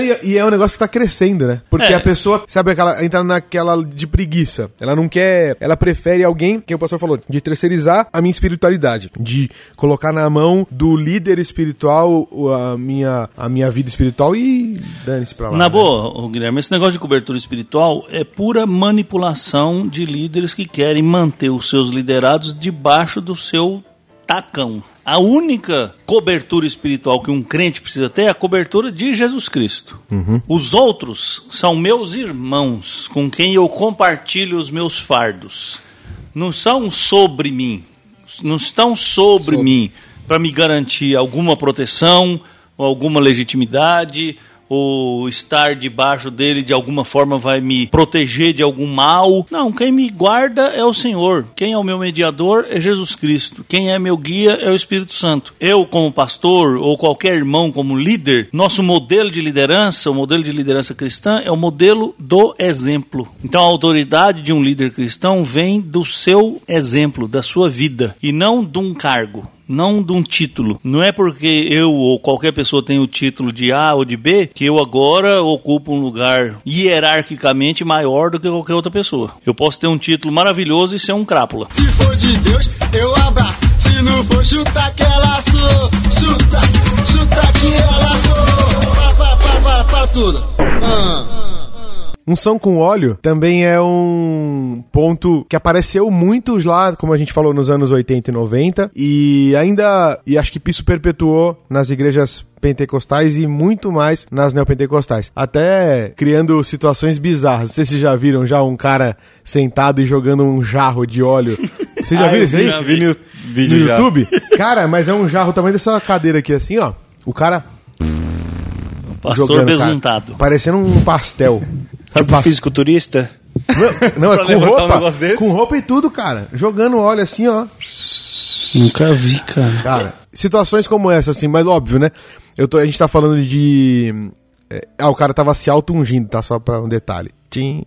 Speaker 1: E, e é um negócio que tá crescendo, né? Porque
Speaker 5: É.
Speaker 1: a pessoa, sabe, aquela, entra naquela de preguiça. Ela não quer. Ela prefere alguém, que o pastor falou, de terceirizar a minha espiritualidade. De colocar na mão do líder espiritual a minha, a minha vida espiritual e dane-se pra lá.
Speaker 5: Na
Speaker 1: né?
Speaker 5: boa, Guilherme, esse negócio de cobertura espiritual é pura manipulação de líderes que querem manter os seus liderados debaixo do seu tacão. A única cobertura espiritual que um crente precisa ter é a cobertura de Jesus Cristo. Os outros são meus irmãos, com quem eu compartilho os meus fardos. Não são sobre mim, não estão sobre mim para me garantir alguma proteção, ou alguma legitimidade, ou estar debaixo dele de alguma forma vai me proteger de algum mal. Não, quem me guarda é o Senhor. Quem é o meu mediador é Jesus Cristo. Quem é meu guia é o Espírito Santo. Eu, como pastor, ou qualquer irmão como líder, nosso modelo de liderança, o modelo de liderança cristã, é o modelo do exemplo. Então a autoridade de um líder cristão vem do seu exemplo, da sua vida, e não de um cargo não de um título. Não é porque eu ou qualquer pessoa tem o título de A ou de B que eu agora ocupo um lugar hierarquicamente maior do que qualquer outra pessoa. Eu posso ter um título maravilhoso e ser um crápula.
Speaker 8: Se for de Deus, eu abraço. Se não for chutar aquela sua, chuta, chuta que ela sou. Para, para, para, para, para tudo. Ah.
Speaker 1: Unção com óleo também é um ponto que apareceu muitos lá, como a gente falou, nos anos 80 e 90, e ainda, e acho que isso perpetuou nas igrejas pentecostais e muito mais nas neopentecostais. Até criando situações bizarras. Não sei se vocês já viram já um cara sentado e jogando um jarro de óleo. [LAUGHS] Vocês já
Speaker 6: Ah,
Speaker 1: viram isso aí?
Speaker 6: vi, vi no
Speaker 1: no
Speaker 6: vídeo já.
Speaker 1: YouTube? [LAUGHS] Cara, mas é um jarro tamanho dessa cadeira aqui assim, ó. O cara
Speaker 5: Pastor
Speaker 1: jogando, cara,
Speaker 5: besuntado.
Speaker 1: parecendo um pastel.
Speaker 7: Sabe o fisiculturista? [LAUGHS]
Speaker 1: Não, é
Speaker 6: Pra
Speaker 1: com
Speaker 6: levantar um
Speaker 1: roupa.
Speaker 6: negócio desse?
Speaker 1: com roupa e tudo, cara. Jogando óleo assim, ó.
Speaker 7: Nunca vi, cara.
Speaker 1: Cara, situações como essa, assim, mas óbvio, né? Eu tô, a gente tá falando de. é, ah, o cara tava se auto-ungindo, tá? Só pra um detalhe. Tim.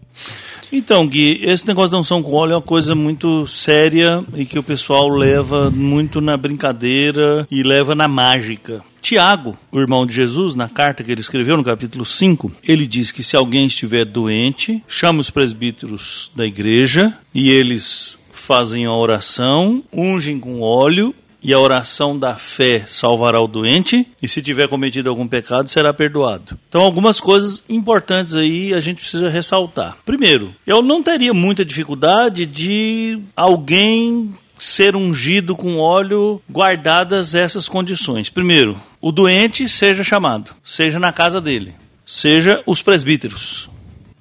Speaker 5: Então, Gui, esse negócio da unção com óleo é uma coisa muito séria e que o pessoal leva muito na brincadeira e leva na mágica. Tiago, o irmão de Jesus, na carta que ele escreveu no capítulo 5, ele diz que se alguém estiver doente, chama os presbíteros da igreja e eles fazem a oração, ungem com óleo e a oração da fé salvará o doente, e se tiver cometido algum pecado, será perdoado. Então, algumas coisas importantes aí a gente precisa ressaltar. Primeiro, eu não teria muita dificuldade de alguém ser ungido com óleo guardadas essas condições. Primeiro, o doente seja chamado, seja na casa dele, seja os presbíteros.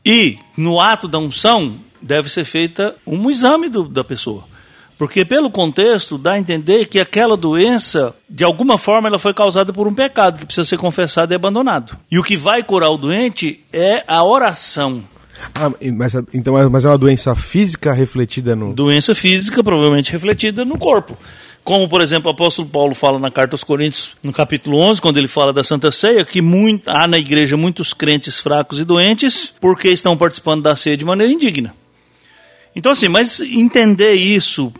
Speaker 5: E no ato da unção deve ser feita um exame do- da pessoa. Porque pelo contexto dá a entender que aquela doença, de alguma forma, ela foi causada por um pecado que precisa ser confessado e abandonado. E o que vai curar o doente é a oração.
Speaker 1: Ah, mas, então, é- mas é uma doença física refletida no.
Speaker 5: Doença física, provavelmente refletida no corpo. Como, por exemplo, o apóstolo Paulo fala na carta aos Coríntios, no capítulo 11, quando ele fala da Santa Ceia, que muito, há na igreja muitos crentes fracos e doentes porque estão participando da ceia de maneira indigna. Então, assim, mas entender isso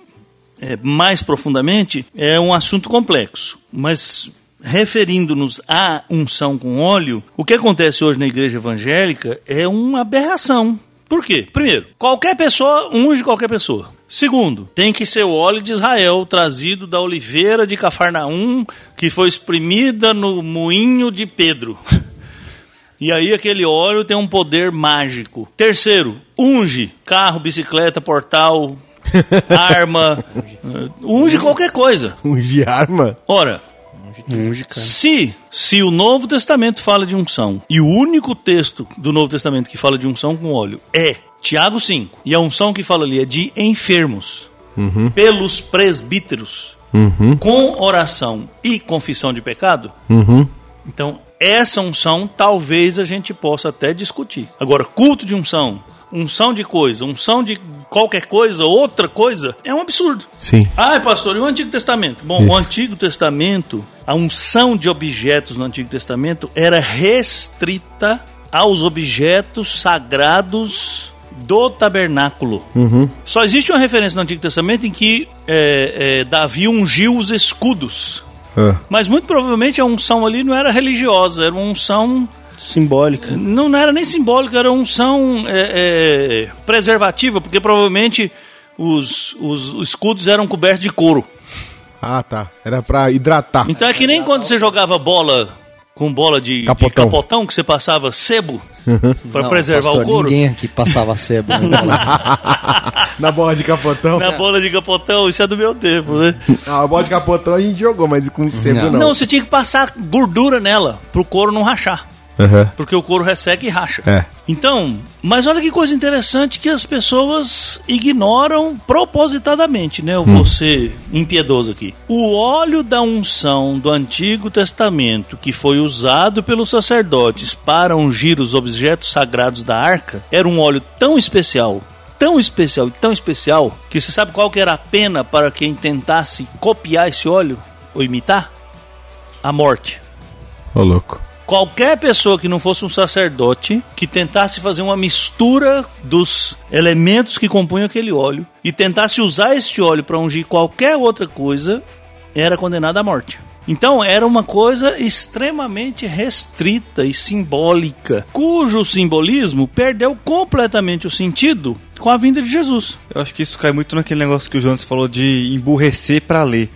Speaker 5: é, mais profundamente é um assunto complexo. Mas referindo-nos à unção com óleo, o que acontece hoje na igreja evangélica é uma aberração. Por quê? Primeiro, qualquer pessoa unge qualquer pessoa. Segundo, tem que ser o óleo de Israel trazido da oliveira de Cafarnaum, que foi exprimida no moinho de Pedro. [LAUGHS] E aí aquele óleo tem um poder mágico. Terceiro, unge carro, bicicleta, portal, arma, [LAUGHS] unge qualquer coisa.
Speaker 1: Ungir arma?
Speaker 5: Ora,
Speaker 7: Unge,
Speaker 5: se, se o Novo Testamento fala de unção e o único texto do Novo Testamento que fala de unção com óleo é Tiago 5, e a unção que fala ali é de enfermos pelos presbíteros com oração e confissão de pecado, então essa unção talvez a gente possa até discutir. Agora, culto de unção, unção de coisa, unção de qualquer coisa, outra coisa, é um absurdo.
Speaker 1: Sim.
Speaker 5: Ah, pastor, e o Antigo Testamento? Bom, o Antigo Testamento, a unção de objetos no Antigo Testamento era restrita aos objetos sagrados do tabernáculo. Só existe uma referência no Antigo Testamento em que é, é, Davi ungiu os escudos.
Speaker 1: Ah.
Speaker 5: Mas muito provavelmente a unção ali não era religiosa, era uma unção.
Speaker 7: Simbólica.
Speaker 5: Não, não era nem simbólica, era unção é, é, preservativa, porque provavelmente os, os escudos eram cobertos de couro.
Speaker 1: Ah, tá. Era pra hidratar.
Speaker 5: Então é que nem quando você jogava bola com bola de de
Speaker 1: Capotão.
Speaker 5: capotão que você passava sebo para
Speaker 2: Não,
Speaker 5: preservar
Speaker 2: pastor,
Speaker 5: o couro.
Speaker 2: Ninguém aqui passava sebo. [LAUGHS] né?
Speaker 1: Na bola de capotão.
Speaker 5: Na bola de capotão, isso é do meu tempo, né?
Speaker 1: Ah, a bola de capotão a gente jogou, mas com sebo
Speaker 2: Não.
Speaker 1: não.
Speaker 5: Não, você tinha que passar gordura nela pro couro não rachar.
Speaker 1: Aham.
Speaker 5: Porque o couro resseca e racha.
Speaker 1: É.
Speaker 5: Então, mas olha que coisa interessante que as pessoas ignoram propositadamente, né? Eu vou ser impiedoso aqui. O óleo da unção do Antigo Testamento, que foi usado pelos sacerdotes para ungir os objetos sagrados da arca, era um óleo tão especial, tão especial e tão especial, que você sabe qual que era a pena para quem tentasse copiar esse óleo ou imitar? A morte.
Speaker 1: Ô, louco.
Speaker 5: Qualquer pessoa que não fosse um sacerdote que tentasse fazer uma mistura dos elementos que compunham aquele óleo e tentasse usar este óleo para ungir qualquer outra coisa era condenado à morte. Então era uma coisa extremamente restrita e simbólica, cujo simbolismo perdeu completamente o sentido com a vinda de Jesus.
Speaker 6: Eu acho que isso cai muito naquele negócio que o Jonas falou de emburrecer pra ler.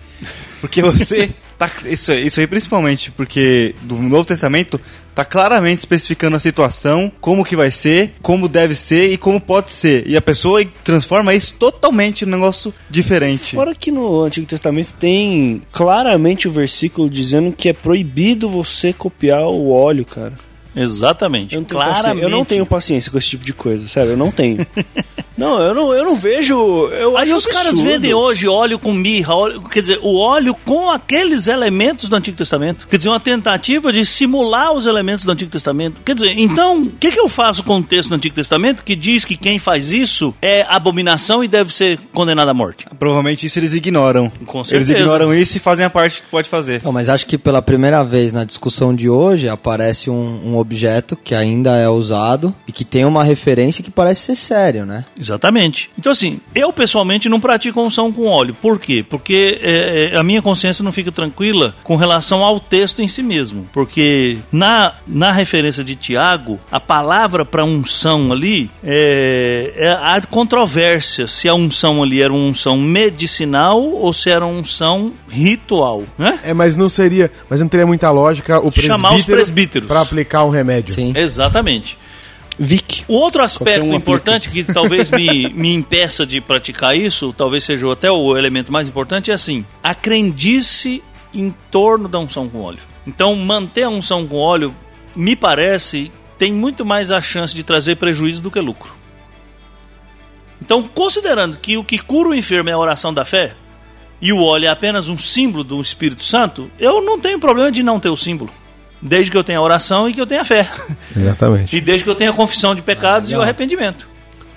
Speaker 6: Porque você [LAUGHS] Tá, isso, isso aí principalmente porque do Novo Testamento tá claramente especificando a situação, como que vai ser, como deve ser e como pode ser. E a pessoa transforma isso totalmente num negócio diferente.
Speaker 7: Fora que no Antigo Testamento tem claramente o versículo dizendo que é proibido você copiar o óleo, cara.
Speaker 5: Exatamente.
Speaker 7: Eu não tenho,
Speaker 5: Claramente.
Speaker 7: paciência, eu não tenho paciência com esse tipo de coisa, sério, eu não tenho. [LAUGHS] não, eu não, eu não vejo. Eu
Speaker 5: Aí
Speaker 7: acho
Speaker 5: os caras
Speaker 7: absurdo.
Speaker 5: vendem hoje óleo com mirra, óleo- quer dizer, o óleo com aqueles elementos do Antigo Testamento. Quer dizer, uma tentativa de simular os elementos do Antigo Testamento. Quer dizer, então, o que, que eu faço com o texto do Antigo Testamento que diz que quem faz isso é abominação e deve ser condenado à morte?
Speaker 6: Provavelmente isso eles ignoram.
Speaker 5: Com
Speaker 6: Eles
Speaker 5: certeza.
Speaker 6: ignoram isso e fazem a parte que pode fazer.
Speaker 2: Não, mas acho que pela primeira vez na discussão de hoje aparece um, um objeto que ainda é usado e que tem uma referência que parece ser sério, né?
Speaker 5: Exatamente. Então, assim, eu pessoalmente não pratico unção com óleo. Por quê? Porque é, é, a minha consciência não fica tranquila com relação ao texto em si mesmo. Porque na, na referência de Tiago, a palavra para unção ali é, é há controvérsia se a unção ali era uma unção medicinal ou se era uma unção ritual, né?
Speaker 1: É, mas não seria, mas não teria muita lógica o presbítero
Speaker 5: Chamar os presbíteros.
Speaker 1: pra aplicar um remédio.
Speaker 2: Sim.
Speaker 5: Exatamente.
Speaker 7: Vic.
Speaker 5: O outro aspecto
Speaker 7: um
Speaker 5: importante que talvez me, [LAUGHS] me impeça de praticar isso, talvez seja até o elemento mais importante, é assim: a crendice em torno da unção com óleo. Então, manter a unção com óleo, me parece, tem muito mais a chance de trazer prejuízo do que lucro. Então, considerando que o que cura o enfermo é a oração da fé, e o óleo é apenas um símbolo do Espírito Santo, eu não tenho problema de não ter o símbolo. Desde que eu tenha oração e que eu tenha fé. [LAUGHS]
Speaker 1: Exatamente.
Speaker 5: E desde que eu tenha confissão de pecados e o arrependimento.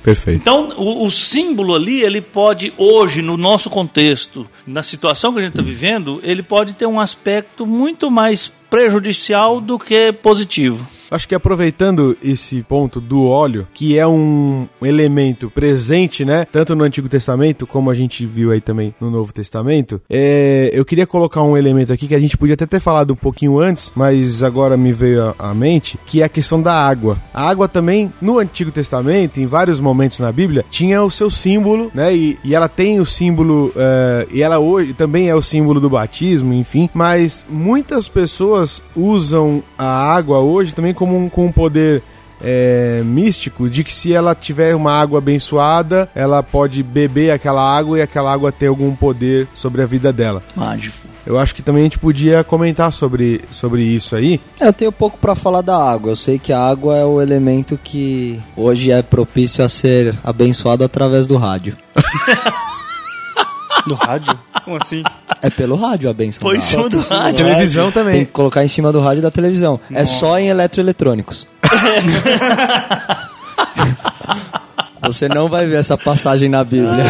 Speaker 1: Perfeito.
Speaker 5: Então, o, o símbolo ali, ele pode, hoje, no nosso contexto, na situação que a gente está vivendo, ele pode ter um aspecto muito mais prejudicial do que positivo.
Speaker 1: Acho que aproveitando esse ponto do óleo, que é um elemento presente, né? Tanto no Antigo Testamento, como a gente viu aí também no Novo Testamento, é, eu queria colocar um elemento aqui que a gente podia até ter falado um pouquinho antes, mas agora me veio à- mente, que é a questão da água. A água também, no Antigo Testamento, em vários momentos na Bíblia, tinha o seu símbolo, né? E, e ela tem o símbolo, é, e ela hoje também é o símbolo do batismo, enfim. Mas muitas pessoas usam a água hoje também como um, com um poder é, místico de que se ela tiver uma água abençoada, ela pode beber aquela água e aquela água ter algum poder sobre a vida dela.
Speaker 5: Mágico.
Speaker 1: Eu acho que também a gente podia comentar sobre, sobre isso aí.
Speaker 2: É, Eu tenho pouco pra falar da água. Eu sei que a água é o elemento que hoje é propício a ser abençoado através do rádio. [LAUGHS]
Speaker 7: Do rádio?
Speaker 6: Como assim? [LAUGHS]
Speaker 2: É pelo rádio a benção.
Speaker 5: Põe em
Speaker 2: da
Speaker 5: cima do rádio.
Speaker 1: Televisão
Speaker 2: Tem
Speaker 1: também.
Speaker 2: que colocar em cima do rádio da televisão. É só em eletroeletrônicos. [LAUGHS] Você não vai ver essa passagem na Bíblia.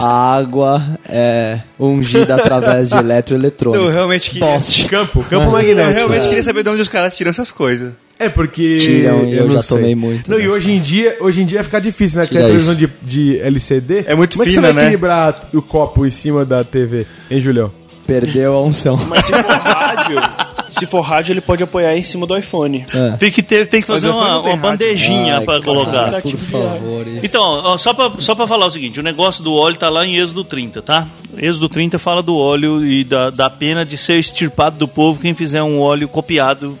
Speaker 2: A água é ungida através de
Speaker 6: Eu
Speaker 2: eletroeletrônico.
Speaker 6: realmente queria.
Speaker 2: Poste.
Speaker 1: Campo, campo
Speaker 6: Eu
Speaker 1: magnético.
Speaker 6: realmente queria saber de onde os caras tiram essas coisas.
Speaker 1: É porque.
Speaker 2: Tiram e eu
Speaker 1: não
Speaker 2: já
Speaker 1: sei.
Speaker 2: tomei muito,
Speaker 1: Não,
Speaker 2: né?
Speaker 1: e hoje em dia, hoje em dia fica difícil, né? Com a televisão de, de LCD.
Speaker 6: É muito
Speaker 1: Como é que
Speaker 6: fina,
Speaker 1: você vai
Speaker 6: né?
Speaker 1: equilibrar o copo em cima da TV, hein, Julião?
Speaker 2: Perdeu a unção.
Speaker 7: Mas se for rádio, se for rádio, ele pode apoiar em cima do iPhone.
Speaker 2: É.
Speaker 5: Tem que, ter, tem que fazer
Speaker 6: eu
Speaker 5: uma, uma
Speaker 6: rádio.
Speaker 5: bandejinha para
Speaker 2: cara,
Speaker 5: colocar.
Speaker 2: Por favor.
Speaker 5: Então, ó, só pra, só pra falar o seguinte, o negócio do óleo tá lá em Êxodo 30, tá? Êxodo 30 fala do óleo e da, da pena de ser extirpado do povo quem fizer um óleo copiado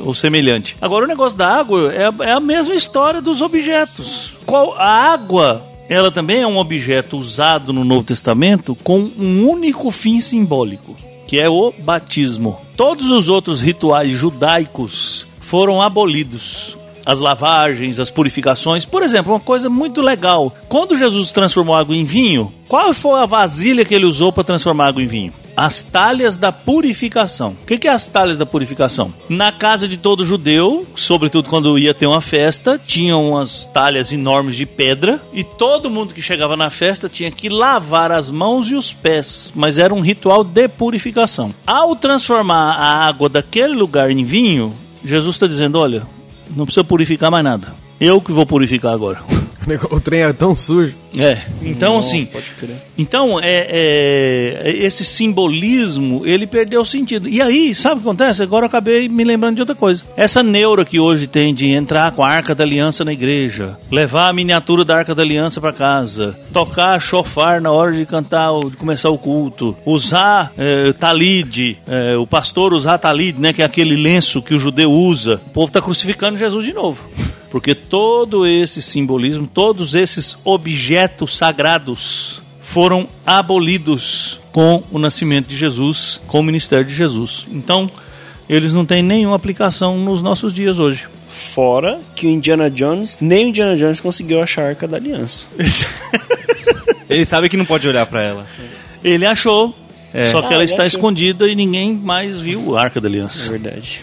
Speaker 5: ou semelhante. Agora, o negócio da água é, é a mesma história dos objetos. Qual, a água, ela também é um objeto usado no Novo Testamento com um único fim simbólico, que é o batismo. Todos os outros rituais judaicos foram abolidos as lavagens, as purificações. Por exemplo, uma coisa muito legal. Quando Jesus transformou água em vinho, qual foi a vasilha que ele usou para transformar água em vinho? As talhas da purificação. O que é as talhas da purificação? Na casa de todo judeu, sobretudo quando ia ter uma festa, tinham umas talhas enormes de pedra e todo mundo que chegava na festa tinha que lavar as mãos e os pés, mas era um ritual de purificação. Ao transformar a água daquele lugar em vinho, Jesus está dizendo: olha, não precisa purificar mais nada. Eu que vou purificar agora. [LAUGHS]
Speaker 1: O trem é tão sujo.
Speaker 5: É, então assim,
Speaker 7: Pode crer.
Speaker 5: então é, é, esse simbolismo ele perdeu o sentido. E aí, sabe o que acontece? Agora eu acabei me lembrando de outra coisa. Essa neura que hoje tem de entrar com a Arca da Aliança na igreja, levar a miniatura da Arca da Aliança para casa, tocar chofar na hora de cantar, de começar o culto, usar é, talide, é, o pastor usar talide, né, que é aquele lenço que o judeu usa. O povo está crucificando Jesus de novo. Porque todo esse simbolismo, todos esses objetos sagrados foram abolidos com o nascimento de Jesus, com o ministério de Jesus. Então, eles não têm nenhuma aplicação nos nossos dias hoje.
Speaker 7: Fora que o Indiana Jones, nem o Indiana Jones conseguiu achar a Arca da Aliança. [LAUGHS]
Speaker 6: Ele sabe que não pode olhar pra ela.
Speaker 5: Ele achou, só que
Speaker 7: Ah,
Speaker 5: ela está
Speaker 7: achou.
Speaker 5: escondida e ninguém mais viu a Arca da
Speaker 7: É
Speaker 5: Aliança.
Speaker 7: verdade.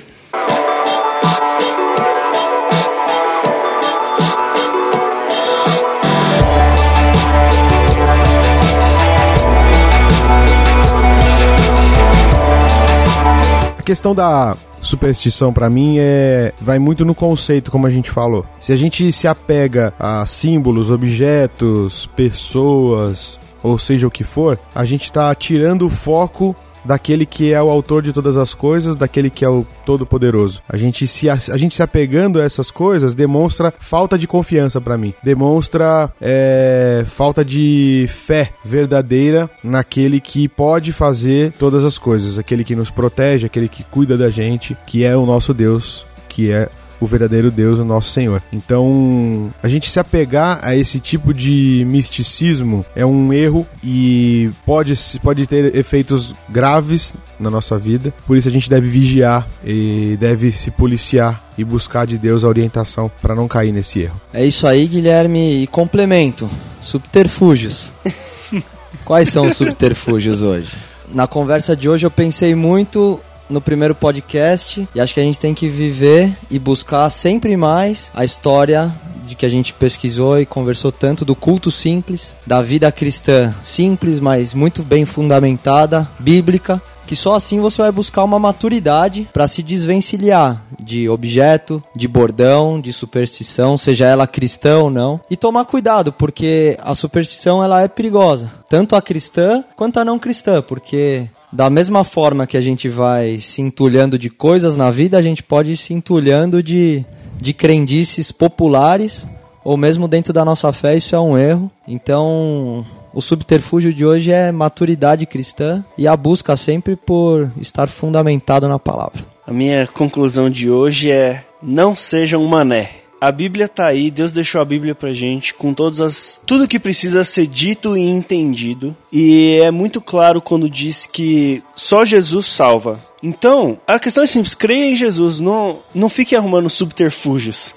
Speaker 1: Questão da superstição pra mim é vai muito no conceito como a gente falou. Se a gente se apega a símbolos, objetos, pessoas, ou seja o que for, a gente tá tirando o foco daquele que é o autor de todas as coisas, daquele que é o todo-poderoso. A gente se a, gente se apegando a essas coisas demonstra falta de confiança pra mim. Demonstra é, falta de fé verdadeira naquele que pode fazer todas as coisas, aquele que nos protege, aquele que cuida da gente, que é o nosso Deus, que é o verdadeiro Deus, o nosso Senhor. Então, a gente se apegar a esse tipo de misticismo é um erro e pode, pode ter efeitos graves na nossa vida. Por isso a gente deve vigiar e deve se policiar e buscar de Deus a orientação para não cair nesse erro.
Speaker 2: É isso aí, Guilherme. E complemento: subterfúgios. [LAUGHS] Quais são os subterfúgios hoje? Na conversa de hoje eu pensei muito no primeiro podcast. E acho que a gente tem que viver e buscar sempre mais a história de que a gente pesquisou e conversou tanto do culto simples, da vida cristã simples, mas muito bem fundamentada, bíblica, que só assim você vai buscar uma maturidade para se desvencilhar de objeto, de bordão, de superstição, seja ela cristã ou não, e tomar cuidado, porque a superstição ela é perigosa, tanto a cristã quanto a não cristã, porque da mesma forma que a gente vai se entulhando de coisas na vida, a gente pode ir se entulhando de, de crendices populares, ou mesmo dentro da nossa fé, isso é um erro. Então, o subterfúgio de hoje é maturidade cristã e a busca sempre por estar fundamentado na palavra.
Speaker 7: A minha conclusão de hoje é: não seja um mané. A Bíblia tá aí, Deus deixou a Bíblia pra gente com todas as tudo que precisa ser dito e entendido. E é muito claro quando diz que só Jesus salva. Então, a questão é simples, creia em Jesus, não não fique arrumando subterfúgios.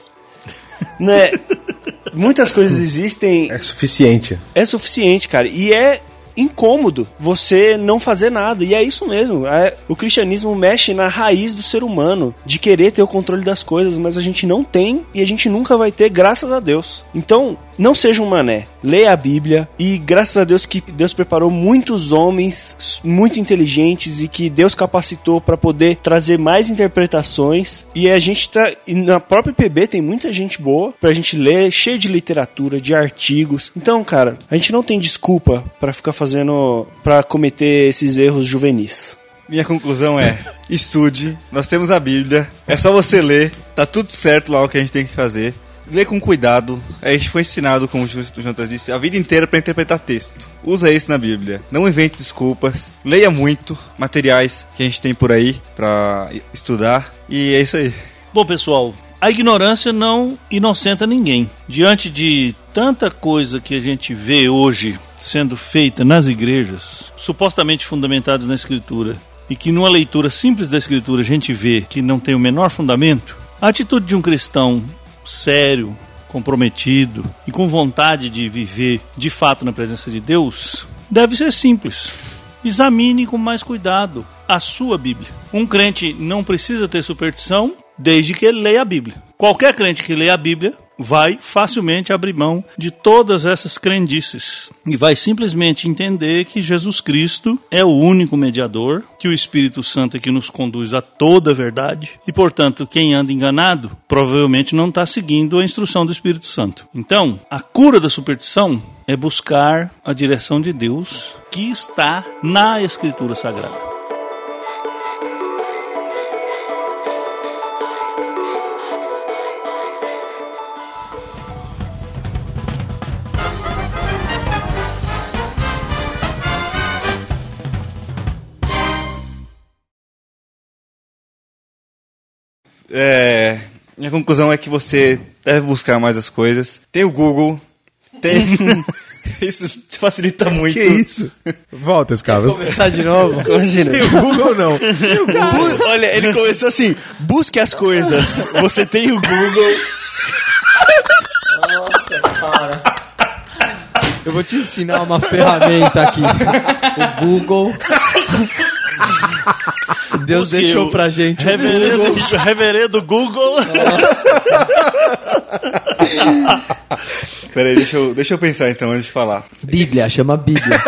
Speaker 7: né? [LAUGHS] Muitas coisas existem,
Speaker 1: É suficiente.
Speaker 7: é suficiente, cara. E é incômodo você não fazer nada. E é isso mesmo. É- o cristianismo mexe na raiz do ser humano de querer ter o controle das coisas, mas a gente não tem e a gente nunca vai ter, graças a Deus. Então, não seja um mané. Leia a Bíblia e graças a Deus que Deus preparou muitos homens muito inteligentes e que Deus capacitou para poder trazer mais interpretações. E a gente tá na própria PB tem muita gente boa pra gente ler, cheio de literatura, de artigos. Então, cara, a gente não tem desculpa pra ficar fazendo Pra cometer esses erros juvenis.
Speaker 6: Minha conclusão é: estude, nós temos a Bíblia, é só você ler, tá tudo certo lá o que a gente tem que fazer. Lê com cuidado. A gente foi ensinado, como o Jantas disse, a vida inteira para interpretar texto. Usa isso na Bíblia. Não invente desculpas. Leia muito materiais que a gente tem por aí para estudar. E é isso aí.
Speaker 5: Bom, pessoal, a ignorância não inocenta ninguém. Diante de tanta coisa que a gente vê hoje sendo feita nas igrejas, supostamente fundamentadas na Escritura, e que numa leitura simples da Escritura a gente vê que não tem o menor fundamento, a atitude de um cristão sério, comprometido e com vontade de viver de fato na presença de Deus deve ser simples. Examine com mais cuidado a sua Bíblia. Um crente não precisa ter superstição desde que ele leia a Bíblia. Qualquer crente que leia a Bíblia vai facilmente abrir mão de todas essas crendices e vai simplesmente entender que Jesus Cristo é o único mediador, que o Espírito Santo é que nos conduz a toda a verdade e, portanto, quem anda enganado provavelmente não está seguindo a instrução do Espírito Santo. Então, a cura da superstição é buscar a direção de Deus que está na Escritura Sagrada.
Speaker 6: É, minha conclusão é que você deve buscar mais as coisas. Tem o Google, tem. [LAUGHS] [LAUGHS] isso te facilita muito.
Speaker 1: Que isso? Volta, Escavas.
Speaker 2: Começar de novo?
Speaker 7: Imagina.
Speaker 1: Tem o Google não.
Speaker 7: Bu- Olha, ele começou assim: busque as coisas. Você tem o Google.
Speaker 2: Eu vou te ensinar uma ferramenta aqui. [LAUGHS] O Google. Deus
Speaker 5: Busque
Speaker 2: deixou
Speaker 5: o
Speaker 2: pra gente.
Speaker 5: Reverendo, reverendo [LAUGHS] Google.
Speaker 6: Peraí, deixa eu, deixa eu pensar então antes de falar.
Speaker 2: Bíblia, chama Bíblia. [LAUGHS]